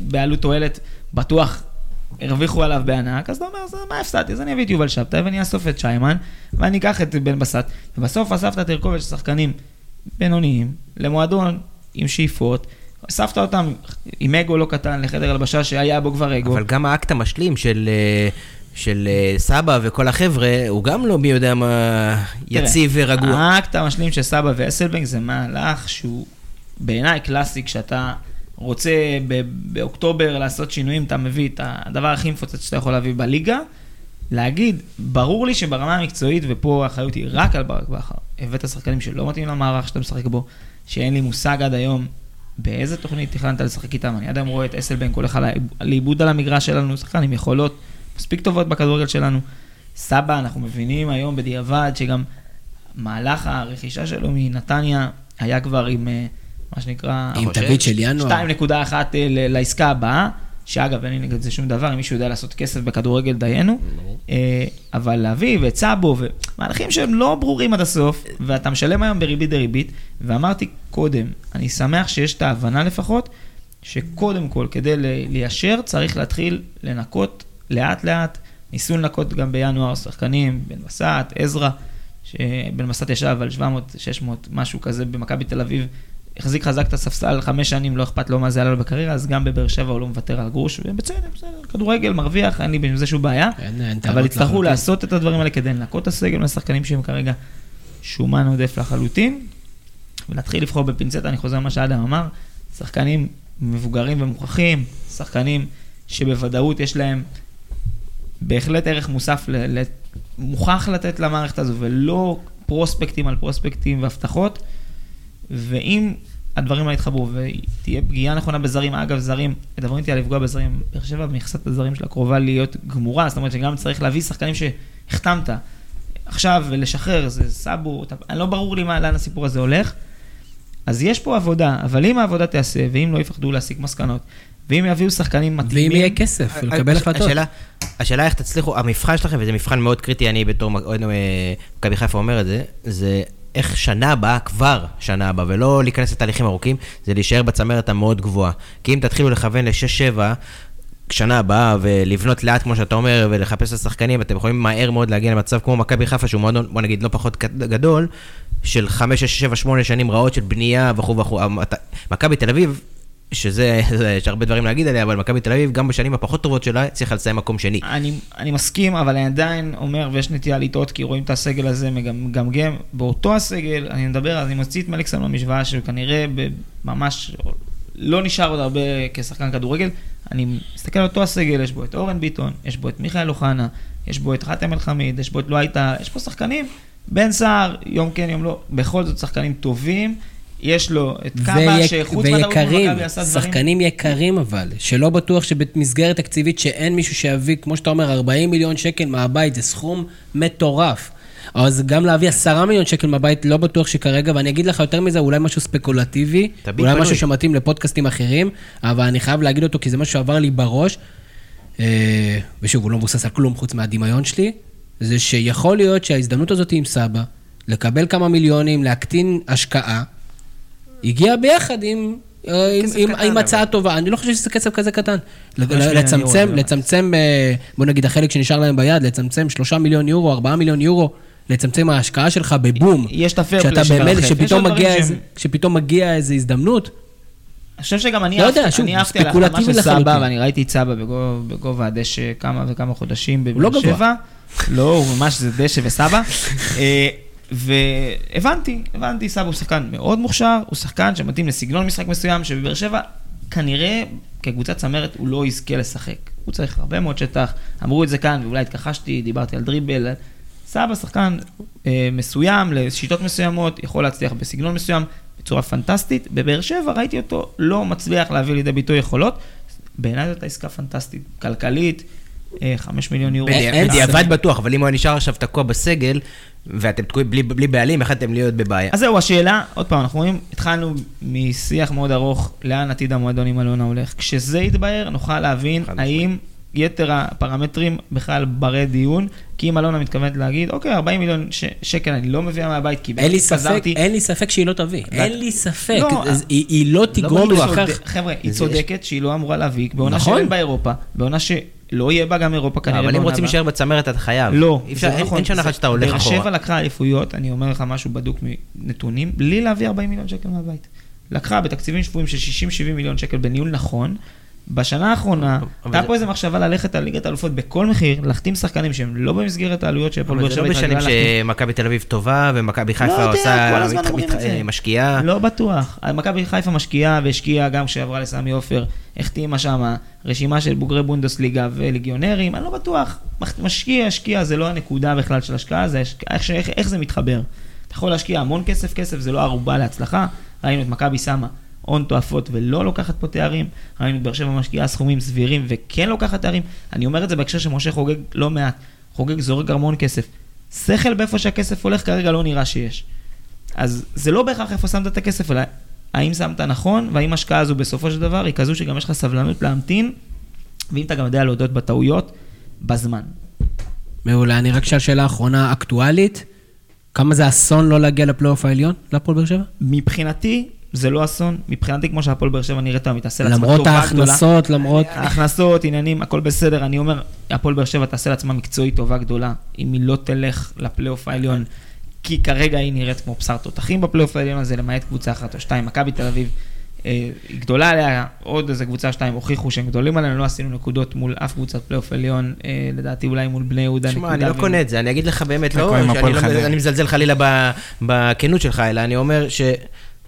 בעלות תועלת, בטוח הרוויחו עליו בענק, אז אתה אומר, מה הפסדתי? אז אני אביא את יובל שבתאי ואני אאסוף את שיימן, ואני אקח את בן בסט, ובסוף אספת תרכובת של שחקנים בינוניים, למועדון עם שאיפות. אספת אותם עם אגו לא קטן לחדר הלבשה שהיה בו כבר אגו. אבל גם האקט המשלים של... אה, של אה, סבא וכל החבר'ה, הוא גם לא מי יודע מה יציב ורגוע. האקט המשלים של סבא ואסלבנק זה מהלך שהוא בעיניי קלאסי, כשאתה רוצה באוקטובר לעשות שינויים, אתה מביא את הדבר הכי מפוצץ שאתה יכול להביא בליגה, להגיד, ברור לי שברמה המקצועית, ופה האחריות היא רק על ברק בכר, הבאת שחקנים שלא מתאים למערך שאתה משחק בו, שאין לי מושג עד היום באיזה תוכנית תכננת לשחק איתם? אני עד היום רואה את אסלבנק הולך לאיבוד על המגרש שלנו, שחקן עם יכולות מספיק טובות בכדורגל שלנו. סבא, אנחנו מבינים היום בדיעבד שגם מהלך הרכישה שלו מנתניה היה כבר עם, אה, מה שנקרא... עם תווית של ינואר. 2.1 אה, לעסקה הבאה, שאגב, אין לי נגד זה שום דבר, אם מישהו יודע לעשות כסף בכדורגל, דיינו. אה, אבל להביא ואת סאבו, ומהלכים שהם לא ברורים עד הסוף, ואתה משלם היום בריבית דריבית, ואמרתי קודם, אני שמח שיש את ההבנה לפחות, שקודם כל, כדי ליישר, צריך להתחיל לנקות לאט-לאט. ניסו לנקות גם בינואר שחקנים, בן בסט, עזרא, שבן בסט ישב על 700, 600, משהו כזה במכבי תל אביב. החזיק חזק את הספסל חמש שנים, לא אכפת לו מה זה עלה לו בקריירה, אז גם בבאר שבע הוא לא מוותר על גרוש, ובצדק, בסדר, כדורגל, מרוויח, אין לי עם זה שום בעיה. אין- אבל יצטרכו. לעשות את הדברים האלה כדי לנקות את הסגל מהשחקנים שהם כרגע שומן עודף לחלוטין, ולהתחיל לבחור בפינצטה, אני חוזר למה שאדם אמר, שחקנים מבוגרים ומוכחים, שחקנים שבוודאות יש להם בהחלט ערך מוסף, ל- ל- מוכח לתת למערכת הזו, ולא פרוספקטים על פרוספקטים והבטחות, ואם הדברים האלה יתחברו ותהיה פגיעה נכונה בזרים, אגב, זרים, מדברים איתי על לפגוע בזרים, באר שבע מכסת הזרים שלה קרובה להיות גמורה, זאת אומרת שגם צריך להביא שחקנים שהחתמת עכשיו ולשחרר, זה סאבו, אתה- אני לא ברור לי מה, לאן הסיפור הזה הולך. אז יש פה עבודה, אבל אם העבודה תיעשה, ואם לא יפחדו להסיק מסקנות, ואם יביאו שחקנים מתאימים... ואם יהיה כסף, לקבל הש- החלטות. השאלה, השאלה איך תצליחו, המבחן שלכם, וזה מבחן מאוד קריטי, אני בתור אוהד אה, מכבי חיפה אומר את זה, זה איך שנה הבאה, כבר שנה הבאה, ולא להיכנס לתהליכים ארוכים, זה להישאר בצמרת המאוד גבוהה. כי אם תתחילו לכוון ל-6-7, שנה הבאה, ולבנות לאט, כמו שאתה אומר, ולחפש את השחקנים, אתם יכולים מהר מאוד להגיע למצב כמו מכבי חיפה, שהוא מועדון, בוא נגיד, לא פחות גד- גדול, של 5, 6, 7, 8 שנים רעות של בנייה וכו' וכו'. מכבי תל אביב, שזה, זה- יש הרבה דברים להגיד עליה, אבל מכבי תל אביב, גם בשנים הפחות טובות שלה, הצליחה לסיים מקום שני. אני, אני מסכים, אבל אני עדיין אומר, ויש נטייה לטעות, כי רואים את הסגל הזה מגמגם. באותו הסגל, אני מדבר, אז אני מוציא את מליקסון מהמשוואה, שכנראה ממש לא נשאר עוד הרבה כשחקן כדורגל. אני מסתכל על אותו הסגל, יש בו את אורן ביטון, יש בו את מיכאל אוחנה, יש בו את חאתם אל-חמיד, יש בו את לא הייתה, יש פה שחקנים, בן סער, יום כן, יום לא, בכל זאת שחקנים טובים. יש לו את קאבה, ויק- שחוץ ויקרים, במכבי עשה דברים... שחקנים יקרים אבל, שלא בטוח שבמסגרת תקציבית שאין מישהו שיביא, כמו שאתה אומר, 40 מיליון שקל מהבית, זה סכום מטורף. אז גם להביא 10 מיליון שקל מהבית, לא בטוח שכרגע, ואני אגיד לך יותר מזה, אולי משהו ספקולטיבי, אולי פנוי. משהו שמתאים לפודקאסטים אחרים, אבל אני חייב להגיד אותו כי זה משהו שעבר לי בראש, אה, ושוב, הוא לא מבוסס על כלום חוץ מהדמיון שלי, זה שיכול להיות שההזדמנות הזאת עם סבא, לקבל כמה מיליונים, להקטין השקעה, הגיע ביחד עם, אה, עם, עם, עם. הצעה טובה. אני לא חושב שזה כסף כזה קטן. מיליון לצמצם, יורו, לצמצם, אה, בוא נגיד החלק שנשאר להם ביד, לצמצם שלושה מיליון יורו, ארבעה מיליון יורו, לצמצם ההשקעה שלך בבום. יש את הפייר שאתה פליי באמת, שמרחף. יש שפתאום עוד דברים מגיע, איזה, שפתאום מגיע איזו הזדמנות, אני חושב שגם אני לא אהבתי- יודע, שוב, אני אהבתי על ההחלמה של סבא. ואני ראיתי את סבא בגובה- הדשא כמה וכמה חודשים לא בבאר גבוה. שבע. לא, הוא ממש זה דשא וסבא. והבנתי, הבנתי, סבא הוא שחקן מאוד מוכשר, הוא שחקן שמתאים לסגנון משחק מסוים, שבבאר שבע כנראה כקבוצת צמרת הוא לא יזכה לשחק. הוא צריך הרבה מאוד שטח, אמרו את זה כאן, ואולי התכחשתי, דיברתי על דריבל. סבא שחקן אה, מסוים, לשיטות מסוימות, יכול להצליח בסגנון מסוים, בצורה פנטסטית. בבאר שבע ראיתי אותו לא מצליח להביא לידי ביטוי יכולות. בעיניי זאת עסקה פנטסטית, כלכלית, אה, חמש מיליון יורו. בדיעבד בטוח, אבל אם הוא היה נשאר עכשיו תקוע בסגל, ואתם תקועים בלי- בלי בעלים, יכלתם להיות בבעיה. אז זהו, השאלה, עוד פעם, אנחנו רואים, התחלנו משיח מאוד ארוך לאן עתיד המועדון עם אלונה הולך. כשזה יתבהר, נוכל להבין האם יתר הפרמטרים בכלל ברי דיון, כי אם אלונה מתכוונת להגיד, אוקיי, 40 מיליון ש- שקל אני לא מביאה מהבית, כי אין לי ספק, אין לי ספק שהיא לא תביא. אין לי ספק. לא, אז היא- היא לא תגרום היא לכך. חבר'ה, היא צודקת שהיא לא אמורה להביא, בעונה נכון. שאין בה אירופה, בעונה שלא יהיה בה גם אירופה כנראה אבל אם רוצים. להישאר בצמרת, אתה חייב. לא, אפשר- זה אין- נכון. אין שנה אחת שאתה הולך באר שבע אחורה. לקחה אליפויות, אני אומר לך משהו בדוק מנתונים, בלי להביא 40 מיליון שקל מהבית. לקחה בתקציבים שפויים של 60-70 מיליון שקל בניהול נכון. בשנה האחרונה, הייתה פה איזו מחשבה ללכת על ליגת האלופות בכל מחיר, להחתים שחקנים שהם לא במסגרת העלויות שהפועל באר אבל זה שבע לא בשנים להחתים. שמכבי תל אביב טובה, ומכבי חיפה יודע, עושה, זה. משקיעה. לא בטוח. מכבי חיפה משקיעה והשקיעה גם כשעברה לסמי עופר, החתימה שם רשימה של בוגרי בונדסליגה וליגיונרים, אני לא בטוח. משקיע, השקיע, זה לא הנקודה בכלל של השקעה, זה איך זה מתחבר. אתה יכול להשקיע המון כסף, כסף זה לא ערובה להצלחה. ראינו את מכבי שמה הון תועפות ולא לוקחת פה תארים. ראינו את באר שבע משקיעה סכומים סבירים וכן לוקחת תארים. אני אומר את זה בהקשר שמשה חוגג לא מעט. חוגג זורק המון כסף. שכל באיפה שהכסף הולך כרגע לא נראה שיש. אז זה לא בהכרח איפה שמת את הכסף, אלא האם שמת נכון, והאם ההשקעה הזו בסופו של דבר היא כזו שגם יש לך סבלנות להמתין, ואם אתה גם יודע להודות בטעויות, בזמן. מעולה, אני רק אשאל שאלה אחרונה אקטואלית. כמה זה אסון לא להגיע לפלייאוף העליון, להפועל באר שבע? מבחינתי, זה לא אסון. מבחינתי, כמו שהפועל באר שבע נראית היום, היא תעשה לעצמה טובה למרות גדולה. ההכנסות, למרות... ההכנסות, עניינים, הכל בסדר. אני אומר, הפועל באר שבע תעשה לעצמה מקצועית טובה גדולה, אם היא לא תלך לפלייאוף העליון, כי כרגע היא נראית כמו בשר תותחים בפלייאוף העליון הזה, למעט קבוצה אחת או שתיים. מכבי תל אביב אה, היא גדולה עליה, עוד איזה קבוצה או שתיים הוכיחו שהם גדולים עלינו, לא עשינו נקודות מול אף קבוצת פלייאוף עליון, אה, לדעתי אולי מול בני יהודה תשמע. אני לא קונה את זה, אני אגיד לך באמת, לא לא-. אני מזלזל חלילה בכנות שלך, אלא אני אומר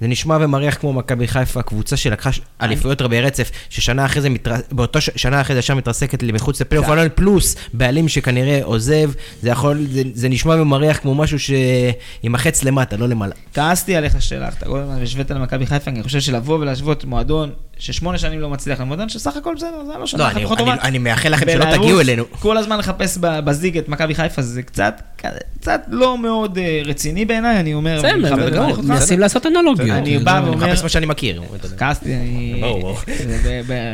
שזה נשמע ומריח כמו מכבי חיפה, קבוצה שלקחה אליפויות רבי רצף, ששנה אחרי זה, מתר- באותו ש- שנה אחרי זה ישר מתרסקת לי מחוץ לפלייאוף העליון, פלוס בעלים שכנראה עוזב, זה יכול, זה- זה נשמע ומריח כמו משהו שעם החץ למטה, לא למעלה. כעסתי עליך שלך, אתה כל הזמן השווית למכבי חיפה, אני חושב שלבוא ולהשוות מועדון ששמונה שנים לא מצליח למועדון שסך הכל בסדר, זה לא שנה לא, אחת אני- פחות אני- טובה. אני מאחל לכם שלא תגיעו אלינו. כל הזמן לחפש ב- בזיג את מכבי חיפה זה קצת, קצת לא מאוד אה, רציני בעיניי, אני אומר, בסדר, אותך. מנסים לעשות אנלוגיות. אני בא לא- ואומר- מחפש מה שאני מכיר. כעסתי, אני...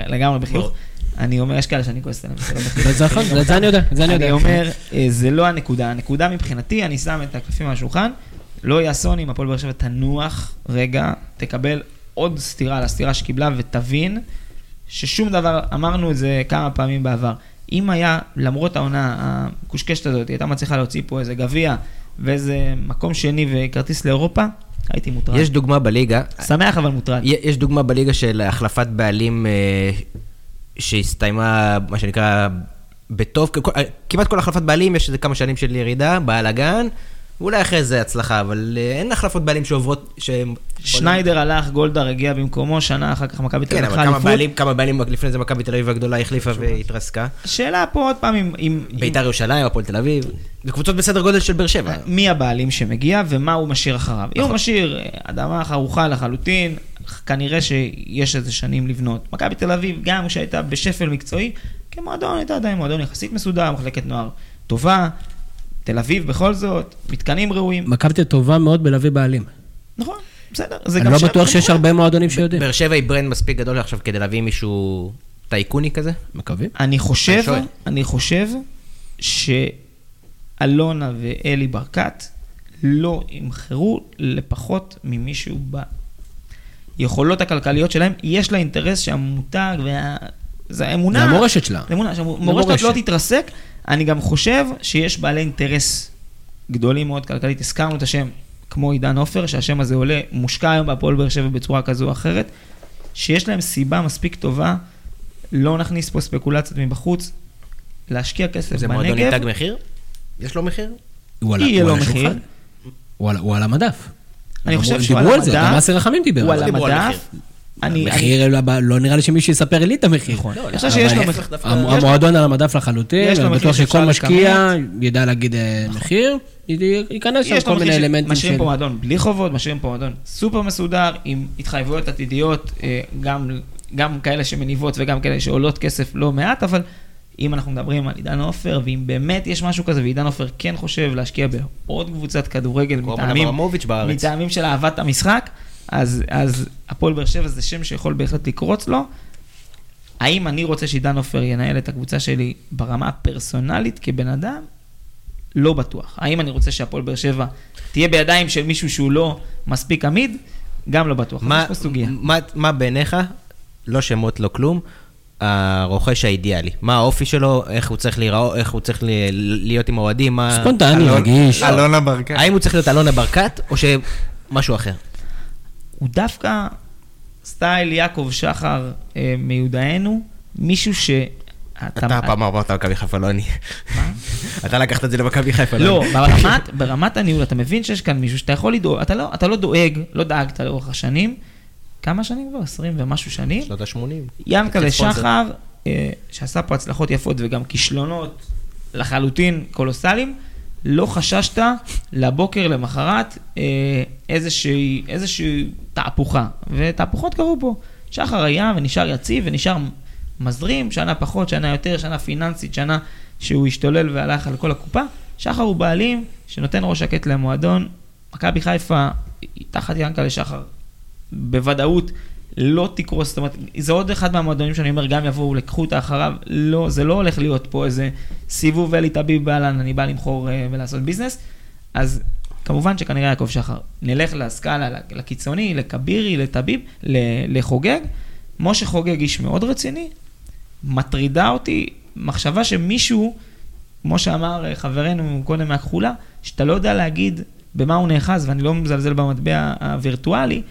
לגמרי בחיוך. אני אומר, יש כאלה שאני כועס עליהם, זה לא. זה נכון, זה אני יודע, זה אני יודע. אני אומר, אה, זה לא הנקודה. הנקודה מבחינתי, אני שם את הקלפים על השולחן, לא יהיה אסון אם הפועל באר שבע תנוח רגע, תקבל עוד סטירה על הסטירה שקיבלה ותבין ששום דבר, אמרנו את זה כמה פעמים בעבר, אם היה, למרות העונה המקושקשת הזאת, היא הייתה מצליחה להוציא פה איזה גביע ואיזה מקום שני וכרטיס לאירופה, הייתי מוטרד. יש דוגמה בליגה, שמח אבל מוטרד. יש דוגמה בליגה של החלפת בעלים אה, שהסתיימה, מה שנקרא, בטוב, כמעט כל החלפת בעלים יש איזה כמה שנים של ירידה, בלאגן, ואולי אחרי זה הצלחה, אבל אה, אין החלפות בעלים שעוברות, שהם... שניידר הלך, גולדהר הגיע במקומו, שנה אחר כך מכבי תל כן, אביב אבל לקחה אליפות. בעלים, כמה בעלים לפני זה מכבי תל אביב הגדולה החליפה והתרסקה. שאלה פה עוד פעם. אם- ביתר ירושלים, הפועל תל אביב, זה קבוצות בסדר גודל של באר שבע. מי הבעלים שמגיע ומה הוא משאיר אחריו. אם הוא נכון. משאיר אה, אדמה חרוכה לחלוטין, כנראה שיש איזה שנים לבנות. מכבי תל אביב, גם כשהייתה בשפל מקצועי, כמועדון הייתה עדיין מועדון יחסית מסודר, מחלקת נוער טובה. תל אביב בכל זאת, מתקנים ראויים. מכבי תל טובה מאוד בלהביא בעלים. נכון, בסדר. זה אני גם לא ש- בטוח שיש הרבה מועדונים שיודעים. באר שבע היא ברנד מספיק גדול עכשיו כדי להביא מישהו טייקוני כזה. מקווים. אני חושב, אני. אני חושב שאלונה ואלי ברקת לא ימכרו לפחות ממישהו ביכולות הכלכליות שלהם. יש לה אינטרס שהמותג וה... זה האמונה. זה המורשת שלה. זה אמונה, שהמורשת מורשת. לא תתרסק. אני גם חושב שיש בעלי אינטרס גדולים מאוד כלכלית. הזכרנו את השם כמו עידן עופר, שהשם הזה עולה, מושקע היום בהפועל באר שבע בצורה כזו או אחרת, שיש להם סיבה מספיק טובה, לא נכניס פה ספקולציות מבחוץ, להשקיע כסף זה מועדון עם בנגב, תג מחיר? יש לו מחיר? הוא על- יהיה הוא לו. מחיר. הוא על- הוא על המדף. אני חושב דיברו שהוא על על זה, גם המדף, אסי רחמים דיבר הוא זה. דיברו על המדף. אני- אני- המחיר, לא- לא נראה לי שמישהו יספר לי את המחיר. נכון. אני חושב שיש לו מחיר. לו- המועדון על המדף לחלוטין, מחיר בטוח שכל משקיע ידע להגיד אה, מחיר, י- ייכנס שם כל מיני מחיר אלמנטים שמשאירים של... פה מועדון בלי חובות, משאירים פה מועדון סופר מסודר, עם התחייבויות עתידיות, אה, גם, גם כאלה שמניבות וגם כאלה שעולות כסף לא מעט, אבל אם אנחנו מדברים על עידן עופר, ואם באמת יש משהו כזה, ועידן עופר כן חושב להשקיע בעוד קבוצת כדורגל מטעמים. מטעמים של אהבת המשחק, אז, אז הפועל באר שבע זה שם שיכול בהחלט לקרוץ לו. האם אני רוצה שעידן עופר ינהל את הקבוצה שלי ברמה הפרסונלית כבן אדם? לא בטוח. האם אני רוצה שהפועל באר שבע תהיה בידיים של מישהו שהוא לא מספיק עמיד? גם לא בטוח. מה- יש פה סוגיה. מה- מה בעיניך, לא שמות, לא כלום, הרוכש האידיאלי? מה האופי שלו, איך הוא צריך להיראות, איך הוא צריך להיות עם האוהדים, מה... ספונטני, רגיש. אלונה ברקת. האם הוא צריך להיות אלונה ברקת, או שמשהו אחר? הוא דווקא סטייל יעקב שחר אה, מיודענו, מישהו ש... אתה הפעם אמרת מכבי חיפה, לא אני. מה? אתה לקחת את זה למכבי חיפה, לא, אני. ברמת, ברמת הניהול, אתה מבין שיש כאן מישהו שאתה יכול לדאוג, אתה לא, אתה לא דואג, לא דאגת לאורך השנים. כמה שנים כבר? 20 ומשהו שנים? שנות ה-80. ינקלה ספונסר. שחר, אה, שעשה פה הצלחות יפות וגם כישלונות לחלוטין קולוסליים, לא חששת לבוקר למחרת אה, איזושהי, איזושהי תהפוכה, ותהפוכות קרו פה. שחר היה ונשאר יציב ונשאר מזרים, שנה פחות, שנה יותר, שנה פיננסית, שנה שהוא השתולל והלך על כל הקופה. שחר הוא בעלים שנותן ראש שקט למועדון. מכבי חיפה, תחת ינקלה שחר, בוודאות לא תקרוס, זאת אומרת, זה עוד אחד מהמועדונים שאני אומר, גם יבואו, לקחו אותה אחריו, לא, זה לא הולך להיות פה איזה סיבוב אלי טביב באהלן, אני בא למכור uh, ולעשות ביזנס. אז כמובן שכנראה יעקב שחר. נלך לסקאלה, לקיצוני, לכבירי, לטביב, לחוגג. משה חוגג איש מאוד רציני, מטרידה אותי מחשבה שמישהו, כמו שאמר אה, חברנו קודם מהכחולה, שאתה לא יודע להגיד במה הוא נאחז, ואני לא מזלזל במטבע הווירטואלי,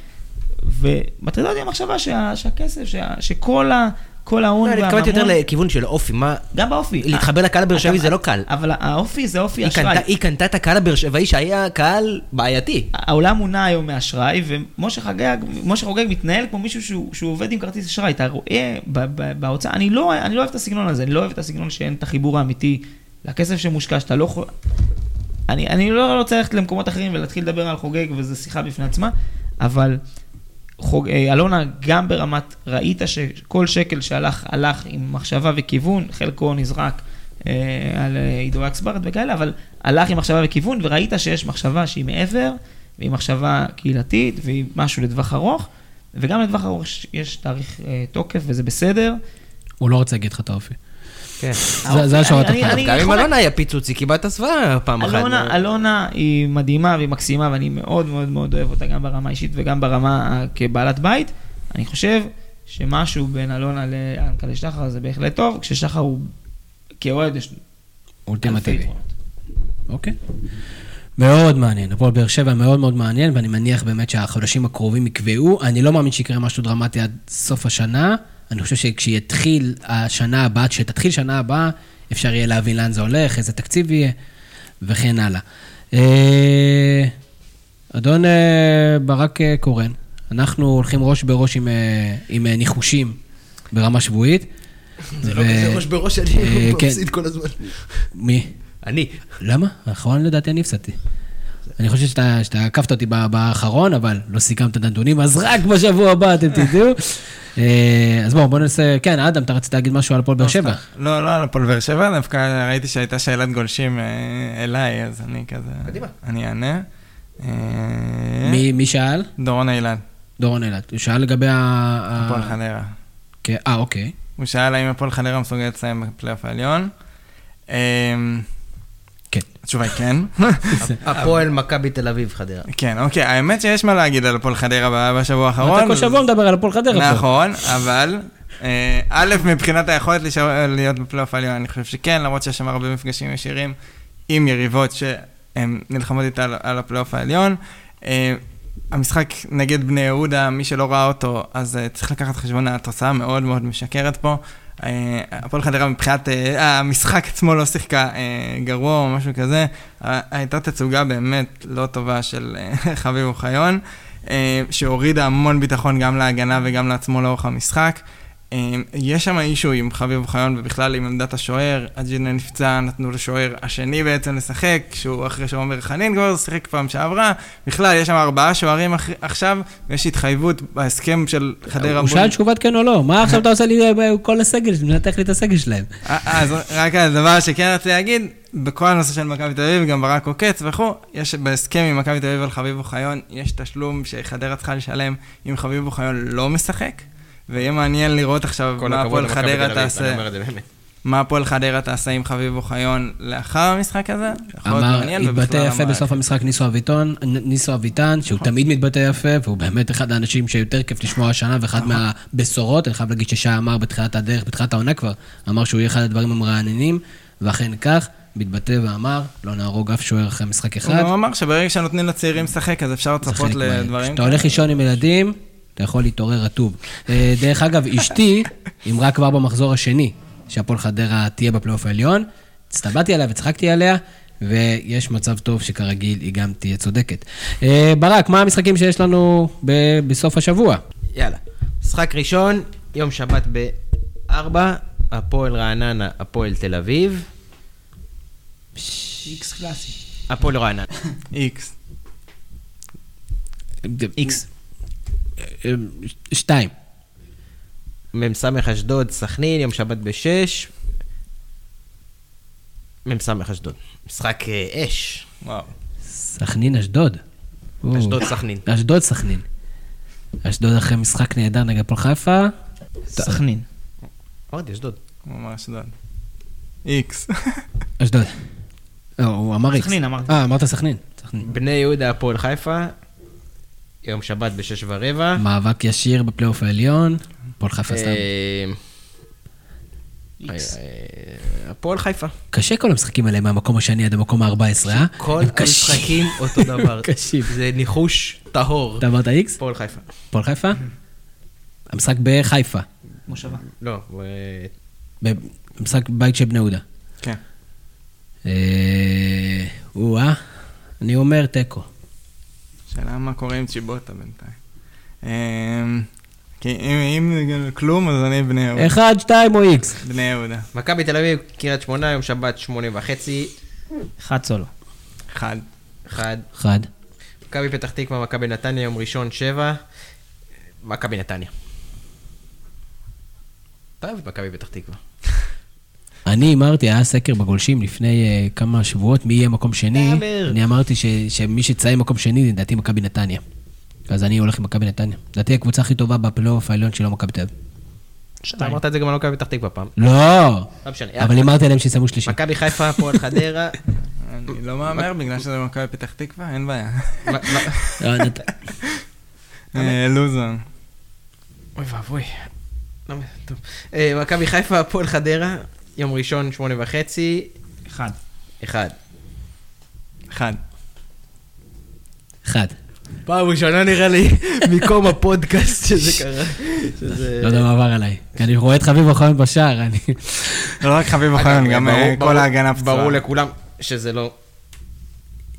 ומטרידה אותי המחשבה שה, שהכסף, שה, שכל ה... כל ההון והממון... אני התכוונתי יותר לכיוון של אופי, מה... גם באופי. להתחבר לקהל הבאר שבעי זה לא קל. אבל האופי זה אופי אשראי. היא קנתה את הקהל הבאר שבעי שהיה קהל בעייתי. העולם מונע היום מאשראי, ומשה חוגג מתנהל כמו מישהו שהוא, עובד עם כרטיס אשראי. אתה רואה בהוצאה, אני לא, אני לא אוהב את הסגנון הזה, אני לא אוהב את הסגנון שאין את החיבור האמיתי לכסף שמושקע, שאתה לא יכול... אני לא רוצה ללכת למקומות אחרים ולהתחיל לדבר על חוגג, וזו שיחה בפני עצמה, אבל חוג, אה, אלונה, גם ברמת, ראית שכל שקל שהלך, הלך עם מחשבה וכיוון, חלקו נזרק אה, על אה, עידו אקסברד וכאלה, אבל הלך עם מחשבה וכיוון, וראית שיש מחשבה שהיא מעבר, והיא מחשבה קהילתית, והיא משהו לטווח ארוך, וגם לטווח ארוך יש תאריך אה, תוקף, וזה בסדר. הוא לא רוצה להגיד לך את האופי. כן. זה השורה התחתונה. גם עם אלונה היה פיצוצי, קיבלת זוועה פעם אחת. אלונה היא מדהימה והיא מקסימה, ואני מאוד מאוד מאוד אוהב אותה, גם ברמה האישית וגם ברמה כבעלת בית. אני חושב שמשהו בין אלונה לאנקלה שחר זה בהחלט טוב, כששחר הוא כאוהד יש... אולטימטיבי. אוקיי. מאוד מעניין, הפועל באר שבע מאוד מאוד מעניין, ואני מניח באמת שהחודשים הקרובים יקבעו. אני לא מאמין שיקרה משהו דרמטי עד סוף השנה. אני חושב שכשיתחיל השנה הבאה, כשתתחיל שנה הבאה, אפשר יהיה להבין לאן זה הולך, איזה תקציב יהיה, וכן הלאה. אה, אדון אה, ברק אה, קורן, אנחנו הולכים ראש בראש עם, עם ניחושים ברמה שבועית. זה לא כזה ראש בראש, אני כן. מפסיד כל הזמן. מי? אני. למה? האחרון לדעתי אני הפסדתי. אני חושב שאתה, שאתה עקפת אותי באחרון, אבל לא סיכמת את הנתונים, אז רק בשבוע הבא אתם תדעו. אה, אז בואו, בואו ננסה, כן, אדם, אתה רצית להגיד משהו על הפועל באר לא, שבע? לא, לא על הפועל באר שבע, דווקא ראיתי שהייתה שאלת גולשים אה, אליי, אז אני כזה... קדימה. אני אענה. אה, מי שאל? דורון אילן. דורון אילן. הוא שאל לגבי ה... הפועל חדרה. כן, אה, אוקיי. הוא שאל האם הפועל חדרה מסוגלת לסיים בפלייאוף העליון. כן. התשובה היא כן. הפועל מכבי תל אביב חדרה. כן, אוקיי, האמת שיש מה להגיד על הפועל חדרה בשבוע האחרון. אתה כל שבוע מדבר על הפועל חדרה. נכון, אבל... אה, א', מבחינת היכולת להיות בפלייאוף העליון, אני חושב שכן, למרות שיש שם הרבה מפגשים ישירים עם יריבות שהן נלחמות איתה על הפלייאוף העליון. אה, המשחק נגד בני יהודה, מי שלא ראה אותו, אז אה, צריך לקחת חשבון, התוצאה מאוד מאוד משקרת פה. אה, הפועל חדרה מבחינת אה, המשחק עצמו לא שיחקה אה, גרוע או משהו כזה. הייתה תצוגה באמת לא טובה של חביב אוחיון, שהורידה המון ביטחון גם להגנה וגם לעצמו לאורך המשחק. אמ, יש שם אישו עם חביב אוחיון ובכלל עם עמדת השוער, אג'ינה נפצע, נתנו לשוער השני בעצם לשחק, שהוא אחרי שעומר חנין כבר שיחק פעם שעברה, בכלל יש שם ארבעה שוערים עכשיו, ויש התחייבות בהסכם של חדרה. הוא שאל תשובת כן או לא, מה עכשיו אתה עושה לי כל הסגל, מנתח לי את הסגל שלהם. אז רק הדבר שכן רציתי להגיד, בכל הנושא של מכבי תל אביב, גם ברק עוקץ וכו', יש בהסכם עם מכבי תל אביב על חביב אוחיון, יש תשלום שחדרה צריכה לשלם אם חביב אוחיון לא משחק. ויהיה מעניין לראות עכשיו מה הפועל חדרה תעשה. מה הפועל חדרה תעשה עם חביב אוחיון לאחר המשחק הזה? אמר, התבטא יפה בסוף המשחק ניסו אביטון, ניסו אביטן, שהוא תמיד מתבטא יפה, והוא באמת אחד האנשים שיותר כיף לשמוע השנה, ואחד מהבשורות, אני חייב להגיד ששי אמר בתחילת הדרך, בתחילת העונה כבר, אמר שהוא יהיה אחד הדברים המרעננים, ואכן כך. מתבטא ואמר, לא נהרוג אף שוער אחרי משחק אחד. הוא אמר שברגע שנותנים לצעירים לשחק, אז אפשר לצפות לדברים. כשאתה הולך לישון עם ילדים, אתה יכול להתעורר רטוב. אה, דרך אגב, אשתי אמרה כבר במחזור השני שהפועל חדרה תהיה בפלייאוף העליון, הצטבעתי עליה וצחקתי עליה, ויש מצב טוב שכרגיל היא גם תהיה צודקת. אה, ברק, מה המשחקים שיש לנו בסוף השבוע? יאללה. משחק ראשון, יום שבת ב-4, הפועל רעננה, הפועל תל אביב. איקס קלאסי. הפועל רעננה. איקס. איקס. שתיים. מ"ס אשדוד, סכנין, יום שבת בשש. מ"ס אשדוד. משחק אה, אש. וואו. סכנין, אשדוד. אשדוד סכנין. אשדוד, סכנין. אשדוד אחרי משחק נהדר נגד הפועל חיפה. סכנין. אמרתי, אשדוד. הוא אמר אשדוד. איקס. אשדוד. הוא אמר איקס. סכנין, אמרתי. אה, אמרת. סכנין. בני יהודה, הפועל חיפה. יום שבת בשש ורבע. מאבק ישיר בפלייאוף העליון. הפועל חיפה סתם. אה. אה, הפועל חיפה. קשה כל המשחקים האלה מהמקום השני עד המקום ה-14, אה? כל. המשחקים אותו דבר. קשים. זה ניחוש טהור. אתה אמרת איקס? הפועל חיפה. הפועל חיפה? המשחק בחיפה. מושבה. לא, במשחק בית של בני יהודה. כן. אה... אני אומר תיקו. שאלה מה קורה עם צ'יבוטה בינתיים. אמ, כי אם אם כלום, אז אני בני יהודה. אחד, שתיים או איקס. בני יהודה. מכבי תל אביב, קריית שמונה, יום שבת, שמונה וחצי. אחד סולו. אחד. אחד. אחד. מכבי פתח תקווה, מכבי נתניה, יום ראשון, שבע. מכבי נתניה. אתה אוהב את מכבי פתח תקווה. אני הימרתי, היה סקר בגולשים לפני uh, כמה שבועות, מי יהיה מקום שני. אני אמרתי ש, שמי שתסיים מקום שני, לדעתי מכבי נתניה. אז אני הולך עם מכבי נתניה. לדעתי הקבוצה הכי טובה בפלייאוף העליון שלא מכבי תל אביב. אתה. אמרת את זה גם על מכבי פתח תקווה פעם. לא! לא משנה. אבל הימרתי עליהם שיסיימו שלישי. מכבי חיפה, הפועל חדרה. אני לא מהמר בגלל שזה מכבי פתח תקווה, אין בעיה. לא, נת- אה, לוזון. אוי ואבוי. טוב. אה, מכבי חיפה, הפועל חדרה, יום ראשון, שמונה וחצי. אחד. אחד. אחד. אחד. פעם ראשונה נראה לי מקום הפודקאסט שזה קרה. לא יודע מה עבר עליי. כי אני רואה את חביב אוחיון בשער, אני... לא רק חביב אוחיון, גם אה, כל ההגנה פצועה. ברור לכולם שזה לא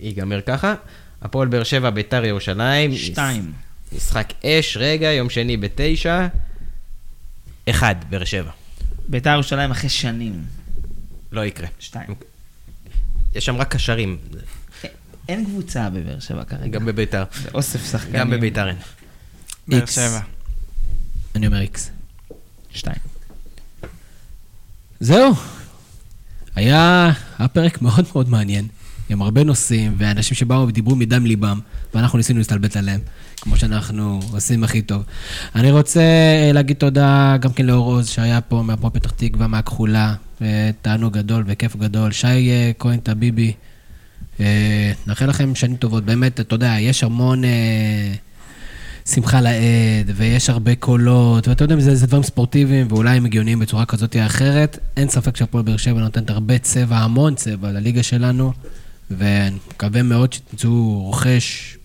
ייגמר ככה. הפועל באר שבע, ביתר ירושלים. שתיים. משחק אש, רגע, יום שני בתשע. אחד, באר שבע. ביתר ירושלים אחרי שנים. לא יקרה. שתיים. יש שם רק קשרים, אין קבוצה בבאר שבע כרגע. גם בביתר. זה אוסף שחקנים. גם בביתר אין. באר איקס. שבע. אני אומר איקס. שתיים. זהו. היה, היה פרק מאוד מאוד מעניין, עם הרבה נושאים, ואנשים שבאו ודיברו מדם ליבם, ואנחנו ניסינו להסתלבט עליהם, כמו שאנחנו עושים הכי טוב. אני רוצה אה, להגיד תודה גם כן לאור עוז, שהיה פה מהפועל פתח תקווה, מהכחולה, תענוג גדול וכיף גדול. שי אה, כהן טביבי, אה, נאחל לכם שנים טובות. באמת, אתה יודע, יש המון... שמחה לאיד, ויש הרבה קולות, ואתה יודע, זה, זה דברים ספורטיביים, ואולי הם הגיוניים בצורה כזאת או אחרת. אין ספק שהפועל באר שבע נותנת הרבה צבע, המון צבע לליגה שלנו, ואני מקווה מאוד שתמצאו רוכש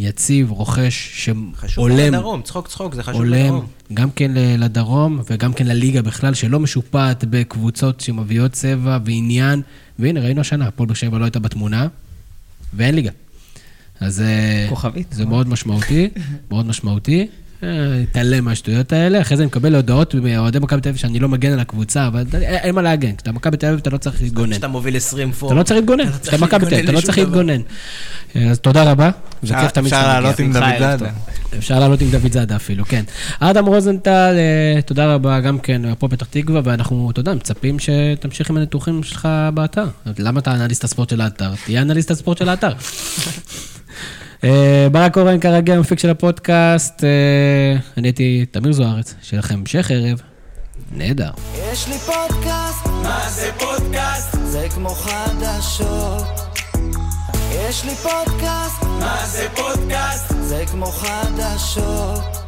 יציב, רוכש חשוב שהולם, לדרום, צחוק צחוק, זה חשוב הולם, לדרום. גם כן לדרום, וגם כן לליגה בכלל, שלא משופעת בקבוצות שמביאות צבע ועניין. והנה, ראינו השנה, הפועל באר שבע לא הייתה בתמונה, ואין ליגה. אז אה, כוכבית. זה מאוד משמעותי, מאוד משמעותי. להתעלם מהשטויות האלה, אחרי זה אני מקבל הודעות מאוהדי מכבי תל אביב שאני לא מגן על הקבוצה, אבל אין- מה להגן, כשאתה מכבי תל אביב אתה לא צריך להתגונן. כשאתה מוביל 20 פור. אתה לא צריך להתגונן, לא כשאתה מכבי תל אביב אתה לא צריך. להתגונן. אז תודה רבה, זה אפשר- כיף תמיד אפשר שאתה מגיע. לעלות עם דוד זאדה. אפשר לעלות עם דוד זאדה אפילו, כן. אדם רוזנטל, אה, תודה רבה גם כן, הפועל פתח תקווה, ואנחנו, אתה יודע, מצפים שתמשיך עם הניתוחים שלך באתר. למה אתה אנליסט הספורט של האתר? תהיה אנליסט הספורט של האתר. אה, ברק אורן כרגיל, המפיק של הפודקאסט, אה, אני הייתי תמיר זוארץ, שיהיה לכם המשך ערב נהדר. יש לי פודקאסט, מה זה פודקאסט? זה כמו חדשות. יש לי פודקאסט, מה זה פודקאסט? זה כמו חדשות.